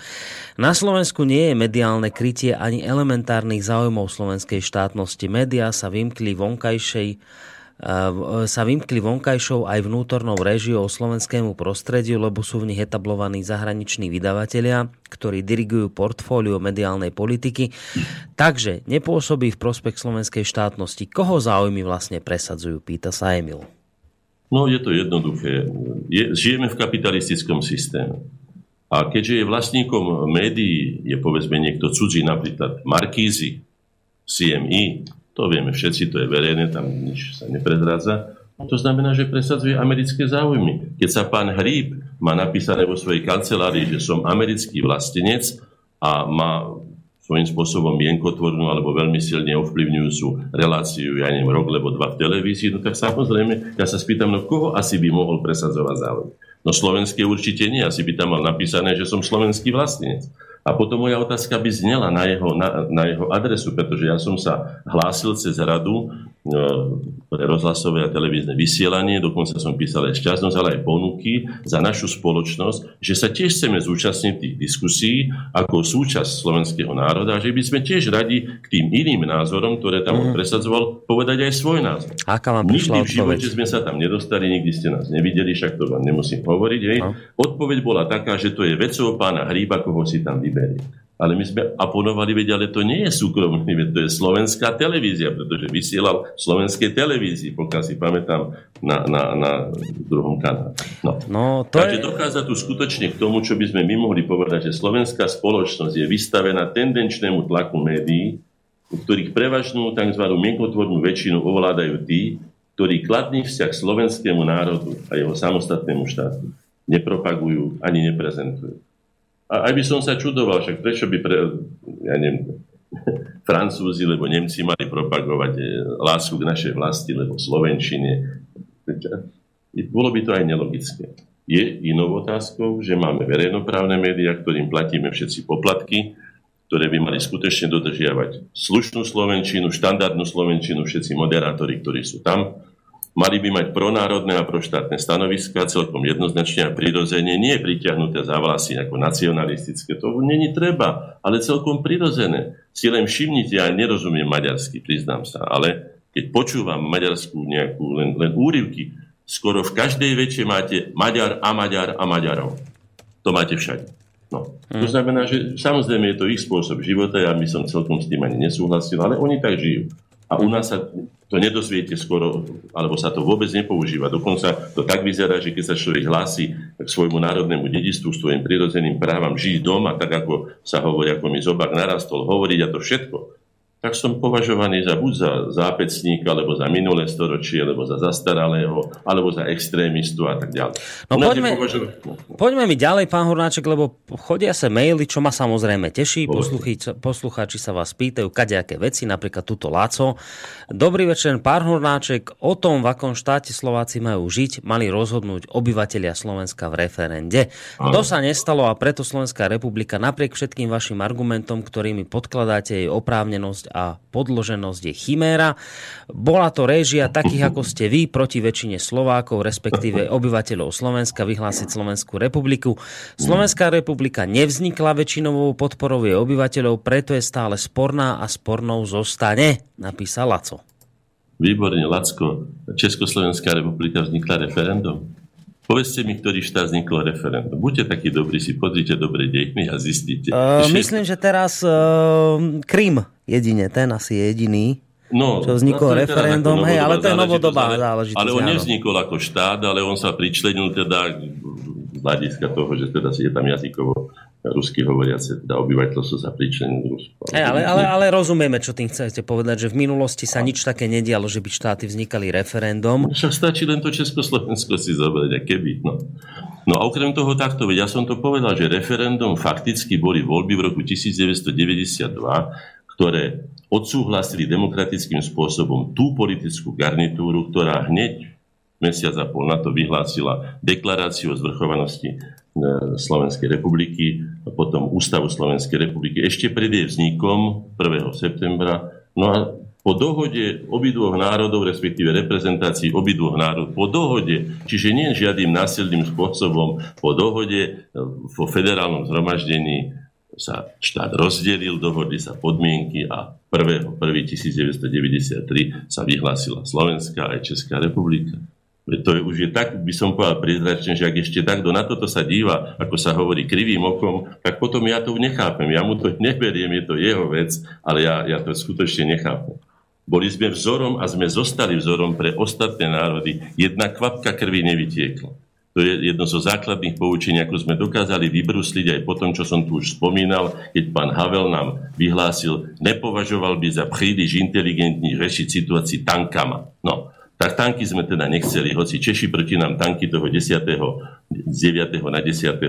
Na Slovensku nie je mediálne krytie ani elementárnych záujmov slovenskej štátnosti. Média sa vymkli vonkajšej sa vymkli vonkajšou aj vnútornou režiou slovenskému prostrediu, lebo sú v nich etablovaní zahraniční vydavatelia, ktorí dirigujú portfólio mediálnej politiky. Takže nepôsobí v prospech slovenskej štátnosti. Koho záujmy vlastne presadzujú, pýta sa Emil. No je to jednoduché. Je, žijeme v kapitalistickom systéme. A keďže je vlastníkom médií, je povedzme niekto cudzí, napríklad Markízy, CMI, to vieme všetci, to je verejné, tam nič sa neprezradza. To znamená, že presadzuje americké záujmy. Keď sa pán Hríb má napísané vo svojej kancelárii, že som americký vlastenec a má svojím spôsobom mienkotvornú alebo veľmi silne ovplyvňujúcu reláciu, ja neviem, rok lebo dva v televízii, no tak samozrejme, ja sa spýtam, no koho asi by mohol presadzovať záujem? No slovenské určite nie, asi by tam mal napísané, že som slovenský vlastnec. A potom moja otázka by znela na jeho, na, na jeho adresu, pretože ja som sa hlásil cez radu e, pre rozhlasové a televízne vysielanie, dokonca som písal aj šťastnosť, ale aj ponuky za našu spoločnosť, že sa tiež chceme zúčastniť tých diskusí ako súčasť slovenského národa, že by sme tiež radi k tým iným názorom, ktoré tam mm. presadzoval, povedať aj svoj názor. Aká vám nikdy v živote sme sa tam nedostali, nikdy ste nás nevideli, však to vám nemusím hovoriť. Hej. No. Odpoveď bola taká, že to je vecou pána Hríba, koho si tam vyberie. Ale my sme aponovali, veď, ale to nie je súkromný, veď to je slovenská televízia, pretože vysielal slovenskej televízii, pokiaľ si pamätám, na, na, na druhom kanále. No. No, to Takže je... dochádza tu skutočne k tomu, čo by sme my mohli povedať, že slovenská spoločnosť je vystavená tendenčnému tlaku médií, u ktorých prevažnú tzv. mienkotvornú väčšinu ovládajú tí, ktorí kladný vzťah slovenskému národu a jeho samostatnému štátu nepropagujú ani neprezentujú. A aj by som sa čudoval, však prečo by pre, ja neviem, <laughs> Francúzi alebo Nemci mali propagovať eh, lásku k našej vlasti, lebo Slovenčine. Bolo by to aj nelogické. Je inou otázkou, že máme verejnoprávne médiá, ktorým platíme všetci poplatky, ktoré by mali skutočne dodržiavať slušnú Slovenčinu, štandardnú Slovenčinu, všetci moderátori, ktorí sú tam, Mali by mať pronárodné a proštátne stanoviska, celkom jednoznačne a prirodzene, nie priťahnuté za vlasy ako nacionalistické. To není treba, ale celkom prirodzené. Si len všimnite, ja nerozumiem maďarsky, priznám sa, ale keď počúvam maďarskú nejakú len, len úryvky, skoro v každej vete máte Maďar a Maďar a Maďarov. To máte všade. No. To hm. znamená, že samozrejme je to ich spôsob života, ja by som celkom s tým ani nesúhlasil, ale oni tak žijú. A u nás sa to nedozviete skoro, alebo sa to vôbec nepoužíva. Dokonca to tak vyzerá, že keď sa človek hlási k svojmu národnému dedistvu, svojim prirodzeným právam žiť doma, tak ako sa hovorí, ako mi zobák narastol, hovoriť a to všetko, tak som považovaný za buď za zápecníka, alebo za minulé storočie, alebo za zastaralého, alebo za extrémistu a tak ďalej. No poďme, považov... poďme mi ďalej, pán Hornáček, lebo chodia sa maily, čo ma samozrejme teší. Poslucháči sa vás pýtajú kadejaké veci, napríklad túto Láco. Dobrý večer, pán Hornáček. O tom, v akom štáte Slováci majú žiť, mali rozhodnúť obyvateľia Slovenska v referende. To sa nestalo a preto Slovenská republika napriek všetkým vašim argumentom, ktorými podkladáte jej oprávnenosť a podloženosť je chiméra. Bola to réžia takých, ako ste vy, proti väčšine Slovákov, respektíve obyvateľov Slovenska, vyhlásiť Slovenskú republiku. Slovenská republika nevznikla väčšinovou podporou jej obyvateľov, preto je stále sporná a spornou zostane, napísal Laco. Výborne, Lacko. Československá republika vznikla referendum. Povedzte mi, ktorý štát vzniklo referendum. Buďte takí dobrí, si pozrite dobre dejiny a zistíte. Uh, myslím, že teraz uh, Krym jedine, ten asi je jediný. No, čo vznikol no, referendum, hej, ale to je novodobá záležitosť. Ale on nevznikol ako štát, ale on sa pričlenil teda z hľadiska toho, že teda si je tam jazykovo rusky hovoriace, teda obyvateľstvo sa pričlenil Rusku. Hey, ale, ale, ale rozumieme, čo tým chcete povedať, že v minulosti sa nič také nedialo, že by štáty vznikali referendum. Však stačí len to Československo si zobrať, keby. No. no a okrem toho takto, veď ja som to povedal, že referendum fakticky boli voľby v roku 1992, ktoré odsúhlasili demokratickým spôsobom tú politickú garnitúru, ktorá hneď mesiac a pol na to vyhlásila deklaráciu o zvrchovanosti E, Slovenskej republiky, potom Ústavu Slovenskej republiky ešte pred jej vznikom 1. septembra. No a po dohode obidvoch národov, respektíve reprezentácii obidvoch národov, po dohode, čiže nie žiadnym násilným spôsobom, po dohode vo federálnom zhromaždení sa štát rozdelil, dohodli sa podmienky a 1.1.1993 sa vyhlásila Slovenská aj Česká republika. To je, už je tak, by som povedal priezračne, že ak ešte takto na toto sa díva, ako sa hovorí krivým okom, tak potom ja to nechápem. Ja mu to <laughs> neberiem, je to jeho vec, ale ja, ja to skutočne nechápem. Boli sme vzorom a sme zostali vzorom pre ostatné národy. Jedna kvapka krvi nevytiekla. To je jedno zo základných poučení, ako sme dokázali vybrusliť aj po tom, čo som tu už spomínal, keď pán Havel nám vyhlásil, nepovažoval by za príliš inteligentní rešiť situácii tankama. No, tak tanky sme teda nechceli, hoci Češi proti nám tanky toho 10. 9. na 10. E,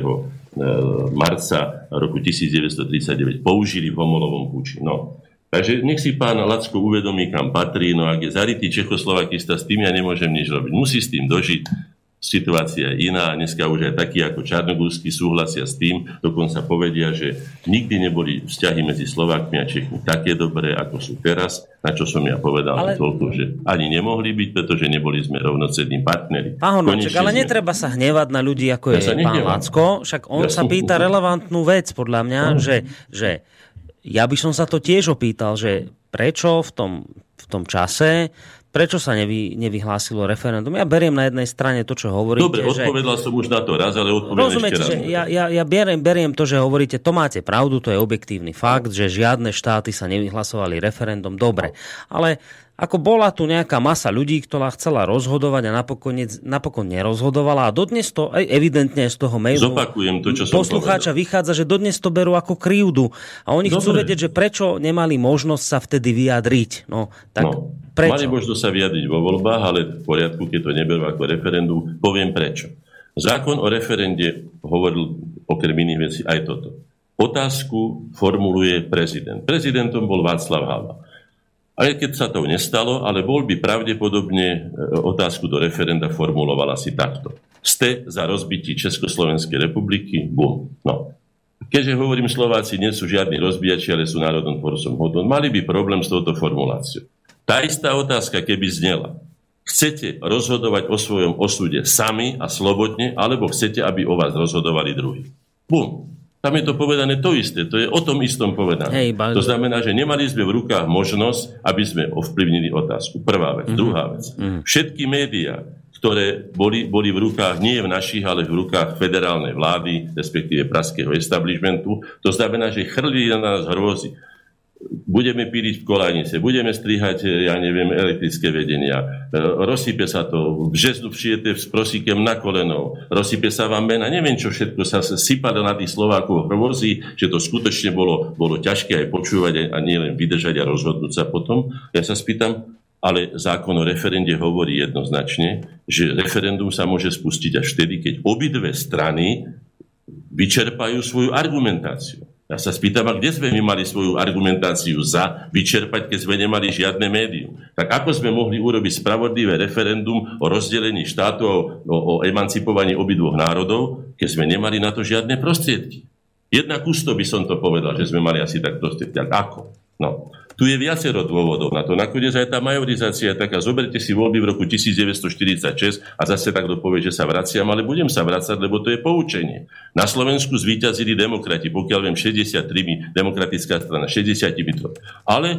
marca roku 1939 použili v Homolovom púči. No, Takže nech si pán Lacko uvedomí, kam patrí, no ak je zarytý Čechoslovakista, s tým ja nemôžem nič robiť. Musí s tým dožiť, situácia je iná. Dneska už aj takí ako Čarnogórsky súhlasia s tým, dokonca povedia, že nikdy neboli vzťahy medzi Slovákmi a Čechmi také dobré, ako sú teraz, na čo som ja povedal ale... toľko, že ani nemohli byť, pretože neboli sme rovnocenným partneri. Pán Hornoček, ale sme... netreba sa hnevať na ľudí, ako ja je pán Lacko, však on ja sa pýta relevantnú vec, podľa mňa, no. že, že ja by som sa to tiež opýtal, že prečo v tom, v tom čase Prečo sa nevy, nevyhlásilo referendum? Ja beriem na jednej strane to, čo hovoríte. Dobre, odpovedal že... som už na to raz, ale odpoviem Rozumiete, ešte raz. Že ja, ja, ja beriem, beriem to, že hovoríte, to máte pravdu, to je objektívny fakt, že žiadne štáty sa nevyhlasovali referendum. Dobre, ale ako bola tu nejaká masa ľudí, ktorá chcela rozhodovať a napokon, napokon nerozhodovala a dodnes to aj evidentne z toho mailu Zopakujem to, čo som poslucháča povedal. vychádza, že dodnes to berú ako krivdu a oni Dobre. chcú vedieť, že prečo nemali možnosť sa vtedy vyjadriť. No, tak no, prečo? Mali možnosť sa vyjadriť vo voľbách, ale v poriadku, keď to neberú ako referendum, poviem prečo. Zákon o referende hovoril okrem iných vecí aj toto. Otázku formuluje prezident. Prezidentom bol Václav Havel. Aj keď sa to nestalo, ale bol by pravdepodobne e, otázku do referenda formulovala si takto. Ste za rozbitie Československej republiky? Bum. No. Keďže hovorím, Slováci nie sú žiadni rozbijači, ale sú národom tvorcom hodnot, mali by problém s touto formuláciou. Tá istá otázka, keby znela, chcete rozhodovať o svojom osude sami a slobodne, alebo chcete, aby o vás rozhodovali druhí. Bum. Tam je to povedané to isté, to je o tom istom povedané. Hej, to znamená, že nemali sme v rukách možnosť, aby sme ovplyvnili otázku. Prvá vec. Mm-hmm. Druhá vec. Mm-hmm. Všetky médiá, ktoré boli, boli v rukách, nie v našich, ale v rukách federálnej vlády, respektíve praského establishmentu, to znamená, že chrlili na nás hrôzy budeme píliť v kolajnice, budeme strihať, ja neviem, elektrické vedenia, e, rozsype sa to, březnu přijete s prosíkem na kolenou, rozsype sa vám mena, neviem čo všetko sa sypalo na tých Slovákov hrozí, že to skutočne bolo, bolo ťažké aj počúvať a nie len vydržať a rozhodnúť sa potom. Ja sa spýtam, ale zákon o referende hovorí jednoznačne, že referendum sa môže spustiť až vtedy, keď obidve strany vyčerpajú svoju argumentáciu. Ja sa spýtam, a kde sme my mali svoju argumentáciu za vyčerpať, keď sme nemali žiadne médium? Tak ako sme mohli urobiť spravodlivé referendum o rozdelení štátu, o, o emancipovaní obidvoch národov, keď sme nemali na to žiadne prostriedky? Jedna kusto by som to povedal, že sme mali asi tak prostriedky. Ako? No. Tu je viacero dôvodov na to. Nakoniec aj tá majorizácia je taká, zoberte si voľby v roku 1946 a zase takto povie, že sa vraciam, ale budem sa vracať, lebo to je poučenie. Na Slovensku zvíťazili demokrati, pokiaľ viem 63 demokratická strana, 60 Ale e,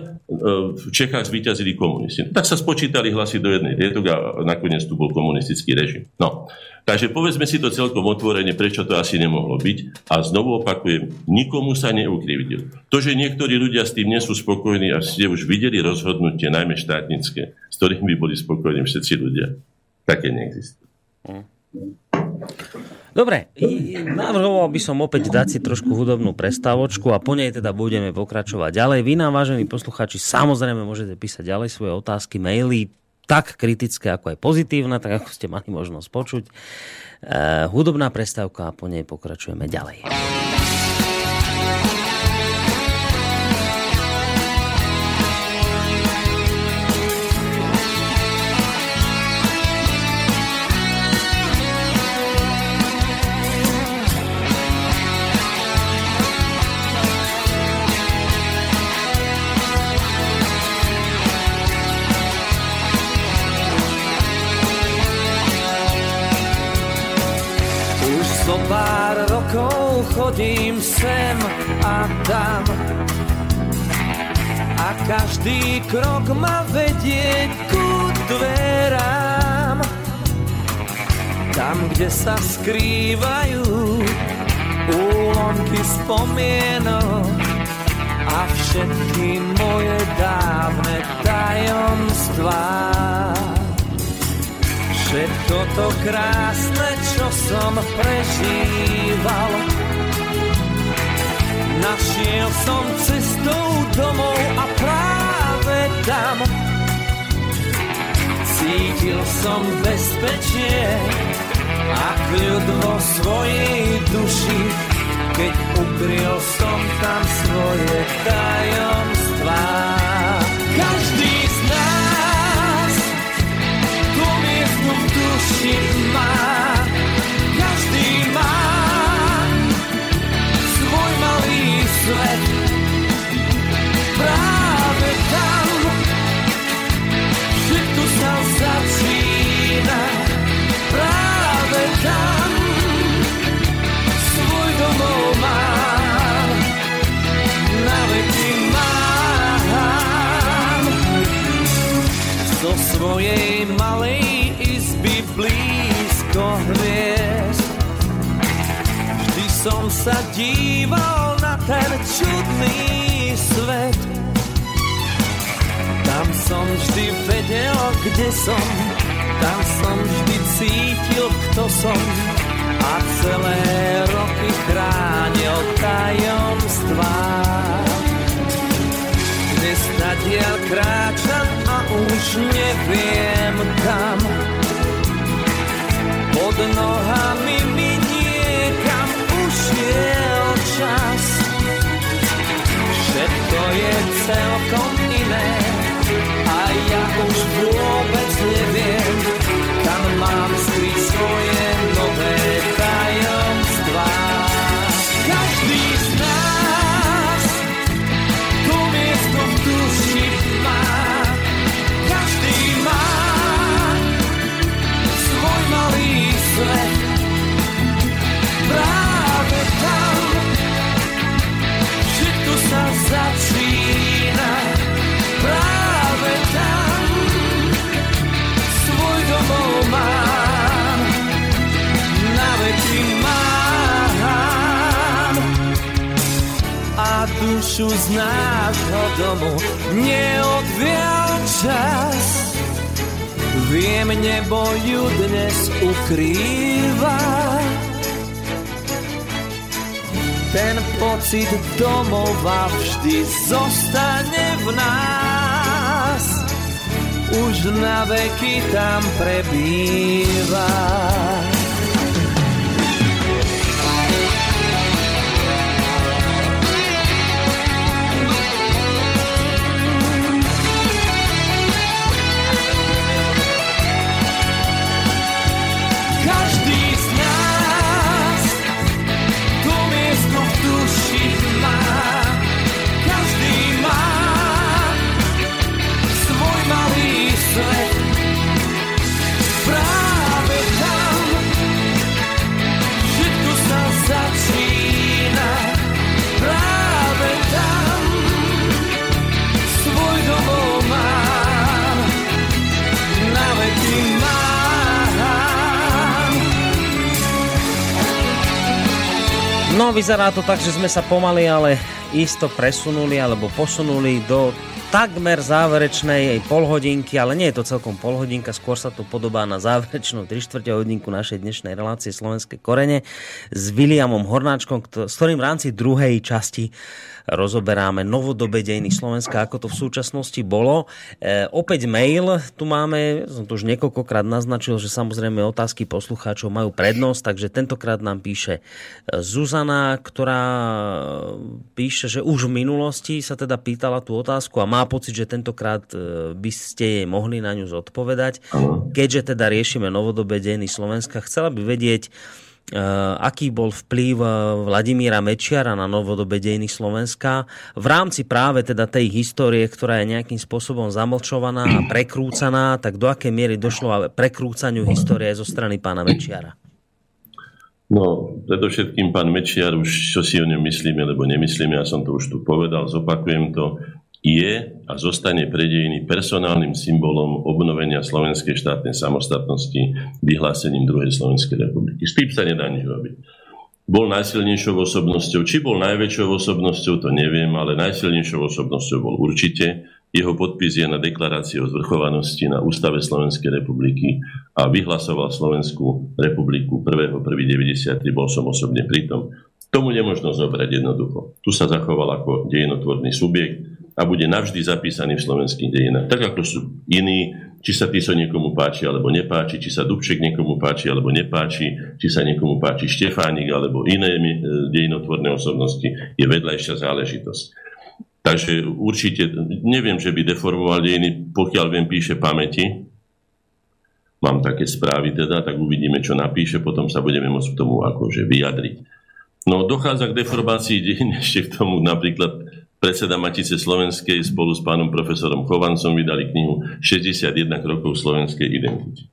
v Čechách zvíťazili komunisti. Tak sa spočítali hlasy do jednej tietok a nakoniec tu bol komunistický režim. No. Takže povedzme si to celkom otvorene, prečo to asi nemohlo byť. A znovu opakujem, nikomu sa neukrivdil. To, že niektorí ľudia s tým nie sú spokojní a ste už videli rozhodnutie, najmä štátnické, s ktorým by boli spokojní všetci ľudia, také neexistuje. Dobre, navrhoval by som opäť dať si trošku hudobnú prestávočku a po nej teda budeme pokračovať ďalej. Vy nám, vážení poslucháči, samozrejme môžete písať ďalej svoje otázky, maily, tak kritické, ako aj pozitívne, tak ako ste mali možnosť počuť. E, hudobná prestávka a po nej pokračujeme ďalej. zo pár rokov chodím sem a tam a každý krok ma vedie ku dverám tam, kde sa skrývajú úlomky spomienok a všetky moje dávne tajomstvá. Všetko to krásne, čo som prežíval, našiel som cestou domov a práve tam. Cítil som bezpečie a kľud vo svojej duši, keď ukryl som tam svoje tajomstvá. Každý Zo svojej malej izby blízko hviezd. Vždy som sa díval na ten čudný svet. Tam som vždy vedel, kde som. Tam som vždy cítil, kto som. A celé roky chránil tajomstvá Nadiaľ kráčam a už neviem kam pod nohami mi niekam ušiel čas. Všetko je celkom iné a ja už vôbec neviem, kam mám skryť svoje dušu z nášho domu neodvial čas. Viem, nebo ju dnes ukrýva. Ten pocit domova vždy zostane v nás. Už na veky tam prebýva. Vyzerá to tak, že sme sa pomaly, ale isto presunuli alebo posunuli do takmer záverečnej jej polhodinky, ale nie je to celkom polhodinka, skôr sa to podobá na záverečnú 3 čtvrte hodinku našej dnešnej relácie Slovenské korene s Williamom Hornáčkom, s ktorým v rámci druhej časti rozoberáme novodobé dejiny Slovenska, ako to v súčasnosti bolo. E, opäť mail, tu máme, som to už niekoľkokrát naznačil, že samozrejme otázky poslucháčov majú prednosť, takže tentokrát nám píše e, Zuzana, ktorá píše, že už v minulosti sa teda pýtala tú otázku a má pocit, že tentokrát e, by ste jej mohli na ňu zodpovedať. Keďže teda riešime novodobé dejiny Slovenska, chcela by vedieť, aký bol vplyv eh, Vladimíra Mečiara na novodobé dejiny Slovenska v rámci práve teda tej histórie, ktorá je nejakým spôsobom zamlčovaná a prekrúcaná, tak do akej miery došlo a prekrúcaniu histórie zo strany pána Mečiara? No, predovšetkým pán Mečiar, už čo si o ňom myslíme, lebo nemyslíme, ja som to už tu povedal, zopakujem to, je a zostane pre personálnym symbolom obnovenia slovenskej štátnej samostatnosti vyhlásením druhej Slovenskej republiky. S tým sa nedá nič robiť. Bol najsilnejšou osobnosťou, či bol najväčšou osobnosťou, to neviem, ale najsilnejšou osobnosťou bol určite. Jeho podpis je na deklarácii o zvrchovanosti na Ústave Slovenskej republiky a vyhlasoval Slovenskú republiku 1.1.93, bol som osobne pritom. Tomu nemožno zobrať jednoducho. Tu sa zachoval ako dejinotvorný subjekt a bude navždy zapísaný v slovenských dejinách. Tak ako sú iní, či sa Tiso niekomu páči alebo nepáči, či sa Dubček niekomu páči alebo nepáči, či sa niekomu páči Štefánik alebo iné e, dejinotvorné osobnosti, je vedľajšia záležitosť. Takže určite, neviem, že by deformoval dejiny, pokiaľ viem, píše pamäti. Mám také správy teda, tak uvidíme, čo napíše, potom sa budeme môcť k tomu akože vyjadriť. No dochádza k deformácii dejín <laughs> ešte k tomu napríklad predseda Matice Slovenskej spolu s pánom profesorom Chovancom vydali knihu 61 krokov slovenskej identity.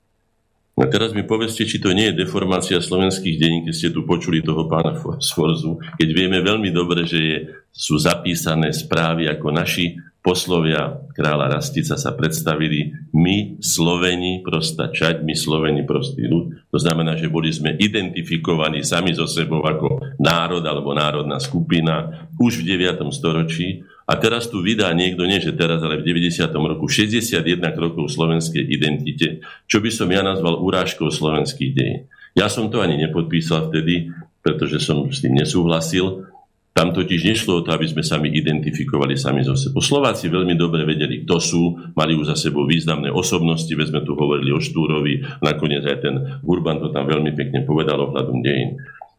A teraz mi povedzte, či to nie je deformácia slovenských denín, keď ste tu počuli toho pána Sforzu, keď vieme veľmi dobre, že je, sú zapísané správy, ako naši poslovia kráľa Rastica sa predstavili my, Sloveni, prosta čať, my, Sloveni, prostý ľud. To znamená, že boli sme identifikovaní sami so sebou ako národ alebo národná skupina už v 9. storočí a teraz tu vydá niekto, nie že teraz, ale v 90. roku 61 krokov slovenskej identite, čo by som ja nazval urážkou slovenských dejín. Ja som to ani nepodpísal vtedy, pretože som s tým nesúhlasil. Tam totiž nešlo o to, aby sme sami identifikovali sami zo sebou. Slováci veľmi dobre vedeli, kto sú, mali už za sebou významné osobnosti, veď sme tu hovorili o Štúrovi, nakoniec aj ten Urban to tam veľmi pekne povedal ohľadom dejín.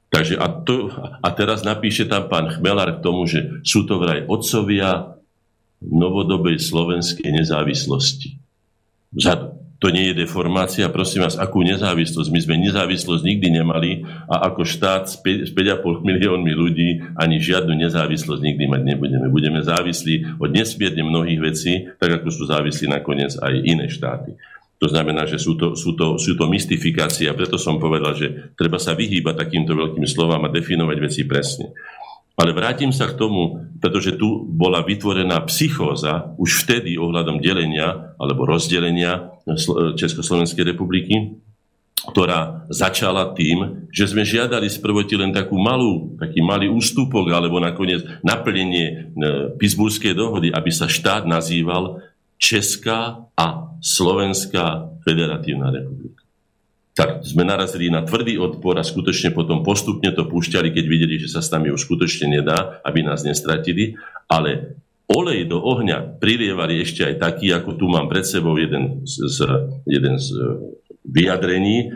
Takže a, to, a teraz napíše tam pán Chmelár k tomu, že sú to vraj otcovia novodobej slovenskej nezávislosti. Za, to nie je deformácia, prosím vás, akú nezávislosť? My sme nezávislosť nikdy nemali a ako štát s 5,5 miliónmi ľudí ani žiadnu nezávislosť nikdy mať nebudeme. Budeme závislí od nesmierne mnohých vecí, tak ako sú závislí nakoniec aj iné štáty. To znamená, že sú to, sú, to, sú to mystifikácie a preto som povedal, že treba sa vyhýbať takýmto veľkým slovám a definovať veci presne. Ale vrátim sa k tomu, pretože tu bola vytvorená psychóza už vtedy ohľadom delenia alebo rozdelenia Československej republiky, ktorá začala tým, že sme žiadali z prvoti len takú malú, taký malý ústupok alebo nakoniec naplnenie e, Pittsburghskej dohody, aby sa štát nazýval Česká a Slovenská federatívna republika. Tak sme narazili na tvrdý odpor a skutočne potom postupne to púšťali, keď videli, že sa s nami už skutočne nedá, aby nás nestratili. Ale olej do ohňa prilievali ešte aj taký, ako tu mám pred sebou jeden z, z, jeden z vyjadrení.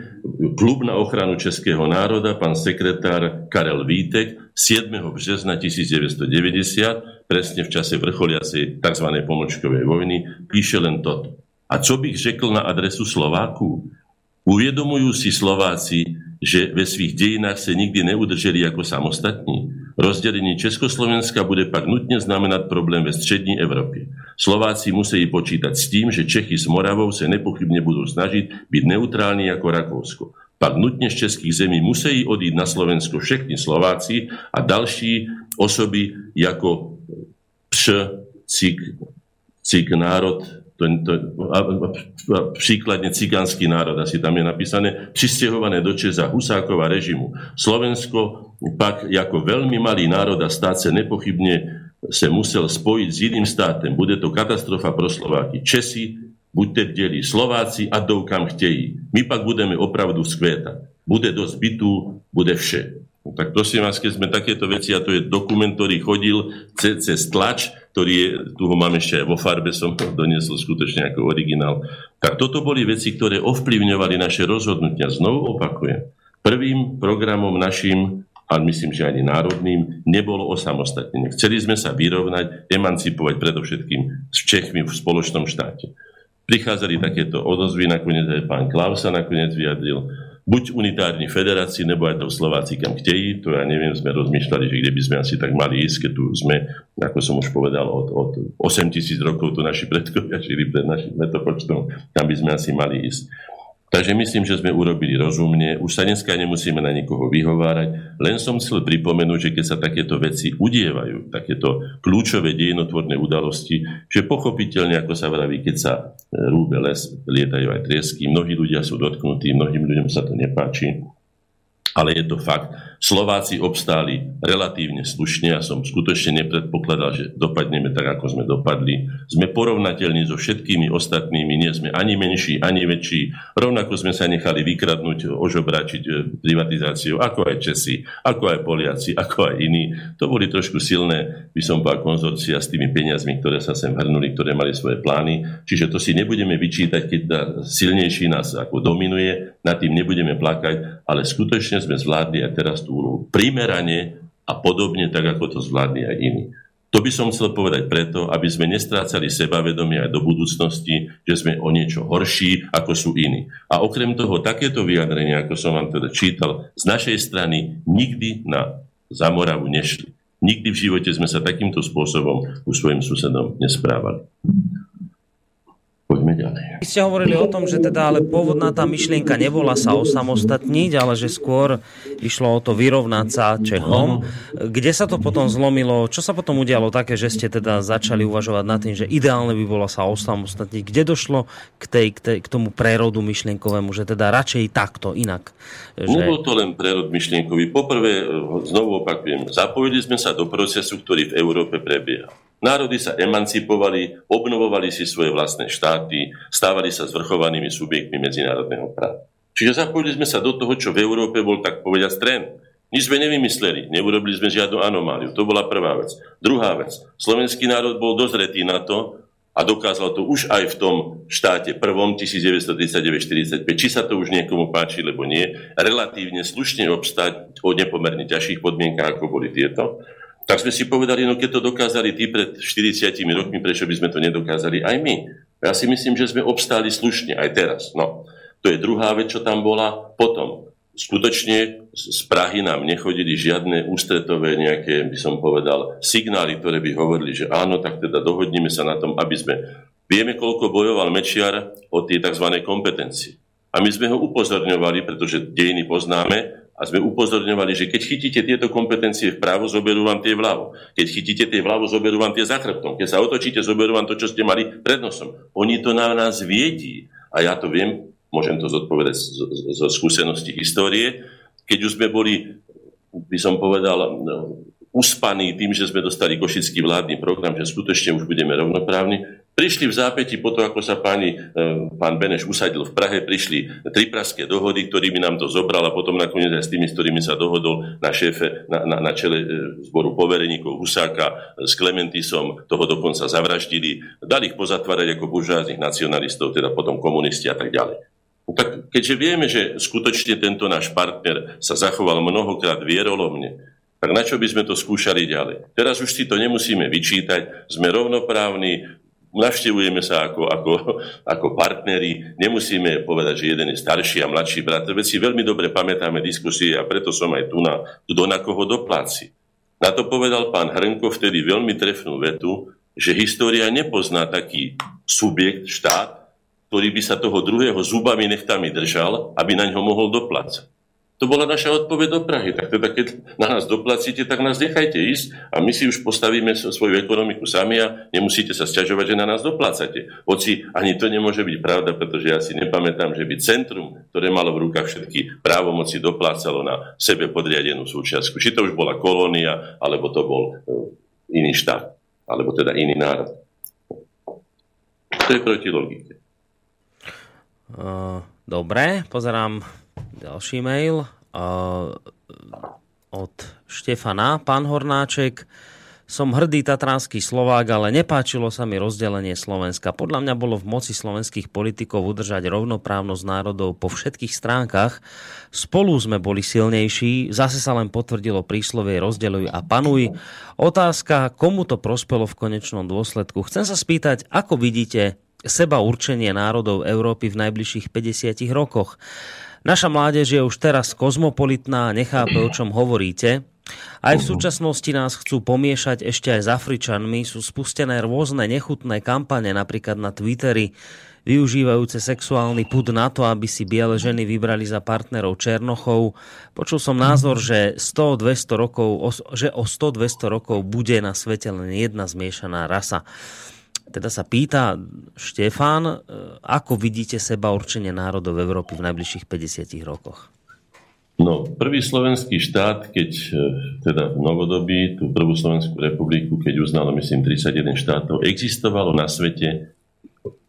Klub na ochranu českého národa, pán sekretár Karel Vítek, 7. března 1990, presne v čase vrcholiacej tzv. pomočkovej vojny, píše len toto. A čo bych řekl na adresu Slováku? Uvedomujú si Slováci, že ve svých dejinách sa nikdy neudrželi ako samostatní. Rozdelenie Československa bude pak nutne znamenať problém ve střední Európe. Slováci musí počítať s tým, že Čechy s Moravou sa nepochybne budú snažiť byť neutrálni ako Rakousko. Pak nutne z českých zemí musí odísť na Slovensko všetky Slováci a další osoby ako Pš, Cik, Cik národ, to, to, a, a, príkladne cigánsky národ, asi tam je napísané, přistěhované do Česa Husákova režimu. Slovensko pak ako veľmi malý národ a stát sa nepochybne se musel spojiť s iným státem. Bude to katastrofa pro Slováky. Česi, buďte bdeli, Slováci a jdou kam chtějí. My pak budeme opravdu skvétať. Bude dosť bytú, bude vše. No, tak prosím vás, keď sme takéto veci, a to je dokument, ktorý chodil cez, cez tlač, ktorý je, tu ho mám ešte aj vo farbe, som to doniesol skutočne ako originál. Tak toto boli veci, ktoré ovplyvňovali naše rozhodnutia. Znovu opakujem. Prvým programom našim, a myslím, že ani národným, nebolo osamostatnenie. Chceli sme sa vyrovnať, emancipovať predovšetkým s Čechmi v spoločnom štáte. Prichádzali takéto odozvy, nakoniec aj pán Klaus sa nakoniec vyjadril buď unitárni federácii, nebo aj to Slováci kam chtějí, to ja neviem, sme rozmýšľali, že kde by sme asi tak mali ísť, keď tu sme, ako som už povedal, od, od 8 tisíc rokov tu naši predkovia žili pred našim metopočtom, tam by sme asi mali ísť. Takže myslím, že sme urobili rozumne. Už sa dneska nemusíme na nikoho vyhovárať. Len som chcel pripomenúť, že keď sa takéto veci udievajú, takéto kľúčové dejinotvorné udalosti, že pochopiteľne, ako sa vraví, keď sa e, rúbe les, lietajú aj triesky, mnohí ľudia sú dotknutí, mnohým ľuďom sa to nepáči ale je to fakt. Slováci obstáli relatívne slušne a som skutočne nepredpokladal, že dopadneme tak, ako sme dopadli. Sme porovnateľní so všetkými ostatnými, nie sme ani menší, ani väčší. Rovnako sme sa nechali vykradnúť, ožobračiť e, privatizáciou, ako aj Česi, ako aj Poliaci, ako aj iní. To boli trošku silné, by som povedal, konzorcia s tými peniazmi, ktoré sa sem hrnuli, ktoré mali svoje plány. Čiže to si nebudeme vyčítať, keď silnejší nás ako dominuje, nad tým nebudeme plakať, ale skutočne sme zvládli aj teraz tú úlohu primerane a podobne, tak ako to zvládli aj iní. To by som chcel povedať preto, aby sme nestrácali sebavedomie aj do budúcnosti, že sme o niečo horší, ako sú iní. A okrem toho, takéto vyjadrenia, ako som vám teda čítal, z našej strany nikdy na Zamoravu nešli. Nikdy v živote sme sa takýmto spôsobom u svojim susedom nesprávali. Poďme ďalej. Vy ste hovorili o tom, že teda ale pôvodná tá myšlienka nebola sa osamostatniť, ale že skôr išlo o to vyrovnať sa Čechom. Kde sa to potom zlomilo? Čo sa potom udialo také, že ste teda začali uvažovať nad tým, že ideálne by bolo sa osamostatniť? Kde došlo k, tej, k, tej, k tomu prerodu myšlienkovému, že teda radšej takto, inak? Že... Nebol to len prerod myšlienkový. Poprvé, znovu opakujem, zapojili sme sa do procesu, ktorý v Európe prebieha. Národy sa emancipovali, obnovovali si svoje vlastné štáty, stávali sa zvrchovanými subjektmi medzinárodného práva. Čiže zapojili sme sa do toho, čo v Európe bol tak povedať trend. Nič sme nevymysleli, neurobili sme žiadnu anomáliu. To bola prvá vec. Druhá vec. Slovenský národ bol dozretý na to a dokázal to už aj v tom štáte prvom 1939-45, či sa to už niekomu páči, lebo nie, relatívne slušne obstať o nepomerne ťažších podmienkách, ako boli tieto. Tak sme si povedali, no keď to dokázali tí pred 40 rokmi, prečo by sme to nedokázali aj my? Ja si myslím, že sme obstáli slušne aj teraz. No, to je druhá vec, čo tam bola. Potom, skutočne z Prahy nám nechodili žiadne ústretové nejaké, by som povedal, signály, ktoré by hovorili, že áno, tak teda dohodníme sa na tom, aby sme... Vieme, koľko bojoval Mečiar o tie tzv. kompetencie. A my sme ho upozorňovali, pretože dejiny poznáme, a sme upozorňovali, že keď chytíte tieto kompetencie vpravo, zoberú vám tie vľavo. Keď chytíte tie vľavo, zoberú vám tie za chrbtom. Keď sa otočíte, zoberú vám to, čo ste mali pred nosom. Oni to na nás viedí. A ja to viem, môžem to zodpovedať zo skúsenosti histórie. Keď už sme boli, by som povedal, no, uspaní tým, že sme dostali košický vládny program, že skutočne už budeme rovnoprávni, Prišli v zápäti po to, ako sa páni, e, pán Beneš usadil v Prahe, prišli tri praské dohody, ktorými nám to zobral a potom nakoniec aj s tými, s ktorými sa dohodol na šéfe, na, na, na čele e, zboru povereníkov Husáka s Klementisom, toho dokonca zavraždili, dali ich pozatvárať ako buržáznych nacionalistov, teda potom komunisti a tak ďalej. Keďže vieme, že skutočne tento náš partner sa zachoval mnohokrát vierolomne, tak na čo by sme to skúšali ďalej? Teraz už si to nemusíme vyčítať, sme rovnoprávni, navštevujeme sa ako, ako, <laughs> ako partneri, nemusíme povedať, že jeden je starší a mladší brat. Veď si veľmi dobre pamätáme diskusie a preto som aj tu na, kto na koho dopláci. Na to povedal pán Hrnko vtedy veľmi trefnú vetu, že história nepozná taký subjekt, štát, ktorý by sa toho druhého zubami nechtami držal, aby na ňo mohol doplácať. To bola naša odpoveď do Prahy. Tak teda, keď na nás doplacíte, tak nás nechajte ísť a my si už postavíme svoju ekonomiku sami a nemusíte sa sťažovať, že na nás doplácate. Hoci ani to nemôže byť pravda, pretože ja si nepamätám, že by centrum, ktoré malo v rukách všetky právomoci, doplácalo na sebe podriadenú súčiastku. Či to už bola kolónia, alebo to bol e, iný štát, alebo teda iný národ. To je proti logike. Uh, dobre, pozerám ďalší mail od Štefana. Pán Hornáček, som hrdý tatranský Slovák, ale nepáčilo sa mi rozdelenie Slovenska. Podľa mňa bolo v moci slovenských politikov udržať rovnoprávnosť národov po všetkých stránkach. Spolu sme boli silnejší, zase sa len potvrdilo príslovie rozdeluj a panuj. Otázka, komu to prospelo v konečnom dôsledku. Chcem sa spýtať, ako vidíte seba určenie národov Európy v najbližších 50 rokoch. Naša mládež je už teraz kozmopolitná nechápe, o čom hovoríte. Aj v súčasnosti nás chcú pomiešať ešte aj s Afričanmi. Sú spustené rôzne nechutné kampane, napríklad na Twitteri, využívajúce sexuálny pud na to, aby si biele ženy vybrali za partnerov Černochov. Počul som názor, že, 100-200 rokov, že o 100-200 rokov bude na svete len jedna zmiešaná rasa. Teda sa pýta Štefán, e, ako vidíte seba určenie národov Európy v najbližších 50 rokoch? No, prvý slovenský štát, keď e, teda v novodobí, tú prvú Slovenskú republiku, keď uznalo, myslím, 31 štátov, existovalo na svete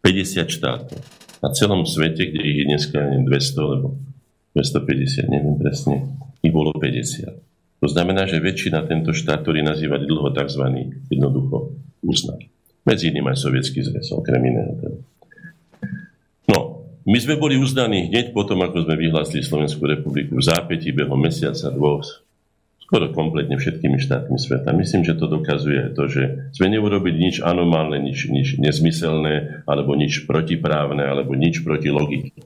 50 štátov. Na celom svete, kde ich je dneska 200, alebo 250, neviem presne, ich bolo 50. To znamená, že väčšina tento štát, ktorý nazývali dlho tzv. jednoducho uznali. Medzi iným aj sovietský zväz, okrem iného. Teda. My sme boli uznaní hneď potom, ako sme vyhlásili Slovenskú republiku v zápätí behom mesiaca, dvoch, skoro kompletne všetkými štátmi sveta. Myslím, že to dokazuje to, že sme neurobili nič anomálne, nič, nič nezmyselné, alebo nič protiprávne, alebo nič proti logike.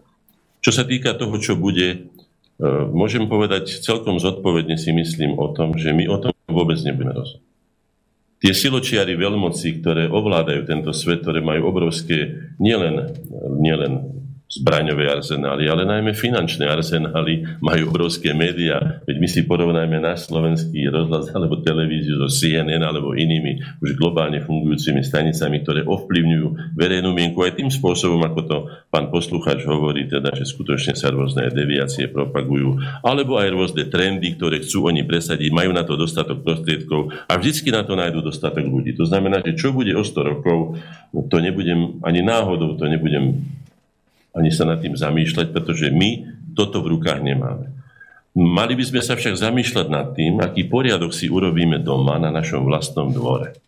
Čo sa týka toho, čo bude, e, môžem povedať celkom zodpovedne si myslím o tom, že my o tom vôbec nebudeme rozhodnúť. Tie siločiary veľmoci, ktoré ovládajú tento svet, ktoré majú obrovské nielen, nielen zbraňové arzenály, ale najmä finančné arzenály, majú obrovské médiá. Veď my si porovnajme náš slovenský rozhlas alebo televíziu so CNN alebo inými už globálne fungujúcimi stanicami, ktoré ovplyvňujú verejnú mienku aj tým spôsobom, ako to pán poslucháč hovorí, teda, že skutočne sa rôzne deviácie propagujú, alebo aj rôzne trendy, ktoré chcú oni presadiť, majú na to dostatok prostriedkov a vždycky na to nájdú dostatok ľudí. To znamená, že čo bude o 100 rokov, to nebudem ani náhodou, to nebudem ani sa nad tým zamýšľať, pretože my toto v rukách nemáme. Mali by sme sa však zamýšľať nad tým, aký poriadok si urobíme doma na našom vlastnom dvore.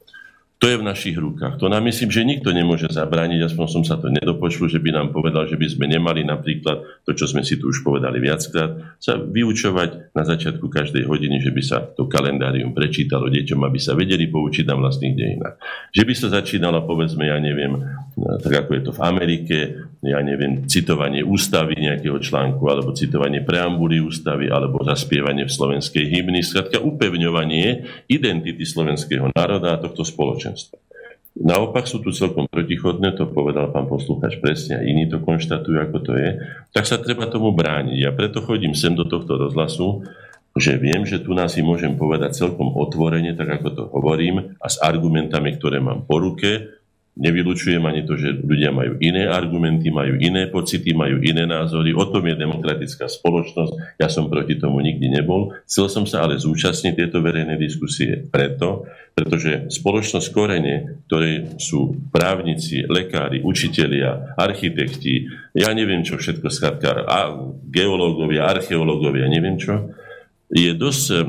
To je v našich rukách. To nám myslím, že nikto nemôže zabrániť, aspoň som sa to nedopočul, že by nám povedal, že by sme nemali napríklad to, čo sme si tu už povedali viackrát, sa vyučovať na začiatku každej hodiny, že by sa to kalendárium prečítalo deťom, aby sa vedeli poučiť na vlastných dejinách. Že by sa začínalo, povedzme, ja neviem, tak ako je to v Amerike, ja neviem, citovanie ústavy nejakého článku, alebo citovanie preambuly ústavy, alebo zaspievanie v slovenskej hymny, skratka upevňovanie identity slovenského národa a tohto spoločenstva spoločenstva. Naopak sú tu celkom protichodné, to povedal pán poslucháč presne a iní to konštatujú, ako to je, tak sa treba tomu brániť. Ja preto chodím sem do tohto rozhlasu, že viem, že tu nás si môžem povedať celkom otvorene, tak ako to hovorím, a s argumentami, ktoré mám po ruke, Nevylučujem ani to, že ľudia majú iné argumenty, majú iné pocity, majú iné názory. O tom je demokratická spoločnosť. Ja som proti tomu nikdy nebol. Chcel som sa ale zúčastniť tieto verejné diskusie preto, pretože spoločnosť korene, ktoré sú právnici, lekári, učitelia, architekti, ja neviem čo všetko, skratka, geológovia, archeológovia, neviem čo, je dosť eh,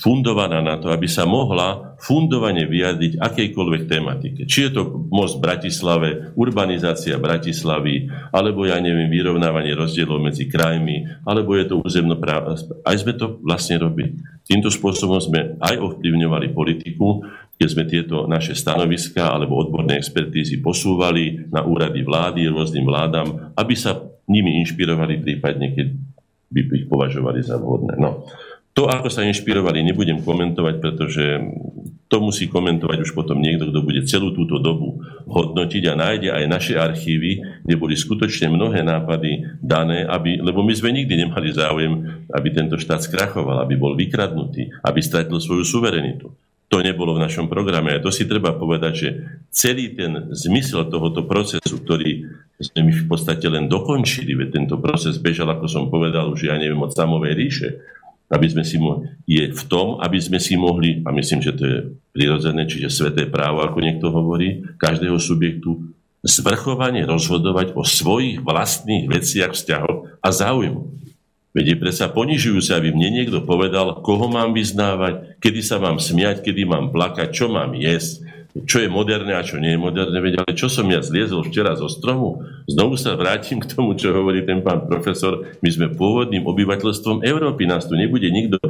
fundovaná na to, aby sa mohla fundovane vyjadriť akejkoľvek tematike. Či je to most v Bratislave, urbanizácia Bratislavy, alebo ja neviem, vyrovnávanie rozdielov medzi krajmi, alebo je to územno práva. Aj sme to vlastne robili. Týmto spôsobom sme aj ovplyvňovali politiku, keď sme tieto naše stanoviská alebo odborné expertízy posúvali na úrady vlády, rôznym vládam, aby sa nimi inšpirovali prípadne, keď by ich považovali za vhodné. No. To, ako sa inšpirovali, nebudem komentovať, pretože to musí komentovať už potom niekto, kto bude celú túto dobu hodnotiť a nájde aj naše archívy, kde boli skutočne mnohé nápady dané, aby, lebo my sme nikdy nemali záujem, aby tento štát skrachoval, aby bol vykradnutý, aby stratil svoju suverenitu. To nebolo v našom programe. A to si treba povedať, že celý ten zmysel tohoto procesu, ktorý sme my v podstate len dokončili, veď tento proces bežal, ako som povedal, už ja neviem, od samovej ríše, aby sme si mohli, je v tom, aby sme si mohli, a myslím, že to je prirodzené, čiže sveté právo, ako niekto hovorí, každého subjektu, zvrchovane rozhodovať o svojich vlastných veciach, vzťahoch a záujmu. Veď je predsa ponižujúce, aby mne niekto povedal, koho mám vyznávať, kedy sa mám smiať, kedy mám plakať, čo mám jesť, čo je moderné a čo nie je moderné. Veď, ale čo som ja zliezol včera zo stromu? Znovu sa vrátim k tomu, čo hovorí ten pán profesor. My sme pôvodným obyvateľstvom Európy. Nás tu nebude nikto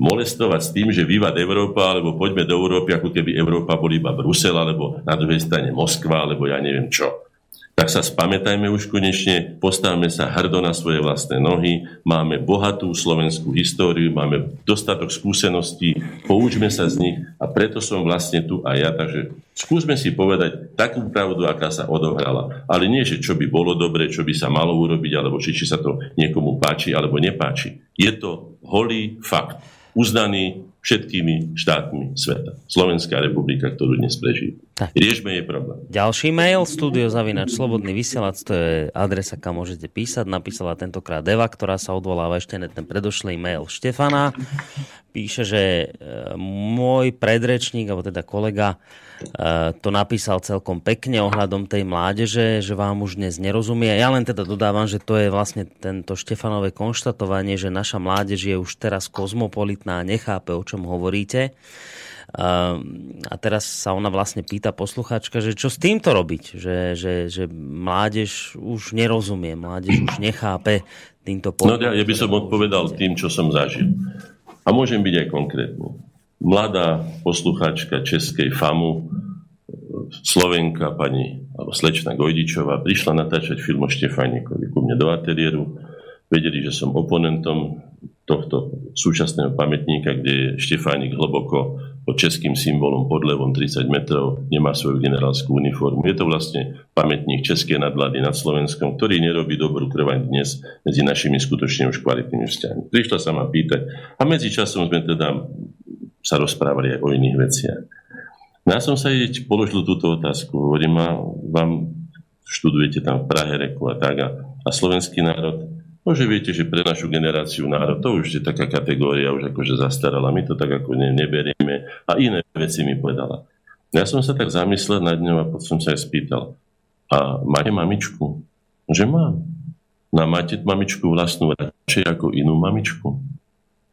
molestovať s tým, že vyvad Európa, alebo poďme do Európy, ako keby Európa bol iba Brusel, alebo na druhej strane Moskva, alebo ja neviem čo. Tak sa spamätajme už konečne, postavme sa hrdo na svoje vlastné nohy, máme bohatú slovenskú históriu, máme dostatok skúseností, poučme sa z nich a preto som vlastne tu aj ja, takže skúsme si povedať takú pravdu, aká sa odohrala. Ale nie, že čo by bolo dobre, čo by sa malo urobiť, alebo či, či sa to niekomu páči alebo nepáči. Je to holý fakt, uznaný všetkými štátmi sveta. Slovenská republika, ktorú dnes prežije. Tak. Riešme jej problém. Ďalší mail, studiozavinač Slobodný vysielač, to je adresa, kam môžete písať. Napísala tentokrát Eva, ktorá sa odvoláva ešte na ten predošlý mail Štefana. Píše, že e, môj predrečník, alebo teda kolega, to napísal celkom pekne ohľadom tej mládeže, že vám už dnes nerozumie. Ja len teda dodávam, že to je vlastne tento Štefanové konštatovanie, že naša mládež je už teraz kozmopolitná a nechápe, o čom hovoríte. A teraz sa ona vlastne pýta poslucháčka, že čo s týmto robiť? Že, že, že mládež už nerozumie, mládež už nechápe týmto pohľadom. No ja, ja by som odpovedal tým, čo som zažil. A môžem byť aj konkrétny. Mladá poslucháčka Českej FAMu, Slovenka, pani, alebo slečna Gojdičová, prišla natáčať film o Štefánikovi ku mne do ateliéru. Vedeli, že som oponentom tohto súčasného pamätníka, kde je Štefánik hlboko pod českým symbolom pod levom 30 metrov, nemá svoju generálskú uniformu. Je to vlastne pamätník Českej nadvlády nad Slovenskom, ktorý nerobí dobrú krvaň dnes medzi našimi skutočne už kvalitnými vzťahmi. Prišla sa ma pýtať a medzi časom sme teda sa rozprávali aj o iných veciach. No ja som sa jej položil túto otázku. Hovorím, a vám študujete tam v Prahe, Reku a tak a, a slovenský národ No, že viete, že pre našu generáciu národ, to už je taká kategória, už akože zastarala, my to tak ako ne, neberieme a iné veci mi povedala. Ja som sa tak zamyslel nad ňou a potom som sa aj spýtal, a máte mamičku? Že mám. Na no máte mamičku vlastnú radšej ako inú mamičku?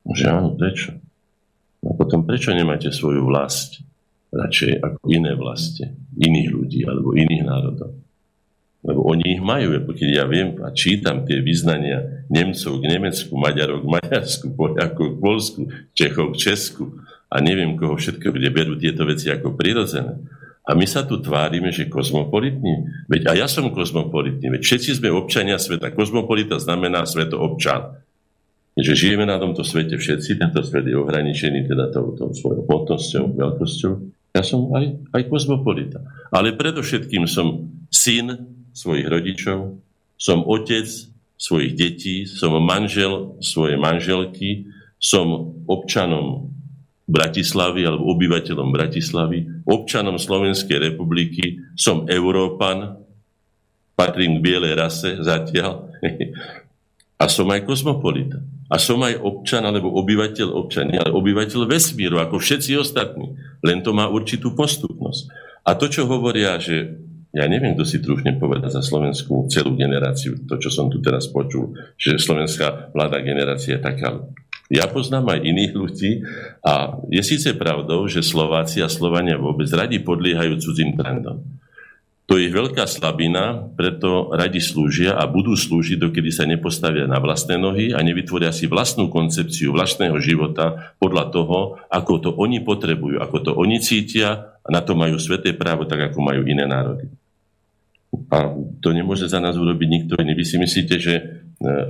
Že áno, prečo? No potom prečo nemáte svoju vlast radšej ako iné vlasti, iných ľudí alebo iných národov? Lebo oni ich majú, keď ja viem a čítam tie vyznania Nemcov k Nemecku, Maďarov k Maďarsku, Poliakov k Polsku, Čechov k Česku a neviem koho všetko, kde berú tieto veci ako prirodzené. A my sa tu tvárime, že kozmopolitní. Veď a ja som kozmopolitný. Veď všetci sme občania sveta. Kozmopolita znamená sveto občan. Že žijeme na tomto svete všetci, tento svet je ohraničený teda tou, tou svojou hmotnosťou, veľkosťou. Ja som aj, aj kozmopolita. Ale predovšetkým som syn svojich rodičov, som otec svojich detí, som manžel svojej manželky, som občanom Bratislavy alebo obyvateľom Bratislavy, občanom Slovenskej republiky, som Európan, patrím k bielej rase zatiaľ <laughs> a som aj kozmopolita. A som aj občan alebo obyvateľ občania, ale obyvateľ vesmíru, ako všetci ostatní. Len to má určitú postupnosť. A to, čo hovoria, že ja neviem, kto si trúfne povedať za slovenskú celú generáciu, to, čo som tu teraz počul, že slovenská mladá generácia je taká. Ja poznám aj iných ľudí a je síce pravdou, že Slováci a Slovania vôbec radi podliehajú cudzím trendom. To je veľká slabina, preto radi slúžia a budú slúžiť, dokedy sa nepostavia na vlastné nohy a nevytvoria si vlastnú koncepciu vlastného života podľa toho, ako to oni potrebujú, ako to oni cítia a na to majú sveté právo, tak ako majú iné národy. A to nemôže za nás urobiť nikto iný. Vy si myslíte, že e,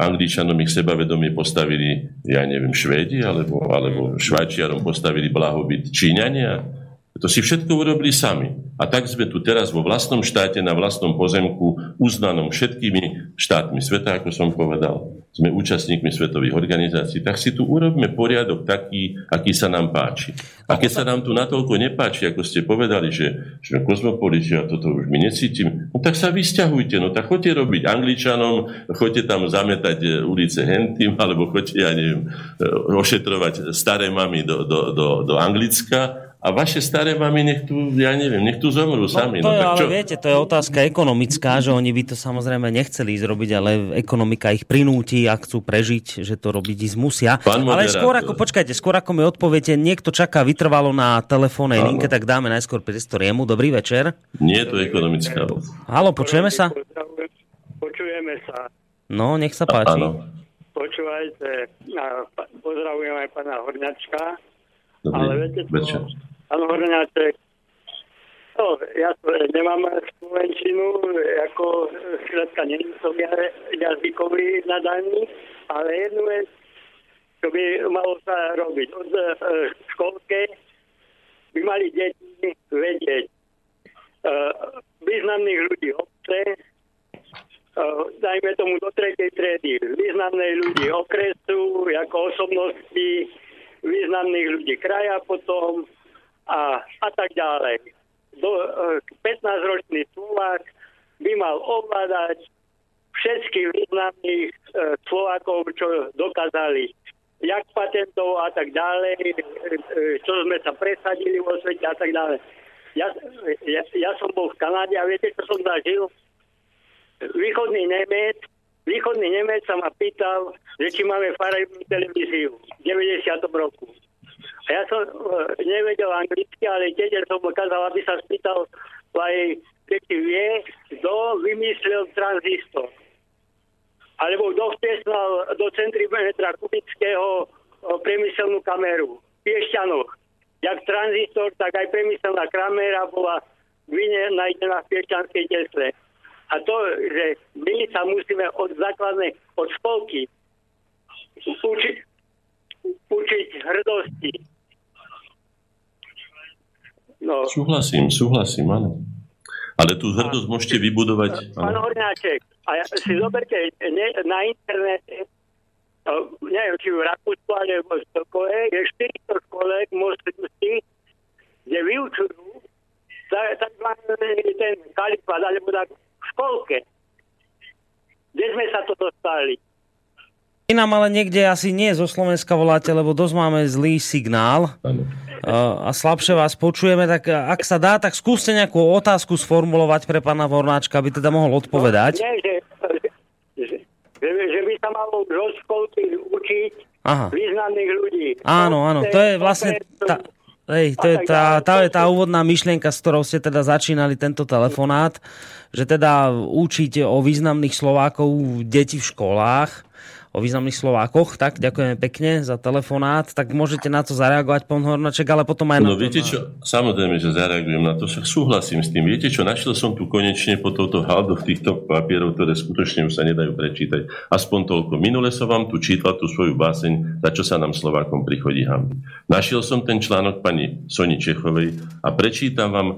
Angličanom ich sebavedomie postavili, ja neviem, Švédi, alebo, alebo Švajčiarom postavili blahobyt Číňania? To si všetko urobili sami. A tak sme tu teraz vo vlastnom štáte, na vlastnom pozemku, uznanom všetkými štátmi sveta, ako som povedal. Sme účastníkmi svetových organizácií. Tak si tu urobme poriadok taký, aký sa nám páči. A keď sa nám tu natoľko nepáči, ako ste povedali, že sme kozmopoliti a toto už my necítim, no tak sa vysťahujte, no tak choďte robiť Angličanom, choďte tam zametať e, ulice Hentým, alebo choďte, ja neviem, e, ošetrovať staré mamy do, do, do, do Anglicka a vaše staré mami nech tu, ja neviem, nech tu zomrú no, sami. To no, je, tak čo? ale viete, to je otázka ekonomická, že oni by to samozrejme nechceli ísť robiť, ale ekonomika ich prinúti, ak chcú prežiť, že to robiť ísť musia. Pán ale skôr ako, počkajte, skôr ako mi odpoviete, niekto čaká vytrvalo na telefónnej linke, tak dáme najskôr priestor jemu. Dobrý večer. Nie je to ekonomická vec. Halo, počujeme sa? Počujeme sa. No, nech sa páči. Áno. Počúvajte, pozdravujem aj pána Horňačka. Dobrý ale viete čo, Pán Horňáček, No, ja nemám slovenčinu, ako skrátka nie som ja jazykový nadaný, ale jednu vec, čo by malo sa robiť. Od e, školke by mali deti vedieť e, významných ľudí obce, e, dajme tomu do tretej triedy, významných ľudí okresu, ako osobnosti, významných ľudí kraja potom a, a tak ďalej do, 15-ročný e, Slovák by mal ovládať všetkých významných e, Slovákov, čo dokázali jak patentov a tak ďalej, e, čo sme sa presadili vo svete a tak ďalej. Ja, ja, ja som bol v Kanáde a viete, čo som zažil? Východný Nemec, východný Nemec sa ma pýtal, že či máme farebnú televíziu v 90. roku. Ja som uh, nevedel anglicky, ale tiež som ukázal, aby sa spýtal aj či vie, kto vymyslel tranzistor. Alebo kto vtiesnal do centrimetra kubického uh, priemyselnú kameru v Piešťanoch. Jak tranzistor, tak aj priemyselná kamera bola nájdená v Piešťanskej Tesle. A to, že my sa musíme od základnej, od školky učiť, učiť hrdosti, No. Súhlasím, súhlasím, áno. Ale tú hrdosť a, môžete vybudovať... Pán Horňáček, a si zoberte ne, na internete, neviem, či v Rakúsku alebo v Stokole, je 400 školek mostnosti, kde vyučujú tzv. ten kalifát, alebo tak v školke. Kde sme sa to dostali? Nám ale niekde asi nie zo Slovenska voláte, lebo dosť máme zlý signál. Ano a slabšie vás počujeme, tak ak sa dá, tak skúste nejakú otázku sformulovať pre pána Vornáčka, aby teda mohol odpovedať. No, nie, že, že, že, že by sa malo do školky učiť Aha. významných ľudí. Áno, áno, to je vlastne... Tá, Hej, to je tá, tá, tá úvodná myšlienka, s ktorou ste teda začínali tento telefonát, že teda učíte o významných Slovákov deti v školách o významných Slovákoch. Tak, ďakujeme pekne za telefonát. Tak môžete na to zareagovať, pán Hornaček, ale potom aj no, na to. viete čo, samozrejme, že zareagujem na to, však súhlasím s tým. Viete čo, našiel som tu konečne po touto haldu týchto papierov, ktoré skutočne už sa nedajú prečítať. Aspoň toľko. Minule som vám tu čítal tú svoju báseň, za čo sa nám Slovákom prichodí hamby. Našiel som ten článok pani Soni Čechovej a prečítam vám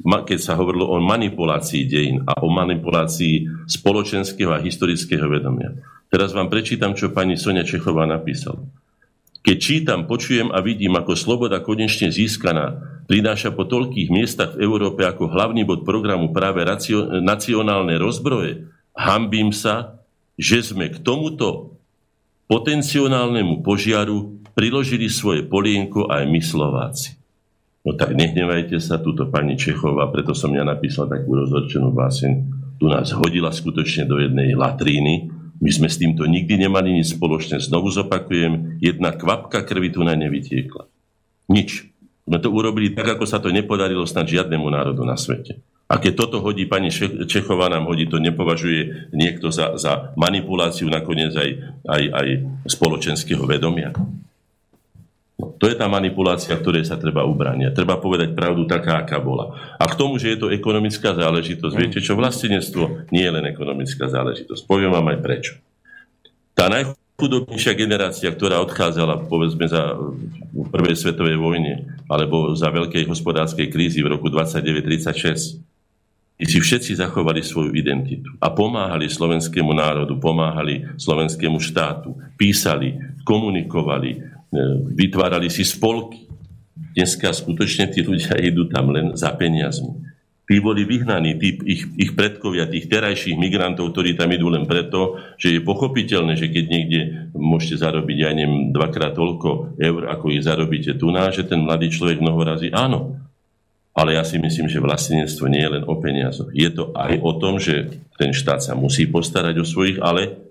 keď sa hovorilo o manipulácii dejín a o manipulácii spoločenského a historického vedomia. Teraz vám prečítam, čo pani Sonia Čechová napísala. Keď čítam, počujem a vidím, ako sloboda konečne získaná prináša po toľkých miestach v Európe ako hlavný bod programu práve racio- nacionálne rozbroje, hambím sa, že sme k tomuto potenciálnemu požiaru priložili svoje polienko aj my Slováci. No tak nehnevajte sa, túto pani Čechová, preto som ja napísal takú rozhorčenú báseň, tu nás hodila skutočne do jednej latríny, my sme s týmto nikdy nemali nič spoločné. Znovu zopakujem, jedna kvapka krvi tu na nevytiekla. Nič. Sme to urobili tak, ako sa to nepodarilo snad žiadnemu národu na svete. A keď toto hodí pani Čechová nám hodí, to nepovažuje niekto za, za manipuláciu nakoniec aj, aj, aj spoločenského vedomia. To je tá manipulácia, ktorej sa treba ubrániť. Treba povedať pravdu taká, aká bola. A k tomu, že je to ekonomická záležitosť, viete čo, vlastenectvo nie je len ekonomická záležitosť. Poviem vám aj prečo. Tá najchudobnejšia generácia, ktorá odchádzala, povedzme, za prvej svetovej vojne, alebo za veľkej hospodárskej krízy v roku 29-36, si všetci zachovali svoju identitu a pomáhali slovenskému národu, pomáhali slovenskému štátu, písali, komunikovali, vytvárali si spolky. Dneska skutočne tí ľudia <laughs> idú tam len za peniazmi. Tí boli vyhnaní, tí, ich, ich predkovia, tých terajších migrantov, ktorí tam idú len preto, že je pochopiteľné, že keď niekde môžete zarobiť, ja neviem, dvakrát toľko eur, ako ich zarobíte tu na, že ten mladý človek mnoho razy áno. Ale ja si myslím, že vlastníctvo nie je len o peniazoch. Je to aj o tom, že ten štát sa musí postarať o svojich, ale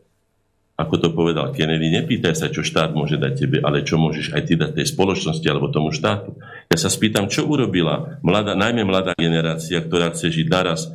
ako to povedal Kennedy, nepýtaj sa, čo štát môže dať tebe, ale čo môžeš aj ty dať tej spoločnosti alebo tomu štátu. Ja sa spýtam, čo urobila mladá, najmä mladá generácia, ktorá chce žiť naraz e,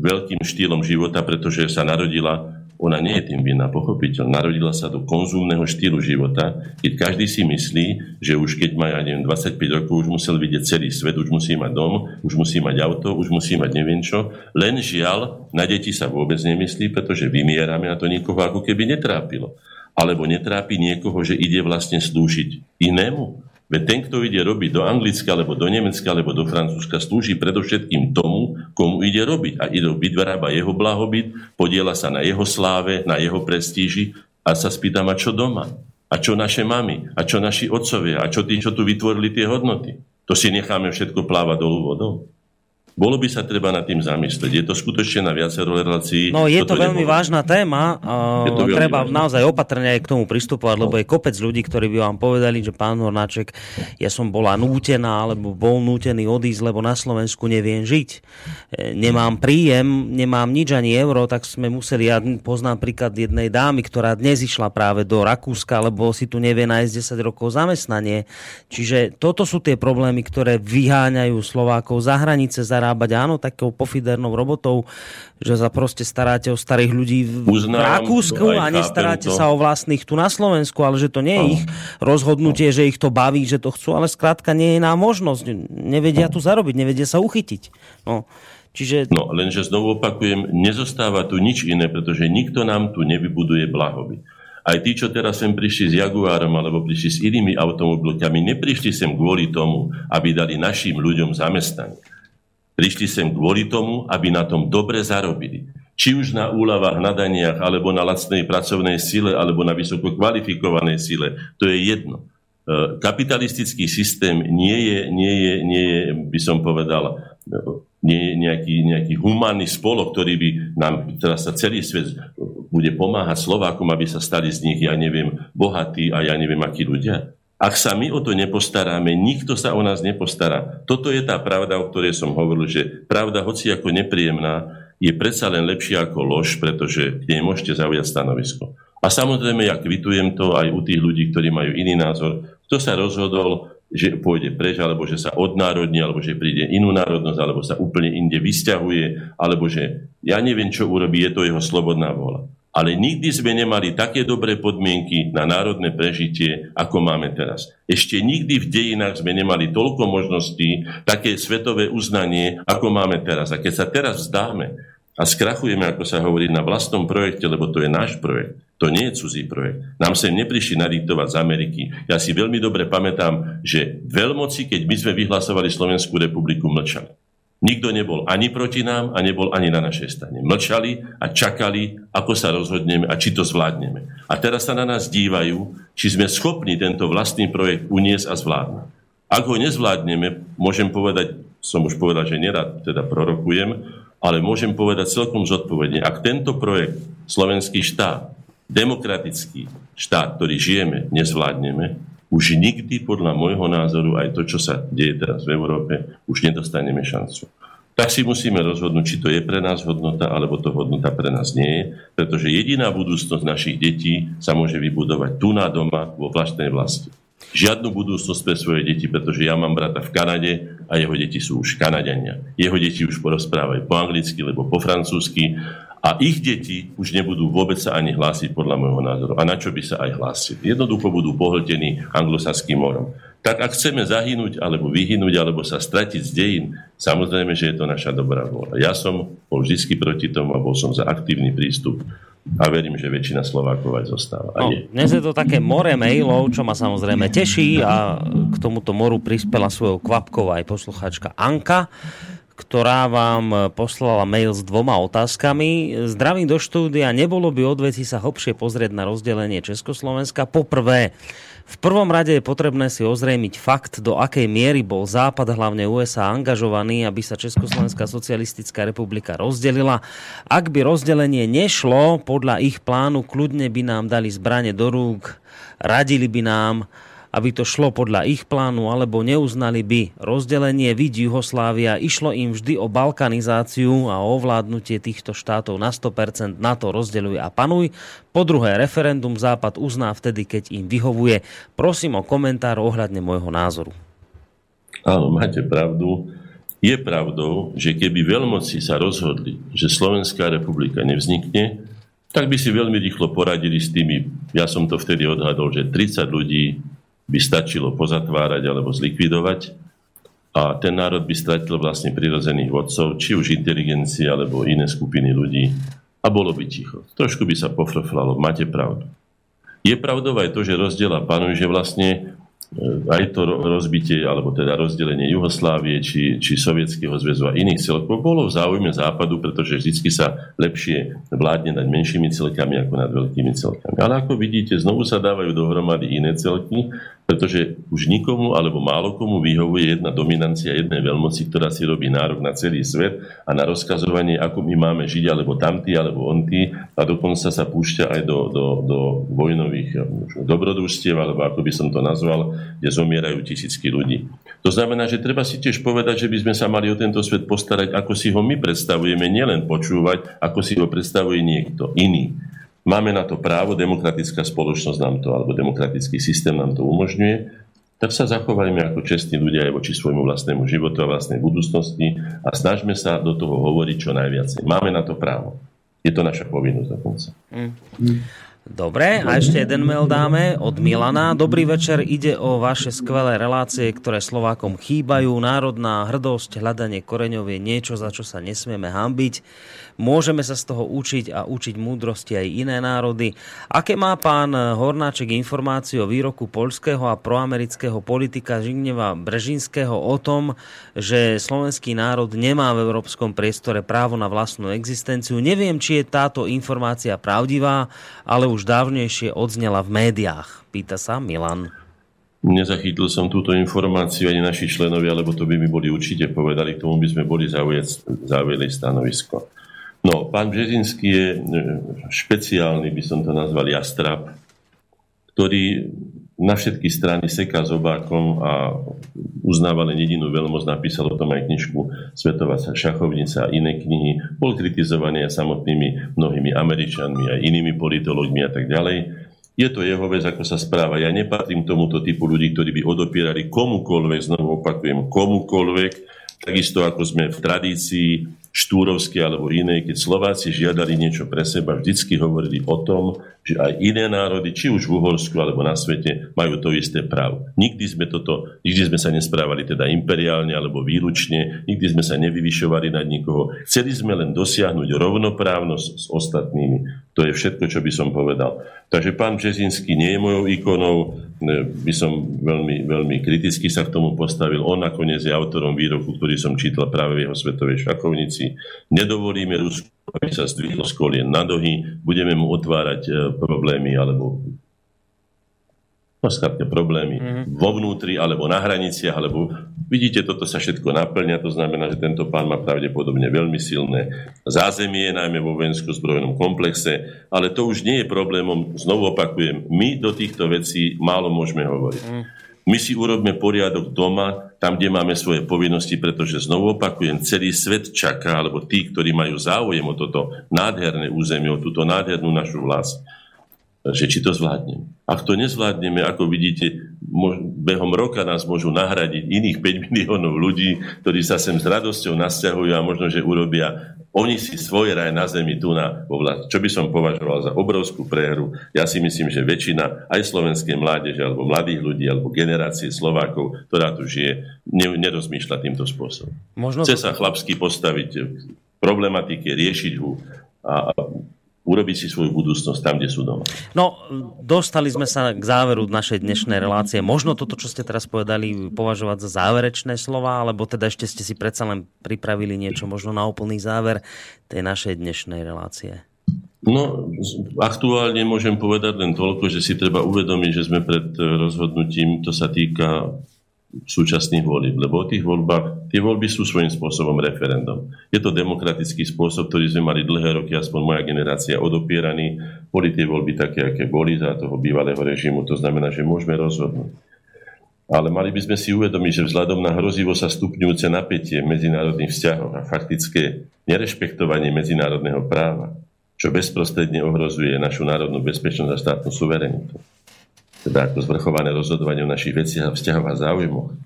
veľkým štýlom života, pretože sa narodila ona nie je tým vinná, pochopiteľ. Narodila sa do konzumného štýlu života, keď každý si myslí, že už keď má, ja neviem, 25 rokov, už musel vidieť celý svet, už musí mať dom, už musí mať auto, už musí mať neviem čo. Len žiaľ, na deti sa vôbec nemyslí, pretože vymierame a to nikoho ako keby netrápilo. Alebo netrápi niekoho, že ide vlastne slúžiť inému Veď ten, kto ide robiť do Anglicka, alebo do Nemecka, alebo do Francúzska, slúži predovšetkým tomu, komu ide robiť. A ide vyrába jeho blahobyt, podiela sa na jeho sláve, na jeho prestíži a sa spýta ma, čo doma? A čo naše mamy? A čo naši otcovia? A čo tí, čo tu vytvorili tie hodnoty? To si necháme všetko plávať dolu vodou? Bolo by sa treba nad tým zamyslieť. Je to skutočne na viacero relácií. No je to veľmi nebolo... vážna téma. Je to treba vážna. naozaj opatrne aj k tomu pristupovať, lebo je kopec ľudí, ktorí by vám povedali, že pán Hornáček, ja som bola nútená, alebo bol nútený odísť, lebo na Slovensku neviem žiť. E, nemám príjem, nemám nič ani euro, tak sme museli, ja poznám príklad jednej dámy, ktorá dnes išla práve do Rakúska, lebo si tu nevie nájsť 10 rokov zamestnanie. Čiže toto sú tie problémy, ktoré vyháňajú Slovákov za hranice, za zarábať, áno, takou pofidernou robotou, že sa proste staráte o starých ľudí v Uznám, Rakúsku a nestaráte sa o vlastných tu na Slovensku, ale že to nie je ich rozhodnutie, že ich to baví, že to chcú, ale skrátka nie je nám možnosť. Nevedia tu zarobiť, nevedia sa uchytiť. No. Čiže... No, lenže znovu opakujem, nezostáva tu nič iné, pretože nikto nám tu nevybuduje blahobyt. Aj tí, čo teraz sem prišli s Jaguárom alebo prišli s inými automobilkami, neprišli sem kvôli tomu, aby dali našim ľuďom zamestnanie. Prišli sem kvôli tomu, aby na tom dobre zarobili. Či už na úľavách, nadaniach, alebo na lacnej pracovnej sile, alebo na vysoko kvalifikovanej sile. To je jedno. E, kapitalistický systém nie je, nie je, nie je by som povedal, nie je nejaký, nejaký humánny spolok, ktorý by nám, teraz sa celý svet bude pomáhať Slovákom, aby sa stali z nich, ja neviem, bohatí a ja neviem, akí ľudia. Ak sa my o to nepostaráme, nikto sa o nás nepostará. Toto je tá pravda, o ktorej som hovoril, že pravda, hoci ako nepríjemná, je predsa len lepšia ako lož, pretože k nej môžete zaujať stanovisko. A samozrejme, ja kvitujem to aj u tých ľudí, ktorí majú iný názor. Kto sa rozhodol, že pôjde preč, alebo že sa odnárodní, alebo že príde inú národnosť, alebo sa úplne inde vysťahuje, alebo že ja neviem, čo urobí, je to jeho slobodná vola ale nikdy sme nemali také dobré podmienky na národné prežitie, ako máme teraz. Ešte nikdy v dejinách sme nemali toľko možností, také svetové uznanie, ako máme teraz. A keď sa teraz vzdáme a skrachujeme, ako sa hovorí, na vlastnom projekte, lebo to je náš projekt, to nie je cudzí projekt. Nám sem neprišli nadiktovať z Ameriky. Ja si veľmi dobre pamätám, že veľmoci, keď my sme vyhlasovali Slovenskú republiku, mlčali. Nikto nebol ani proti nám a nebol ani na našej strane. Mlčali a čakali, ako sa rozhodneme a či to zvládneme. A teraz sa na nás dívajú, či sme schopní tento vlastný projekt uniesť a zvládnuť. Ak ho nezvládneme, môžem povedať, som už povedal, že nerad teda prorokujem, ale môžem povedať celkom zodpovedne, ak tento projekt, slovenský štát, demokratický štát, ktorý žijeme, nezvládneme, už nikdy podľa môjho názoru aj to, čo sa deje teraz v Európe, už nedostaneme šancu. Tak si musíme rozhodnúť, či to je pre nás hodnota, alebo to hodnota pre nás nie je, pretože jediná budúcnosť našich detí sa môže vybudovať tu na doma, vo vlastnej vlasti. Žiadnu budúcnosť pre svoje deti, pretože ja mám brata v Kanade a jeho deti sú už Kanadiania. Jeho deti už porozprávajú po anglicky, alebo po francúzsky a ich deti už nebudú vôbec sa ani hlásiť podľa môjho názoru. A na čo by sa aj hlásili? Jednoducho budú pohltení anglosaským morom. Tak ak chceme zahynúť, alebo vyhynúť, alebo sa stratiť z dejín, samozrejme, že je to naša dobrá vôľa. Ja som bol vždy proti tomu a bol som za aktívny prístup a verím, že väčšina Slovákov aj zostáva. No, dnes je to také more mailov, čo ma samozrejme teší a k tomuto moru prispela svojou kvapkou aj posluchačka Anka ktorá vám poslala mail s dvoma otázkami. Zdravím do štúdia. Nebolo by odveci sa hlbšie pozrieť na rozdelenie Československa? Poprvé, v prvom rade je potrebné si ozrejmiť fakt, do akej miery bol Západ, hlavne USA, angažovaný, aby sa Československá socialistická republika rozdelila. Ak by rozdelenie nešlo, podľa ich plánu kľudne by nám dali zbranie do rúk, radili by nám, aby to šlo podľa ich plánu, alebo neuznali by rozdelenie vid Juhoslávia. Išlo im vždy o balkanizáciu a ovládnutie týchto štátov na 100% na to rozdeľuj a panuj. Po druhé, referendum Západ uzná vtedy, keď im vyhovuje. Prosím o komentár ohľadne môjho názoru. Áno, máte pravdu. Je pravdou, že keby veľmoci sa rozhodli, že Slovenská republika nevznikne, tak by si veľmi rýchlo poradili s tými, ja som to vtedy odhadol, že 30 ľudí by stačilo pozatvárať alebo zlikvidovať a ten národ by stratil vlastne prirodzených vodcov, či už inteligencie alebo iné skupiny ľudí a bolo by ticho. Trošku by sa pofrflalo, máte pravdu. Je pravdou aj to, že rozdiela panuje, že vlastne aj to rozbitie, alebo teda rozdelenie Juhoslávie, či, či Sovietskeho zväzu a iných celkov bolo v záujme Západu, pretože vždy sa lepšie vládne nad menšími celkami ako nad veľkými celkami. Ale ako vidíte, znovu sa dávajú dohromady iné celky, pretože už nikomu alebo málo komu vyhovuje jedna dominancia jednej veľmoci, ktorá si robí nárok na celý svet a na rozkazovanie, ako my máme žiť, alebo tamtí, alebo ontí a dokonca sa púšťa aj do, do, do vojnových dobrodružstiev, alebo ako by som to nazval, kde zomierajú tisícky ľudí. To znamená, že treba si tiež povedať, že by sme sa mali o tento svet postarať, ako si ho my predstavujeme, nielen počúvať, ako si ho predstavuje niekto iný. Máme na to právo, demokratická spoločnosť nám to, alebo demokratický systém nám to umožňuje, tak sa zachovajme ako čestní ľudia aj voči svojmu vlastnému životu a vlastnej budúcnosti a snažme sa do toho hovoriť čo najviac. Máme na to právo. Je to naša povinnosť dokonca. Mm. Dobre, a ešte jeden mail dáme od Milana. Dobrý večer, ide o vaše skvelé relácie, ktoré Slovákom chýbajú. Národná hrdosť, hľadanie koreňov je niečo, za čo sa nesmieme hambiť. Môžeme sa z toho učiť a učiť múdrosti aj iné národy. Aké má pán Hornáček informáciu o výroku polského a proamerického politika Žigneva Brežinského o tom, že slovenský národ nemá v európskom priestore právo na vlastnú existenciu? Neviem, či je táto informácia pravdivá, ale už dávnejšie odznela v médiách. Pýta sa Milan. Nezachytil som túto informáciu ani naši členovia, lebo to by mi boli určite povedali, k tomu by sme boli zaujeli stanovisko. No, pán Březinský je e, špeciálny, by som to nazval, jastrab, ktorý na všetky strany seká zobákom a uznáva len jedinú veľmoc, napísal o tom aj knižku Svetová šachovnica a iné knihy. Bol kritizovaný aj samotnými mnohými Američanmi, aj inými politologmi a tak ďalej. Je to jeho vec, ako sa správa. Ja nepatrím tomuto typu ľudí, ktorí by odopierali komukoľvek, znovu opakujem, komukoľvek, takisto ako sme v tradícii štúrovskej alebo inej, keď Slováci žiadali niečo pre seba, vždycky hovorili o tom, že aj iné národy, či už v Uhorsku alebo na svete, majú to isté právo. Nikdy sme, toto, nikdy sme sa nesprávali teda imperiálne alebo výlučne, nikdy sme sa nevyvyšovali nad nikoho. Chceli sme len dosiahnuť rovnoprávnosť s ostatnými. To je všetko, čo by som povedal. Takže pán Březinský nie je mojou ikonou, by som veľmi, veľmi kriticky sa k tomu postavil. On nakoniec je autorom výroku, ktorý som čítal práve v jeho svetovej šakovnici. Nedovolíme Rusku, aby sa zdvihlo z kolien na dohy, budeme mu otvárať e, problémy alebo no skrátka problémy mm-hmm. vo vnútri alebo na hraniciach, alebo vidíte, toto sa všetko naplňa, to znamená, že tento pán má pravdepodobne veľmi silné zázemie, najmä vo vojenskom zbrojnom komplexe, ale to už nie je problémom, znovu opakujem, my do týchto vecí málo môžeme hovoriť. Mm. My si urobme poriadok doma, tam, kde máme svoje povinnosti, pretože znovu opakujem, celý svet čaká, alebo tí, ktorí majú záujem o toto nádherné územie, o túto nádhernú našu vlast, že či to zvládneme. Ak to nezvládneme, ako vidíte, behom roka nás môžu nahradiť iných 5 miliónov ľudí, ktorí sa sem s radosťou nasťahujú a možno, že urobia oni si svoj raj na zemi tu na vlast. Čo by som považoval za obrovskú prehru. Ja si myslím, že väčšina aj slovenskej mládeže, alebo mladých ľudí, alebo generácie Slovákov, ktorá tu žije, nerozmýšľa týmto spôsobom. Možno Chce to... sa chlapsky postaviť problematike, riešiť ho a urobiť si svoju budúcnosť tam, kde sú doma. No, dostali sme sa k záveru našej dnešnej relácie. Možno toto, čo ste teraz povedali, považovať za záverečné slova, alebo teda ešte ste si predsa len pripravili niečo možno na úplný záver tej našej dnešnej relácie. No, aktuálne môžem povedať len toľko, že si treba uvedomiť, že sme pred rozhodnutím, to sa týka súčasných volieb, lebo o tých voľbách, tie voľby sú svojím spôsobom referendum. Je to demokratický spôsob, ktorý sme mali dlhé roky, aspoň moja generácia, odopieraný. Boli tie voľby také, aké boli za toho bývalého režimu, to znamená, že môžeme rozhodnúť. Ale mali by sme si uvedomiť, že vzhľadom na hrozivo sa stupňujúce napätie v medzinárodných vzťahoch a faktické nerešpektovanie medzinárodného práva, čo bezprostredne ohrozuje našu národnú bezpečnosť a štátnu suverenitu teda ako zvrchované rozhodovanie o našich veciach a vzťahoch a záujmoch,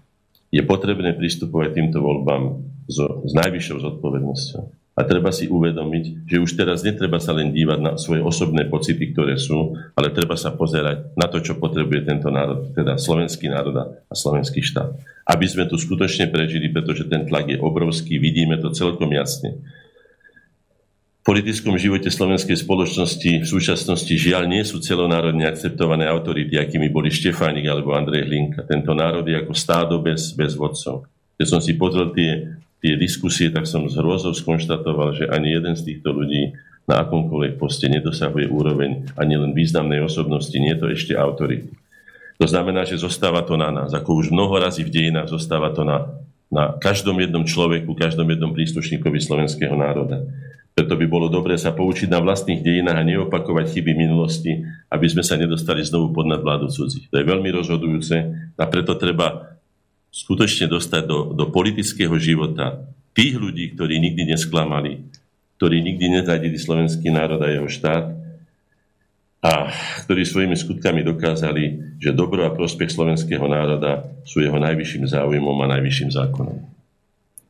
je potrebné pristupovať týmto voľbám so, s najvyššou zodpovednosťou. A treba si uvedomiť, že už teraz netreba sa len dívať na svoje osobné pocity, ktoré sú, ale treba sa pozerať na to, čo potrebuje tento národ, teda slovenský národ a slovenský štát. Aby sme tu skutočne prežili, pretože ten tlak je obrovský, vidíme to celkom jasne. Politickom živote slovenskej spoločnosti v súčasnosti žiaľ nie sú celonárodne akceptované autority, akými boli Štefánik alebo Andrej Hlinka. Tento národ je ako stádo bez, bez vodcov. Keď som si pozrel tie tie diskusie, tak som z hrôzou skonštatoval, že ani jeden z týchto ľudí na akomkoľvek poste nedosahuje úroveň ani len významnej osobnosti, nie to ešte autority. To znamená, že zostáva to na nás. Ako už mnoho razy v dejinách zostáva to na, na každom jednom človeku, každom jednom príslušníkovi slovenského národa. Preto by bolo dobré sa poučiť na vlastných dejinách a neopakovať chyby minulosti, aby sme sa nedostali znovu pod nadvládu cudzích. To je veľmi rozhodujúce a preto treba skutočne dostať do, do politického života tých ľudí, ktorí nikdy nesklamali, ktorí nikdy nezradili slovenský národ a jeho štát a ktorí svojimi skutkami dokázali, že dobro a prospech slovenského národa sú jeho najvyšším záujmom a najvyšším zákonom.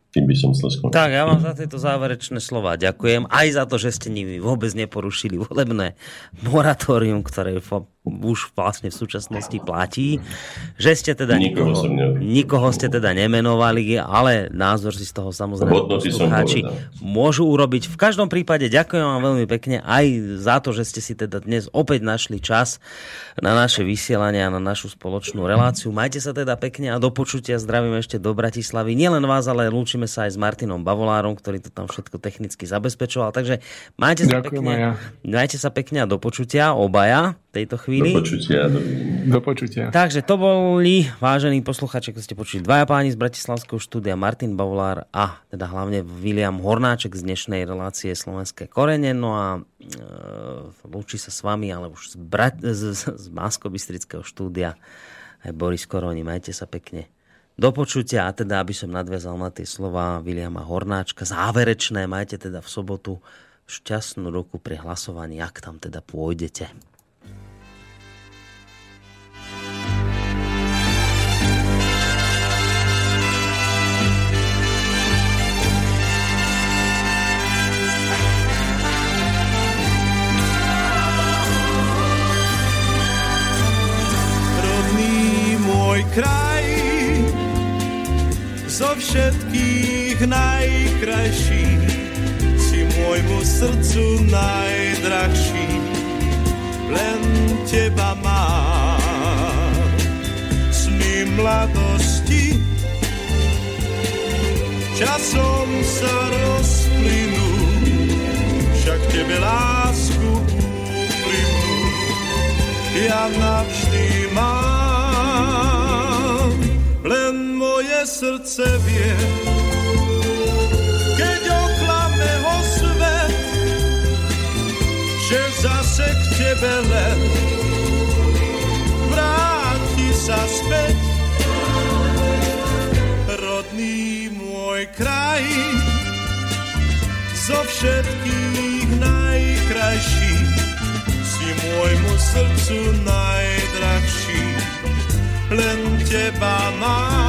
Tým by som chcel skončiť. Tak, ja vám za tieto záverečné slova ďakujem. Aj za to, že ste nimi vôbec neporušili volebné moratórium, ktoré už vlastne v súčasnosti platí. Že ste teda nikoho, nikoho, nikoho ste teda nemenovali, ale názor si z toho samozrejme poslucháči môžu urobiť. V každom prípade ďakujem vám veľmi pekne aj za to, že ste si teda dnes opäť našli čas na naše vysielanie a na našu spoločnú reláciu. Majte sa teda pekne a do počutia zdravím ešte do Bratislavy. Nielen vás, ale lúčime sa aj s Martinom Bavolárom, ktorý to tam všetko technicky zabezpečoval. Takže majte sa, pekne, ja. majte sa pekne a do počutia obaja tejto chvíli. Do počutia. Do... do počutia. Takže to boli, vážení posluchači, ako ste počuli, dvaja páni z Bratislavského štúdia, Martin Bavolár a teda hlavne William Hornáček z dnešnej relácie Slovenské korene. No a e, lúči sa s vami, ale už z, Brat- z, z, z Másko-Bystrického štúdia aj Boris Koroni. Majte sa pekne. Do počutia a teda, aby som nadviazal na tie slova Viliama Hornáčka, záverečné, majte teda v sobotu šťastnú roku pri hlasovaní, ak tam teda pôjdete. môj kraj zo všetkých najkrajší si môjmu srdcu najdrahší. Len teba mám. Sny mladosti. Časom sa rozplynú však tebe lásku úprimnú. Ja navždy mám srdce vie, keď oklame ho svet, že zase k tebe len vráti sa späť. Rodný môj kraj, zo všetkých najkrajší, si môjmu srdcu najdrahší len teba mám.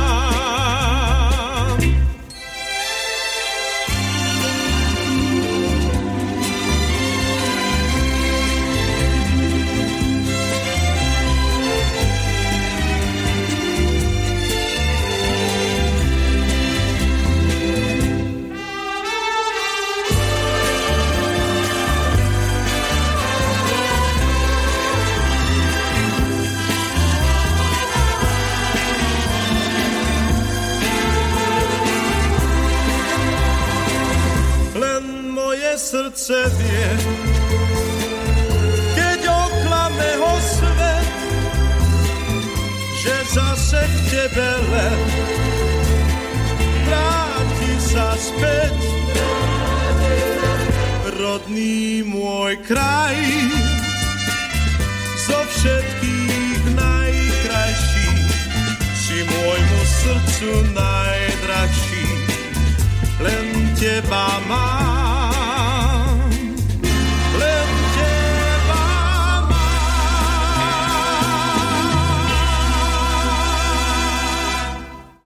Srdce vie, keď oklame ho svet, že zase k tebe len vráti sa späť. Rodný môj kraj, zo všetkých najkrajší, si môjmu srdcu najdrahší, len teba mám.